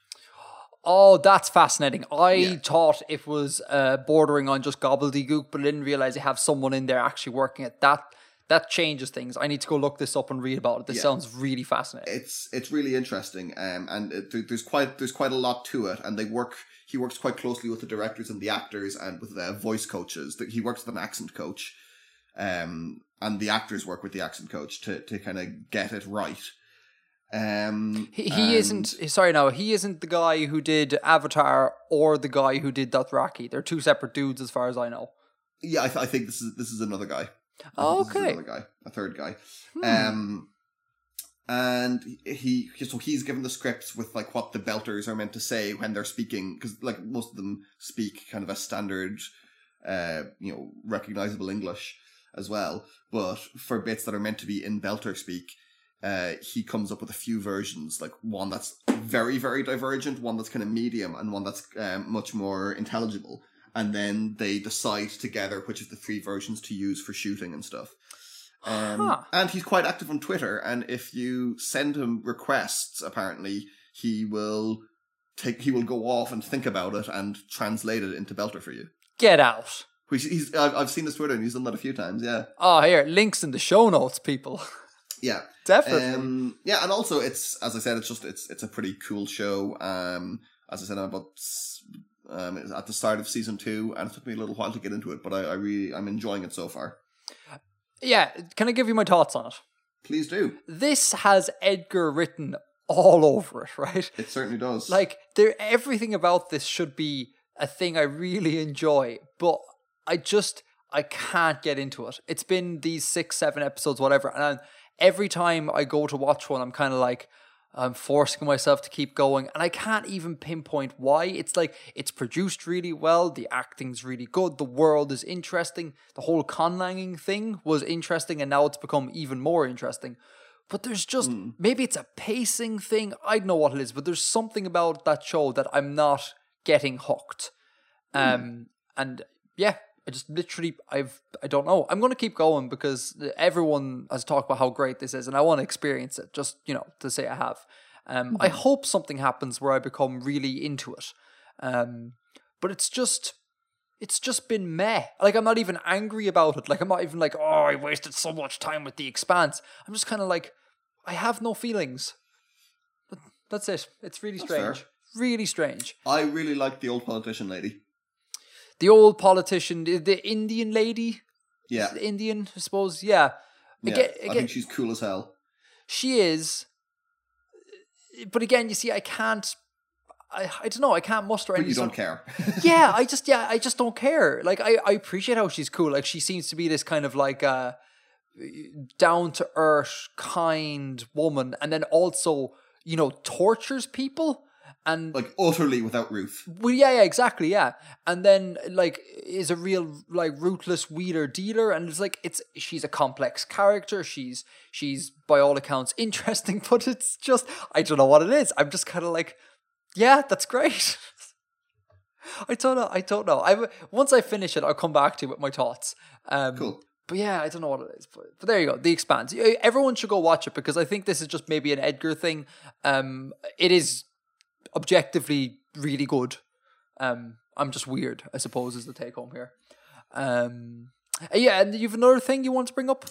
Oh, that's fascinating. I Yeah. thought it was uh, bordering on just gobbledygook, but I didn't realize they have someone in there actually working at That that changes things. I need to go look this up and read about it. This Yeah. sounds really fascinating. it's it's really interesting um and it, there's quite there's quite a lot to it and they work he works quite closely with the directors and the actors and with the voice coaches he works with an accent coach um and the actors work with the accent coach to to kind of get it right um He, he isn't. Sorry, no, he isn't the guy who did Avatar or the guy who did Dothraki. They're two separate dudes, as far as I know. yeah I, th- I think this is this is another guy Oh, okay. another guy a third guy Hmm. Um, and he so he's given the scripts with like what the belters are meant to say when they're speaking because like most of them speak kind of a standard, uh, you know, recognizable English as well. But for bits that are meant to be in belter speak, uh, he comes up with a few versions, like one that's very very divergent, one that's kind of medium, and one that's um, much more intelligible. And then they decide together which of the three versions to use for shooting and stuff. Um, Huh. And he's quite active on Twitter. And if you send him requests, apparently he will take he will go off and think about it and translate it into Belter for you. Get out. Which he's I've, I've seen his Twitter and he's done that a few times. Yeah, Oh, here, links in the show notes, people. yeah, <laughs> Definitely. um, yeah. And also, it's as I said, it's just it's it's a pretty cool show. Um, as I said, I'm about um at the start of season two, and it took me a little while to get into it, but I, I really I'm enjoying it so far. yeah, can I give you my thoughts on it? Please do. This has Edgar written all over it, right? It certainly does. Like there everything about this should be a thing I really enjoy, but I just I can't get into it. It's been these six, seven episodes, whatever, and I'm, every time I go to watch one, I'm kind of like I'm forcing myself to keep going, and I can't even pinpoint why. It's like it's produced really well, the acting's really good, the world is interesting, the whole conlanging thing was interesting, and now it's become even more interesting. But there's just maybe it's a pacing thing. I don't know what it is, but there's something about that show that I'm not getting hooked. Um, and yeah, I just literally I've I don't know. I'm gonna keep going because everyone has talked about how great this is, and I want to experience it. Just you know to say I have. Um, I hope something happens where I become really into it. Um, but it's just it's just been meh. Like I'm not even angry about it. Like I'm not even like, oh, I wasted so much time with the expanse. I'm just kind of like, I have no feelings. That's it. It's really That's fair. strange. Really strange. I really like the old politician lady. The old politician, the, Indian lady, Yeah, Indian, I suppose. Yeah. yeah. Again, I think she's cool as hell. she is. But again, you see, I can't. I, I don't know. I can't muster But any. you don't care. <laughs> yeah, I just yeah, I just don't care. Like I, I appreciate how she's cool. Like she seems to be this kind of like uh down to earth, kind woman, and then also you know, tortures people and Like utterly without Ruth. well, yeah, yeah, exactly, yeah. And then like is a real like ruthless wheeler dealer, and it's like it's she's a complex character. She's she's by all accounts <laughs> interesting, but it's just I don't know what it is. I'm just kind of like, yeah, that's great. <laughs> I don't know. I don't know. I once I finish it, I'll come back to it with my thoughts. Um, Cool. But yeah, I don't know what it is. But, but there you go. The Expanse. Everyone should go watch it because I think this is just maybe an Edgar thing. Um, it is objectively really good. Um, I'm just weird, I suppose, is the take home here. Um, uh, yeah, and you've another thing you want to bring up?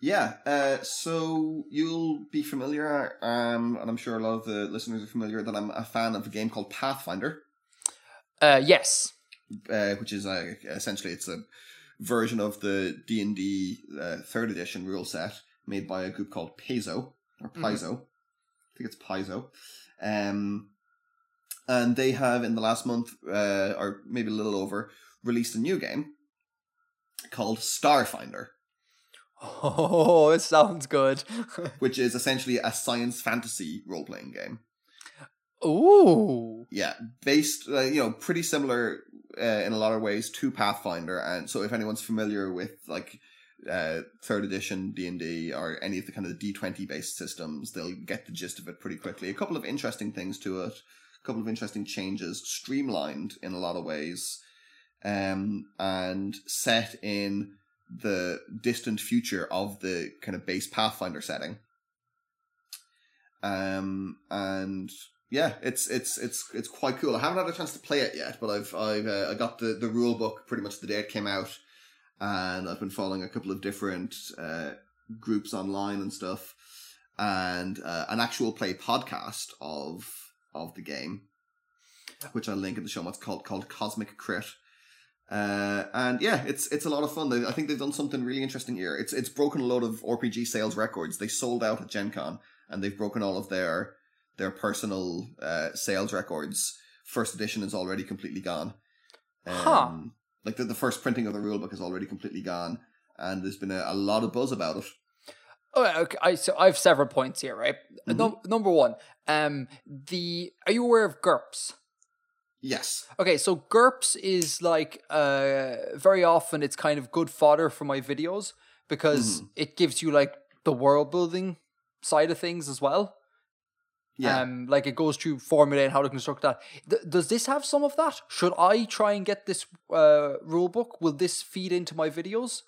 Yeah, uh, so you'll be familiar, um, and I'm sure a lot of the listeners are familiar that I'm a fan of a game called Pathfinder, Uh, yes. uh, which is uh, essentially it's a version of the D and D uh, third edition rule set made by a group called Paizo or Paizo. I think it's Paizo. Um, and they have in the last month, uh, or maybe a little over, released a new game called Starfinder. Oh, it sounds good. <laughs> which is essentially a science fantasy role playing game. Ooh. Yeah, based, uh, you know, pretty similar uh, in a lot of ways to Pathfinder. And so, if anyone's familiar with like uh, third edition D and D or any of the kind of D twenty based systems, they'll get the gist of it pretty quickly. A couple of interesting things to it, couple of interesting changes, streamlined in a lot of ways, um, and set in the distant future of the kind of base Pathfinder setting. Um, and yeah, it's it's it's it's quite cool. I haven't had a chance to play it yet, but I've I've uh, I got the the rule book pretty much the day it came out, and I've been following a couple of different uh, groups online and stuff, and uh, an actual play podcast of of the game, which I'll link in the show notes called called Cosmic Crit. Uh, and yeah, it's it's a lot of fun. They, I think they've done something really interesting here. It's it's broken a lot of RPG sales records. They sold out at Gen Con, and they've broken all of their their personal uh, sales records. First edition is already completely gone. Um, Huh. Like the, the first printing of the rulebook is already completely gone, and there's been a, a lot of buzz about it. Oh, okay. I so I have several points here, right? Mhm. Num- number one, um, the are you aware of GURPS? Yes. Okay, so GURPS is like uh very often it's kind of good fodder for my videos because it gives you like the world building side of things as well. Yeah. Um, like it goes through formula and how to construct that. Th- does this have some of that? Should I try and get this uh rule book? Will this feed into my videos?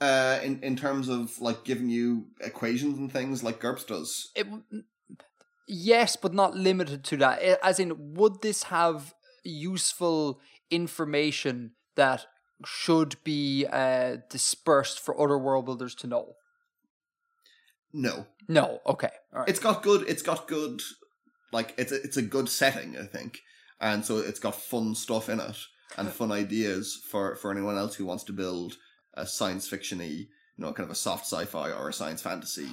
Uh, in in terms of like giving you equations and things like GURPS does. It, yes, but not limited to that. As in, would this have useful information that should be uh, dispersed for other world builders to know? No, No. Okay. All right. it's got good. It's got good. Like it's a, it's a good setting, I think, and so it's got fun stuff in it and fun ideas for for anyone else who wants to build a science fictiony, you know, kind of a soft sci-fi or a science fantasy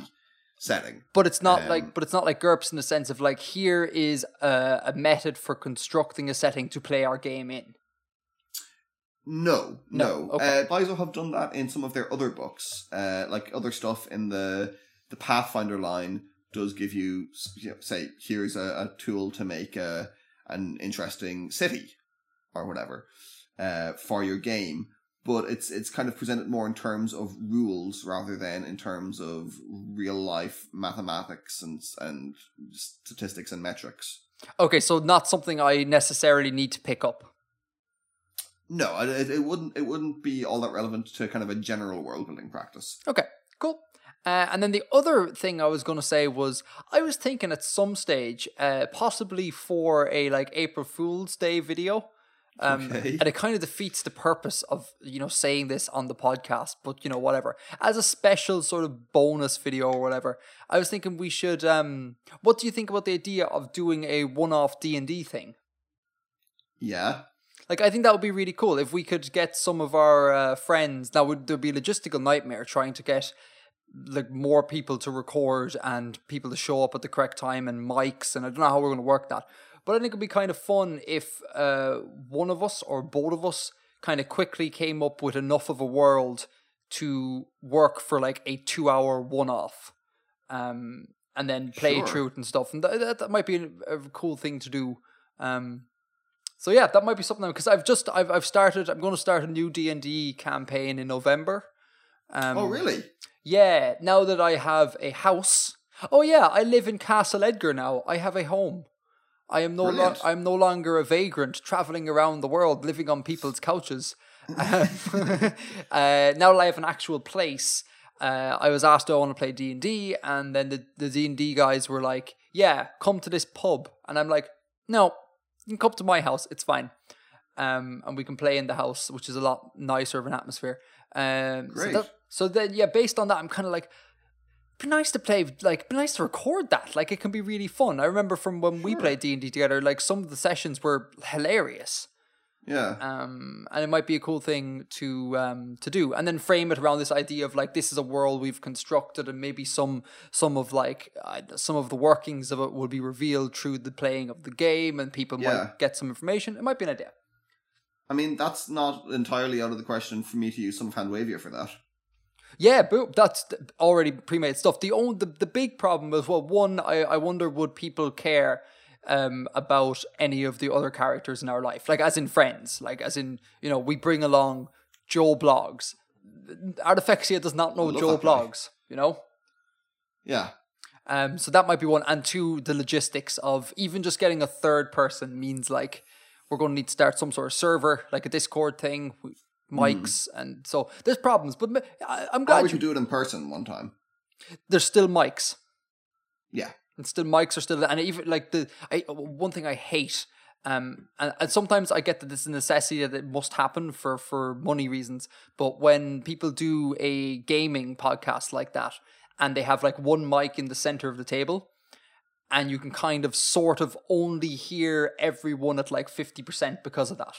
setting. but it's not um, like. But it's not like GURPS in the sense of like here is a, a method for constructing a setting to play our game in. No, No, no. okay. Uh, Paizo have done that in some of their other books. Uh, like other stuff in the the Pathfinder line does give you, you know, say, here's a, a tool to make a an interesting city or whatever uh, for your game. But it's it's kind of presented more in terms of rules rather than in terms of real life mathematics and and statistics and metrics. Okay, so not something I necessarily need to pick up. No, it, it wouldn't. It wouldn't be all that relevant to kind of a general world building practice. Okay, cool. Uh, and then the other thing I was going to say was I was thinking at some stage, uh, possibly for a like April Fool's Day video. <laughs> Um, Okay. And it kind of defeats the purpose of you know saying this on the podcast, but you know whatever. As a special sort of bonus video or whatever, I was thinking we should. Um, what do you think about the idea of doing a one-off D and D thing? Yeah. Like, I think that would be really cool if we could get some of our uh, friends. Now, would there be a logistical nightmare trying to get like more people to record and people to show up at the correct time and mics, and I don't know how we're going to work that. But I think it'd be kind of fun if uh, one of us or both of us kind of quickly came up with enough of a world to work for like a two-hour one-off. Um, and then play Sure. through it and stuff. And that, that, that might be a, a cool thing to do. Um, so yeah, that might be something because I've just I've I've started. I'm going to start a new D and D campaign in November. Um, oh, really? Yeah, now that I have a house. Oh yeah, I live in Castle Edgar now. I have a home. I am no lo- I'm no longer a vagrant traveling around the world living on people's couches. <laughs> Uh, now that I have an actual place, uh, I was asked, "Do I want to play D and D?" And then the the D and D guys were like, "Yeah, come to this pub," and I'm like, "No, you can come to my house. It's fine." Um, and we can play in the house, which is a lot nicer of an atmosphere. Um, Great. So, that, so then, yeah, based on that, I'm kind of like, be nice to play like be nice to record that like it can be really fun i remember from when we played d&d together like some of the sessions were hilarious Yeah. um and it might be a cool thing to um to do and then frame it around this idea of like this is a world we've constructed and maybe some some of like uh, some of the workings of it will be revealed through the playing of the game and people Yeah. might get some information it might be an idea I mean, that's not entirely out of the question for me to use some of Handwavia for that. Yeah, boom. That's already pre-made stuff. The only the, the big problem is well, one, I, I wonder would people care um about any of the other characters in our life, like as in friends, like as in you know we bring along Joe Bloggs. Artifexian does not know Joe guy. Bloggs, you know. Yeah. Um, so that might be one, and two, the logistics of even just getting a third person means like we're going to need to start some sort of server, like a Discord thing, with mics, and so there's problems. But I, am Or glad we you, could do it in person one time. there's still mics. Yeah. and still mics are still and even like the I one thing I hate um and, and sometimes I get that it's a necessity that it must happen for for money reasons but when people do a gaming podcast like that and they have like one mic in the center of the table and you can kind of sort of only hear everyone at like 50% because of that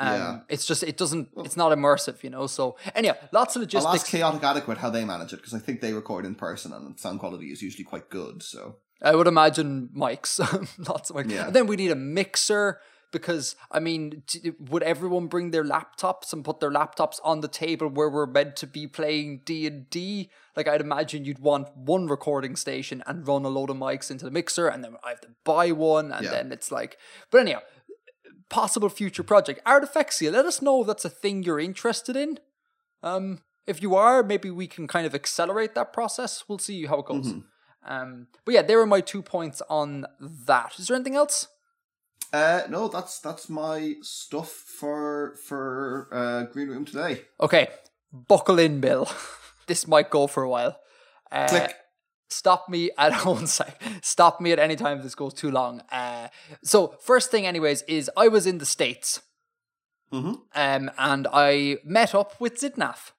um, Yeah. it's just it doesn't it's not immersive you know so anyhow lots of I'll logistics ask Chaotic Adequate how they manage it because I think they record in person and sound quality is usually quite good. So I would imagine mics, <laughs> lots of mics. Yeah. And then we need a mixer because I mean, d- would everyone bring their laptops and put their laptops on the table where we're meant to be playing D and D? Like I'd imagine you'd want one recording station and run a load of mics into the mixer, and then I have to buy one, and Yeah. then it's like. But anyhow, possible future project Artifexian. Let us know if that's a thing you're interested in. Um, if you are, maybe we can kind of accelerate that process. We'll see how it goes. Mhm. Um, but yeah, there were my two points on that. Is there anything else? uh no, that's that's my stuff for for uh Green Room today. Okay, buckle in, Bill. <laughs> this might go for a while. Uh, Click. Stop me at <laughs> one sec. Stop me at any time if this goes too long. Uh, so first thing, anyways, is I was in the states, Mm-hmm. um, and I met up with Xidnaf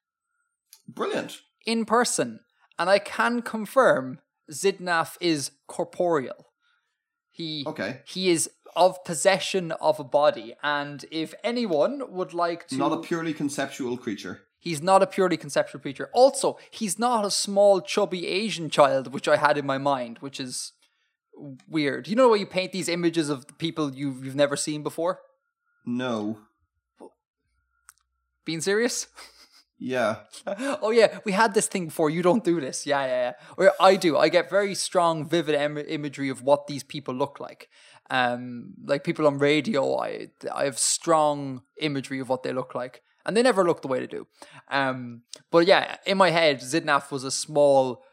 Brilliant. in person, and I can confirm Xidnaf is corporeal. He Okay. he is of possession of a body, and if anyone would like to, Not a purely conceptual creature. He's not a purely conceptual creature. Also, he's not a small, chubby Asian child, which I had in my mind, which is weird. You know where you paint these images of people you've you've never seen before? No. Being serious? Yeah. <laughs> oh yeah, we had this thing before. You don't do this. Yeah, yeah, yeah. Or I do. I get very strong, vivid Im- imagery of what these people look like. Um, like people on radio, I I have strong imagery of what they look like, and they never look the way they do. Um, but yeah, in my head, Xidnaf was a small,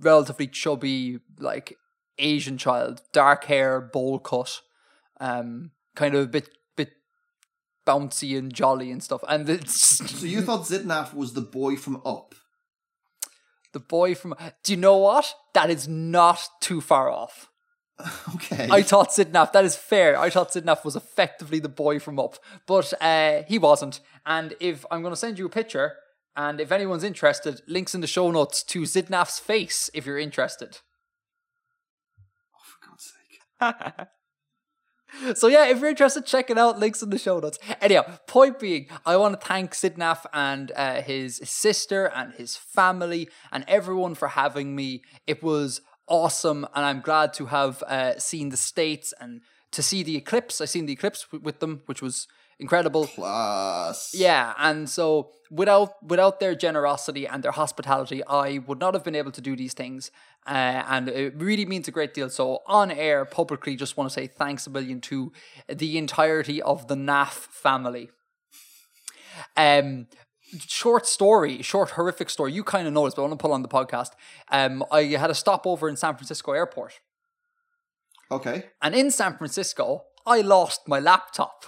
relatively chubby, like Asian child, dark hair, bowl cut, um, kind of a bit bit bouncy and jolly and stuff. And it's <laughs> So you thought Xidnaf was the boy from Up? The boy from. Do you know what? That is not too far off. <laughs> Okay. I thought Xidnaf, that is fair. I thought Xidnaf was effectively the boy from Up, but uh, he wasn't. And if I'm going to send you a picture, and if anyone's interested, links in the show notes to Xidnaf's face if you're interested. Oh, for God's sake. <laughs> So yeah, if you're interested, check it out. Links in the show notes. Anyhow, point being, I want to thank Xidnaf and uh, his sister and his family and everyone for having me. It was awesome, and I'm glad to have uh, seen the states and to see the eclipse. I seen the eclipse w- with them, which was incredible. Plus. Yeah, and so without without their generosity and their hospitality, I would not have been able to do these things. Uh, and it really means a great deal. So on air, publicly, just want to say thanks a million to the entirety of the NAF family. Um, short story, short horrific story. You kind of know this, but I want to put on the podcast. Um, I had a stopover in San Francisco Airport, Okay. and in San Francisco, I lost my laptop.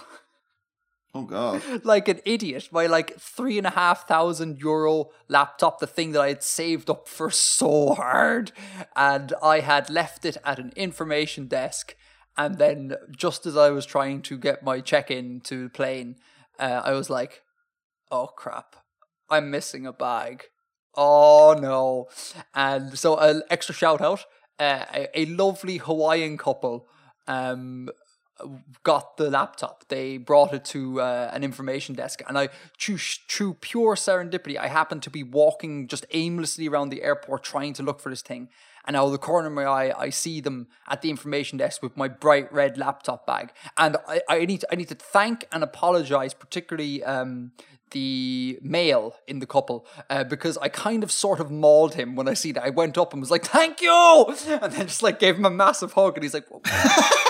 Oh god. <laughs> like an idiot. My like three and a half thousand euro laptop, the thing that I had saved up for so hard, and I had left it at an information desk. And then, just as I was trying to get my check in to the plane, uh, I was like, "Oh crap, I'm missing a bag." Oh no! And so, an extra shout out: uh, a, a lovely Hawaiian couple um, got the laptop. They brought it to uh, an information desk, and I, through, through pure serendipity, I happened to be walking just aimlessly around the airport trying to look for this thing. And out of the corner of my eye, I see them at the information desk with my bright red laptop bag. And I, I need to, I need to thank and apologize, particularly um, the male in the couple, uh, because I kind of sort of mauled him when I see that. I went up and was like, "Thank you," and then just like gave him a massive hug, and he's like <laughs>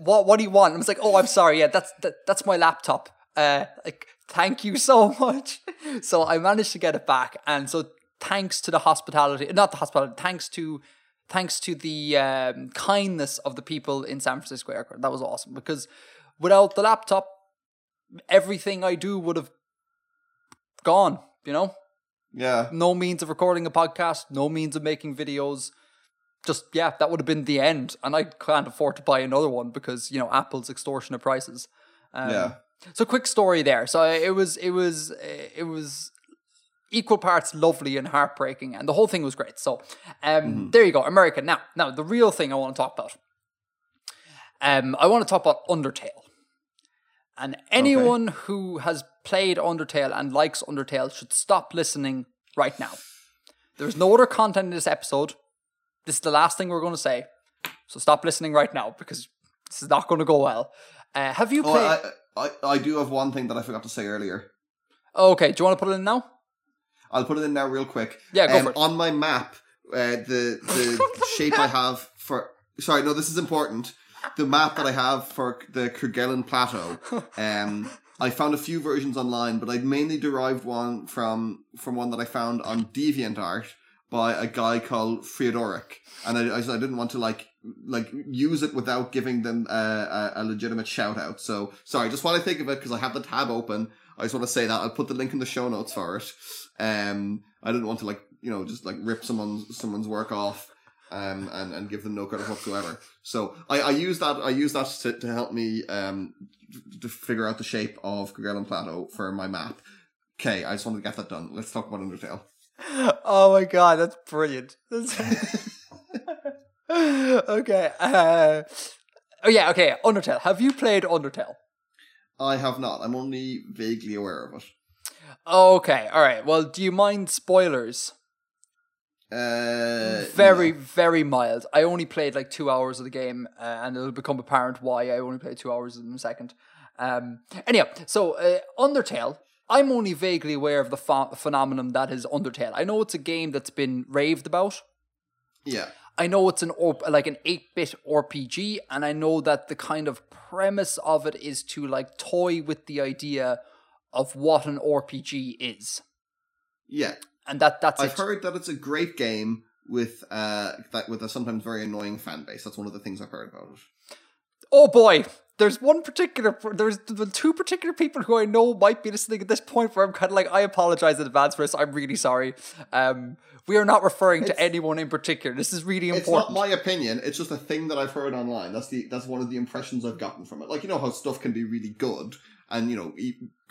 what what do you want? I was like, oh, I'm sorry. Yeah, that's that, that's my laptop. Uh, like, thank you so much. <laughs> So I managed to get it back, and so thanks to the hospitality, not the hospitality, thanks to thanks to the um, kindness of the people in San Francisco Airport. That was awesome because without the laptop, everything I do would have gone. You know, Yeah. no means of recording a podcast, no means of making videos. Just yeah, that would have been the end, and I can't afford to buy another one because you know Apple's extortionate prices. Um, Yeah. So quick story there. So it was it was it was equal parts lovely and heartbreaking, and the whole thing was great. So um, there you go, America. Now now the real thing I want to talk about. Um, I want to talk about Undertale. And anyone who has played Undertale and likes Undertale should stop listening right now. There's no other content in this episode. This is the last thing we're going to say. So stop listening right now because this is not going to go well. Uh, have you Oh. I, I, I do have one thing that I forgot to say earlier. okay, do you want to put it in now? I'll put it in now real quick. Yeah, go Um, for it. On my map, uh, the the <laughs> shape I have for sorry, no, this is important. The map that I have for the Kerguelen Plateau. <laughs> Um, I found a few versions online, but I mainly derived one from from one that I found on DeviantArt by a guy called Freodhoric, and I, I, I didn't want to like like use it without giving them a, a, a legitimate shout out. So sorry, just while I think of it, because I have the tab open, I just want to say that I'll put the link in the show notes for it. Um, I didn't want to like you know just like rip someone's someone's work off. Um, and, and give them no credit whatsoever. So I, I use that I use that to, to help me um to figure out the shape of Kerguelen Plateau for my map. Okay, I just wanted to get that done. Let's talk about Undertale. Oh my god, that's brilliant. That's- <laughs> okay. Uh, oh yeah. Okay. Undertale. Have you played Undertale? I have not. I'm only vaguely aware of it. Okay. All right. Well, do you mind spoilers? Uh, very no. very mild i only played like two hours of the game uh, and it'll become apparent why i only played two hours in a second um anyhow so uh, undertale i'm only vaguely aware of the ph- phenomenon that is undertale i know it's a game that's been raved about Yeah. I know it's an or- like an 8-bit RPG and I know that the kind of premise of it is to like toy with the idea of what an RPG is. Yeah. And that that's I've it. heard that it's a great game with uh that with a sometimes very annoying fan base. That's one of the things I've heard about it. Oh boy, there's one particular, there's two particular people who I know might be listening at this point where I'm kind of like, I apologize in advance for this. I'm really sorry. Um, we are not referring to anyone in particular. This is really important. It's not my opinion. It's just a thing that I've heard online. That's the that's one of the impressions I've gotten from it. Like you know how stuff can be really good, and you know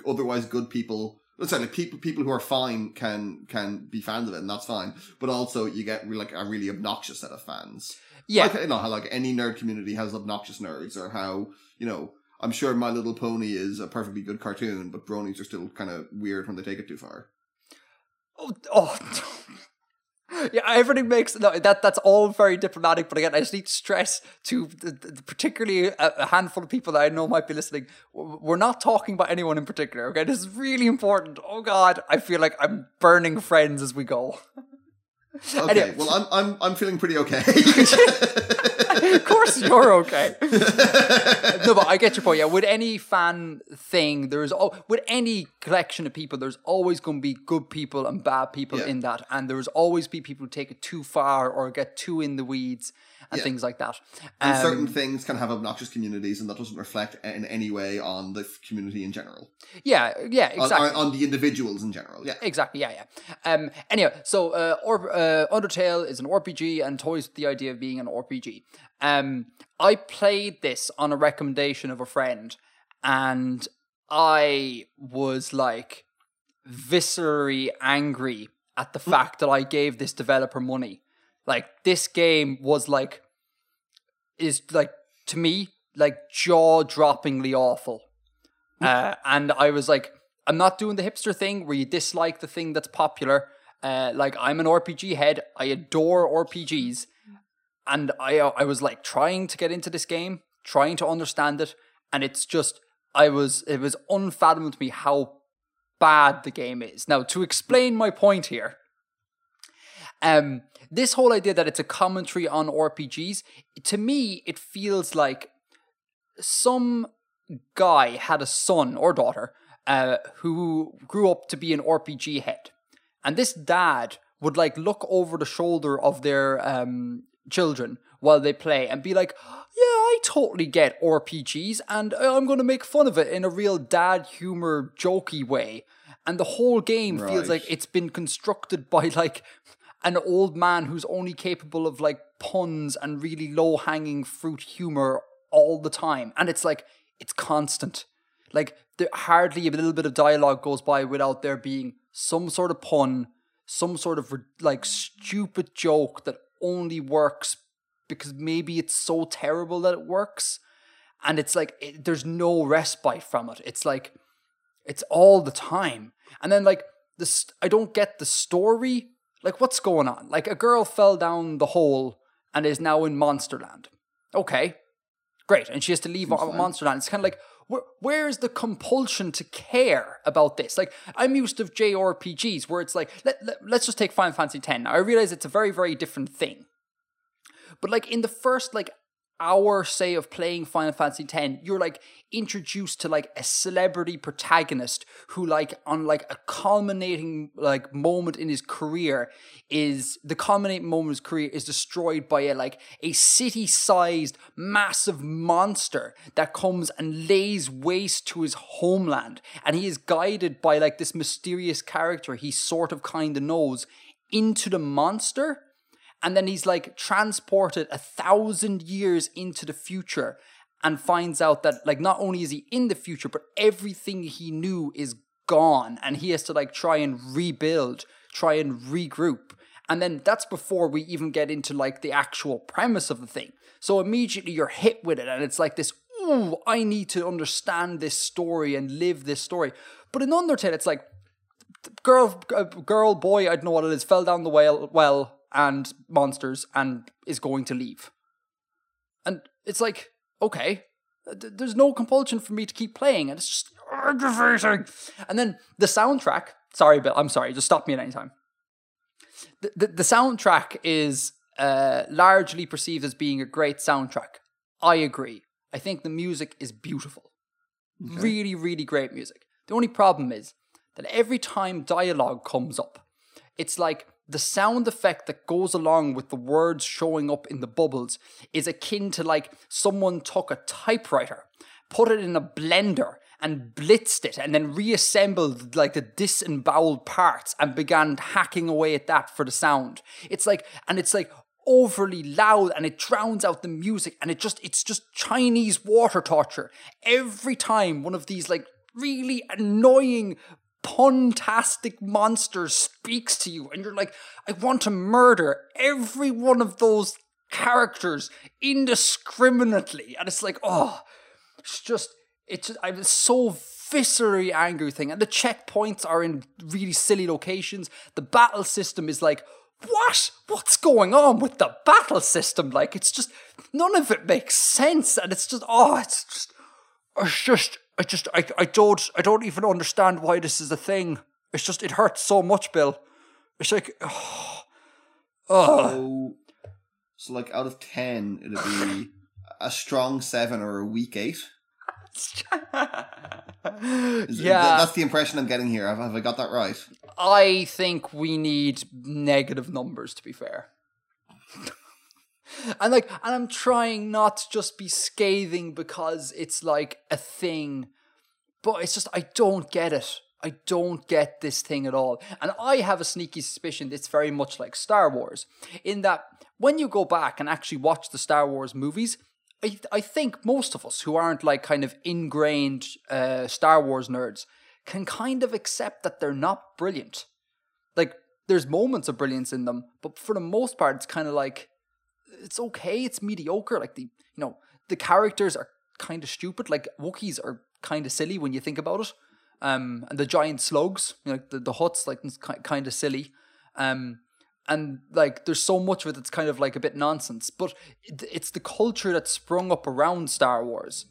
otherwise good people. Say like people people who are fine can can be fans of it, and that's fine. But also you get like a really obnoxious set of fans. yeah, Like, you know how like any nerd community has obnoxious nerds, or how you know. I'm sure My Little Pony is a perfectly good cartoon, but bronies are still kind of weird when they take it too far. oh, oh, <laughs> <laughs> Yeah, everything makes no, that. That's all very diplomatic, but again, I just need to stress to particularly a, a, handful of people that I know might be listening. We're not talking about anyone in particular. Okay, this is really important. Oh God, I feel like I'm burning friends as we go. <laughs> Okay, anyway. well, I'm I'm I'm feeling pretty okay. <laughs> <laughs> of course, you're okay. <laughs> no, but I get your point. Yeah, with any fan thing, there's oh, with any collection of people, there's always going to be good people and bad people yeah. in that, and there's always be people who take it too far or get too in the weeds and yeah. things like that. And um, certain things can have obnoxious communities, and that doesn't reflect in any way on the community in general. Yeah, yeah, exactly. On, on the individuals in general. Yeah, exactly. Yeah, yeah. Um. Anyway, so uh, or, uh, Undertale is an RPG, and toys with the idea of being an RPG. Um, I played this on a recommendation of a friend, and I was like viscerally angry at the fact that I gave this developer money. Like this game was like is like to me like jaw droppingly awful. Uh, and I was like, I'm not doing the hipster thing where you dislike the thing that's popular. Uh, like I'm an RPG head. I adore RPGs, and I I was like trying to get into this game, trying to understand it, and it's just I was it was unfathomable to me how bad the game is. Now to explain my point here, um, this whole idea that it's a commentary on RPGs, to me, it feels like some guy had a son or daughter uh, who grew up to be an RPG head, and this dad would like look over the shoulder of their um, children while they play and be like, yeah, I totally get RPGs and I'm going to make fun of it in a real dad humor jokey way. And the whole game right. feels like it's been constructed <laughs> by like an old man who's only capable of like puns and really low hanging fruit humor all the time. And it's like, it's constant. Like, there hardly a little bit of dialogue goes by without there being some sort of pun, some sort of like stupid joke that only works because maybe it's so terrible that it works. And it's like, it, there's no respite from it. It's like, it's all the time. And then, like, this, I don't get the story like, what's going on? Like, a girl fell down the hole and is now in Monsterland. Okay, great. And she has to leave Seems Monsterland. It's kind of like, where, where's the compulsion to care about this? Like, I'm used to JRPGs where it's like, let, let, let's just take Final Fantasy X. Now, I realize it's a very, very different thing. But like in the first like hour, say, of playing Final Fantasy X, you're like introduced to like a celebrity protagonist who, like, on like a culminating like moment in his career, is the culminating moment of his career is destroyed by a like a city-sized massive monster that comes and lays waste to his homeland, and he is guided by like this mysterious character he sort of kind of knows into the monster and then he's like transported a thousand years into the future and finds out that like not only is he in the future but everything he knew is gone. And he has to like try and rebuild try and regroup. And then that's before we even get into like the actual premise of the thing. So immediately you're hit with it and it's like this ooh i need to understand this story and live this story. But in undertale it's like girl uh, girl boy i don't know what it is fell down the well well and monsters and is going to leave. And it's like, okay, there's no compulsion for me to keep playing, and it's just aggravating. And then the soundtrack, sorry, Bill, I'm sorry, just stop me at any time. The, the, the soundtrack is uh, largely perceived as being a great soundtrack. I agree. I think the music is beautiful. Okay. Really, really great music. The only problem is that every time dialogue comes up, it's like the sound effect that goes along with the words showing up in the bubbles is akin to like someone took a typewriter, put it in a blender, and blitzed it, and then reassembled like the disemboweled parts and began hacking away at that for the sound. It's like, and it's like overly loud and it drowns out the music and it just it's just chinese water torture every time one of these like really annoying puntastic monster speaks to you and you're like i want to murder every one of those characters indiscriminately and it's like oh it's just it's i'm so viscerally angry thing and the checkpoints are in really silly locations the battle system is like what? What's going on with the battle system? Like, it's just none of it makes sense, and it's just oh, it's just, it's just, I just, I, I don't, I don't even understand why this is a thing. It's just, it hurts so much, Bill. It's like, oh, <sighs> oh. So, so like out of ten, it'd be a strong seven or a weak eight. <laughs> Is yeah. that's the impression I'm getting here. Have, have I got that right? I think we need negative numbers to be fair. And like and I'm trying not to just be scathing because it's like a thing, but it's just I don't get it. I don't get this thing at all. And I have a sneaky suspicion it's very much like Star Wars in that when you go back and actually watch the Star Wars movies, I, I think most of us who aren't like kind of ingrained uh, Star Wars nerds can kind of accept that they're not brilliant. Like, there's moments of brilliance in them, but for the most part, it's kind of like it's okay, it's mediocre. Like the you know the characters are kind of stupid. Like Wookiees are kind of silly when you think about it. Um, and the giant slugs, you know, like the the Hutts, like kind of silly. Um, and like there's so much of it that's kind of like a bit nonsense. But it, it's the culture that sprung up around Star Wars,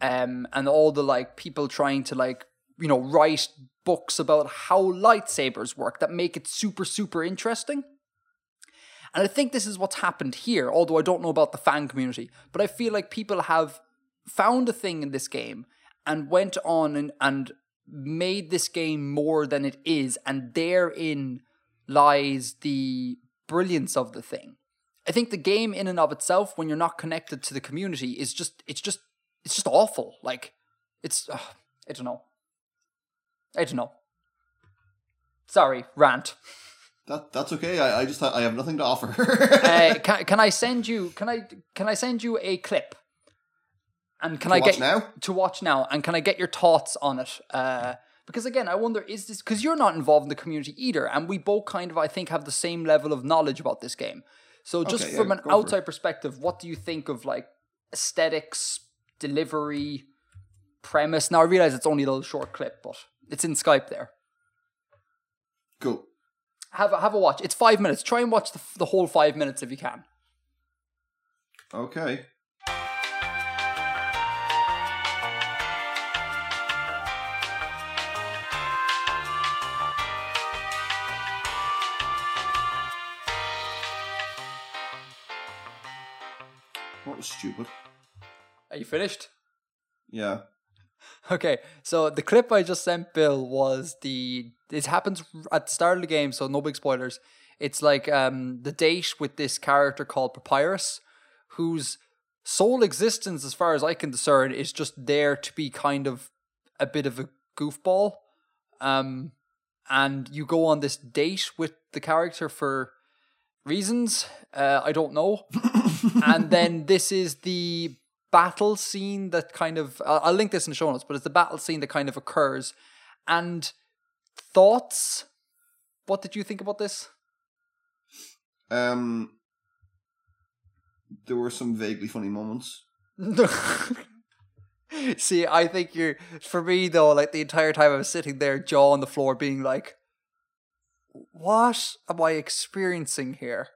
um, and all the like people trying to like you know write books about how lightsabers work that make it super super interesting. And I think this is what's happened here, although I don't know about the fan community. But I feel like people have found a thing in this game and went on and, and made this game more than it is. And therein lies the brilliance of the thing. I think the game in and of itself, when you're not connected to the community, is just, it's just, it's just awful. Like, it's, uh, I don't know. I don't know. Sorry, rant. That that's okay. I, I just I have nothing to offer. uh, <laughs> can, can I send you can I can I send you a clip? And can To I watch get now? to watch now? And can I get your thoughts on it? Uh, because again, I wonder is this because you're not involved in the community either, and we both kind of I think have the same level of knowledge about this game. So just Okay, from yeah, an go for it. outside perspective, what do you think of like aesthetics, delivery, premise? Now I realize it's only a little short clip, but it's in Skype there. cool. Have a, have a watch. It's five minutes. Try and watch the, the whole five minutes if you can. Okay. What was stupid? Are you finished? Yeah. Okay, so the clip I just sent Bill was the it happens at the start of the game, so no big spoilers. It's like um the date with this character called Papyrus, whose sole existence, as far as I can discern, is just there to be kind of a bit of a goofball. Um and you go on this date with the character for reasons uh, I don't know. <laughs> and then this is the battle scene that kind of I'll, I'll link this in the show notes, but it's the battle scene that kind of occurs. And thoughts? What did you think about this? Um. There were some vaguely funny moments. <laughs> See, I think you're for me though. Like the entire time I was sitting there, jaw on the floor, being like, "What am I experiencing here?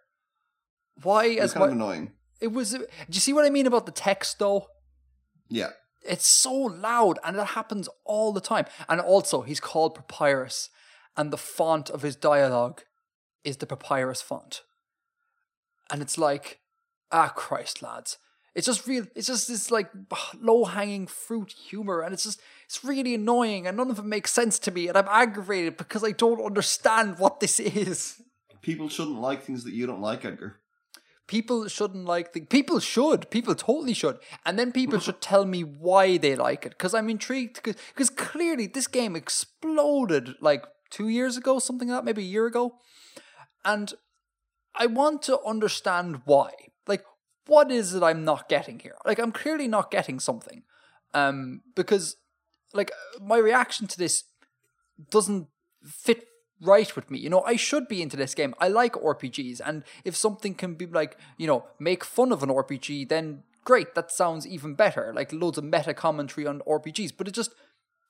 Why as kind of annoying. It was? Do you see what I mean about the text though? Yeah. It's so loud, and it happens all the time. And also, he's called Papyrus, and the font of his dialogue is the Papyrus font. And it's like, ah, Christ, lads. It's just real. It's just this like low hanging fruit humor, and it's just it's really annoying, and none of it makes sense to me, and I'm aggravated because I don't understand what this is. People shouldn't like things that you don't like, Edgar. People shouldn't like the people should people totally should. And then people should tell me why they like it because i'm intrigued because clearly this game exploded like two years ago something like that maybe a year ago. And i want to understand why. Like what is it i'm not getting here? Like i'm clearly not getting something. Um because like my reaction to this doesn't fit right with me. You know, I should be into this game. I like RPGs, and if something can be like, you know, make fun of an RPG, then great. That sounds even better. Like loads of meta commentary on RPGs, but it just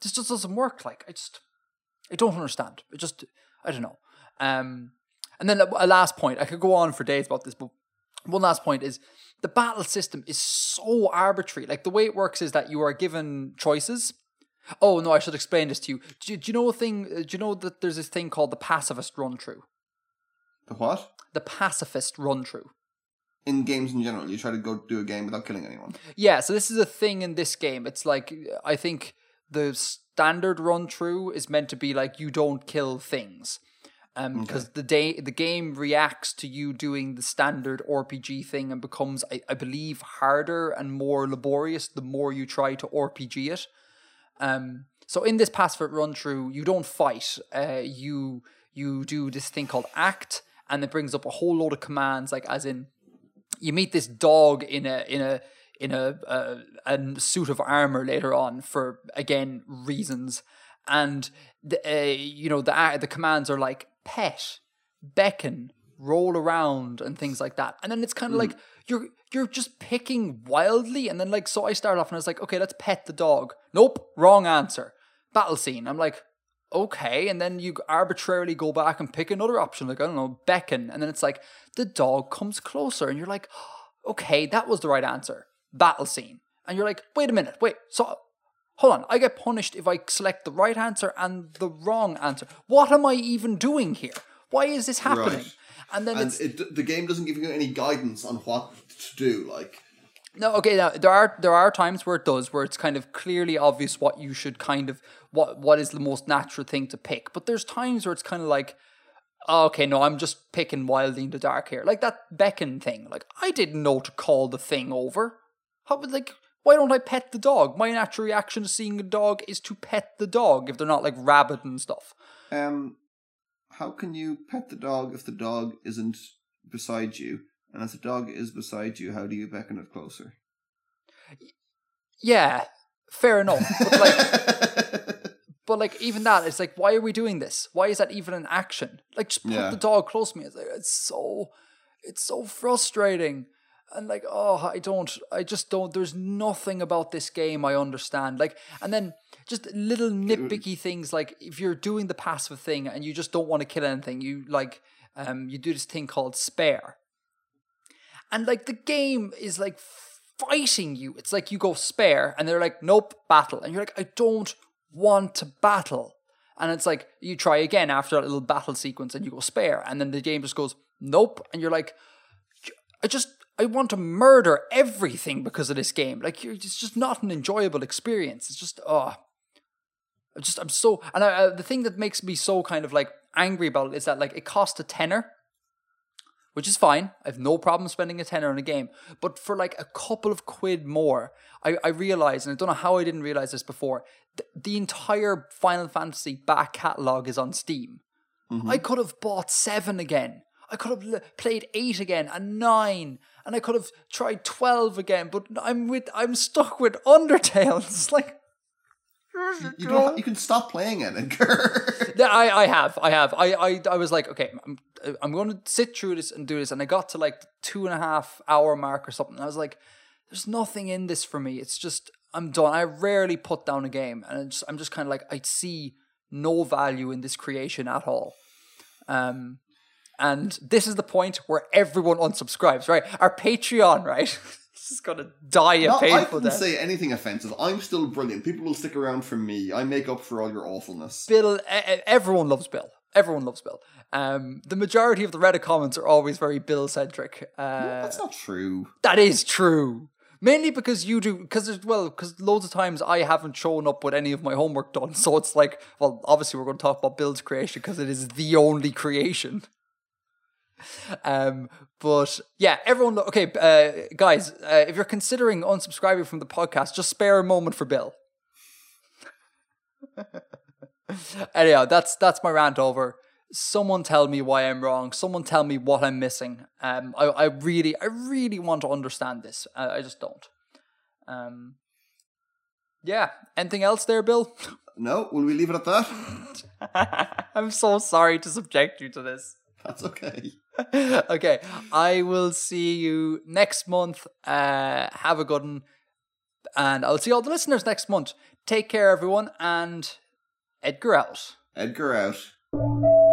this just doesn't work. Like I just I don't understand. It just I don't know. Um, And then a last point, I could go on for days about this, but one last point is the battle system is so arbitrary. Like the way it works is that you are given choices. Oh no, I should explain this to you. Do, you- do you know a thing? uh, Do you know that there's this thing called the pacifist run through? The what? The pacifist run through. In games in general, you try to go do a game without killing anyone. Yeah, so this is a thing in this game. It's like I think the standard run through is meant to be like you don't kill things. Um, because the day the game reacts to you doing the standard RPG thing and becomes, I, I believe, harder and more laborious the more you try to RPG it. Um, so in this pacifist run through, you don't fight. Uh, you you do this thing called act, and it brings up a whole load of commands, like as in you meet this dog in a in a in a, a a suit of armor later on for again reasons, and the uh, you know the uh, the commands are like pet, beckon, roll around, and things like that. And then it's kind of mm. like you're you're just picking wildly, and then like so I start off and I was like, okay, let's pet the dog. Nope, wrong answer. Battle scene. I'm like, okay, and then you arbitrarily go back and pick another option, like I don't know, beckon, and then it's like the dog comes closer, and you're like, <gasps> okay, that was the right answer. Battle scene, and you're like, wait a minute, wait, so hold on, I get punished if I select the right answer and the wrong answer. What am I even doing here? Why is this happening? Right. And then And it's it, the game doesn't give you any guidance on what to do. Like, No, okay. Now there are there are times where it does, where it's kind of clearly obvious what you should kind of what what is the most natural thing to pick. But there's times where it's kind of like, oh, okay, no, I'm just picking wildly in the dark here, like that beckon thing. Like I didn't know to call the thing over. How would like why don't I pet the dog? My natural reaction to seeing a dog is to pet the dog if they're not like rabid and stuff. um, how can you pet the dog if the dog isn't beside you? And if the dog is beside you, how do you beckon it closer? Yeah, fair enough. But like <laughs> But like even that, it's like, why are we doing this? Why is that even an action? Like just put Yeah. the dog close to me. It's like it's so it's so frustrating. And like, oh, I don't I just don't there's nothing about this game I understand. Like and then just little nitpicky things like if you're doing the passive thing and you just don't want to kill anything, you like um you do this thing called spare. And like the game is like fighting you. It's like you go spare and they're like, nope, battle. And you're like, I don't want to battle. And it's like you try again after that little battle sequence and you go spare. And then the game just goes, nope. And you're like, I just I want to murder everything because of this game. Like it's just not an enjoyable experience. It's just oh, I'm just I'm so and I, uh, the thing that makes me so kind of like angry about it is that like it cost a tenner, which is fine. I have no problem spending a tenner on a game, but for like a couple of quid more, I I realized and I don't know how I didn't realize this before. th- the entire Final Fantasy back catalog is on Steam. I could have bought seven again. I could have l- played eight again and nine, and I could have tried twelve again. But I'm with I'm stuck with <laughs> Undertale. It's like You don't. you can stop playing it, Edgar. <laughs> Yeah, I, I have, I have. I, I, I was like, okay, I'm, I'm going to sit through this and do this, and I got to like the two and a half hour mark or something. I was like, there's nothing in this for me. It's just I'm done. I rarely put down a game, and I'm just, I'm just kind of like I see no value in this creation at all. Um, and this is the point where everyone unsubscribes. Right, our Patreon, right, <laughs> this is gonna die a No, I painful didn't death. say anything offensive. I'm still brilliant. People will stick around for me. I make up for all your awfulness. Bill, everyone loves Bill. Everyone loves Bill. Um, the majority of the Reddit comments are always very Bill centric. Uh, That's not true. that is true. Mainly because you do, because there's, well, because loads of times I haven't shown up with any of my homework done. <laughs> So it's like, well, obviously we're going to talk about Bill's creation because it is the only creation. Um, but yeah, everyone, okay, uh, guys, uh, if you're considering unsubscribing from the podcast, just spare a moment for Bill. <laughs> Anyhow, that's that's my rant over. Someone tell me why I'm wrong. Someone tell me what I'm missing. Um, I, I really, I really want to understand this. I, I just don't. Um, yeah. Anything else there, Bill? <laughs> No, will we leave it at that? <laughs> I'm so sorry to subject you to this. That's okay. <laughs> okay, I will see you next month. Uh, have a good one, and I'll see all the listeners next month. Take care, everyone, and Edgar out. Edgar out.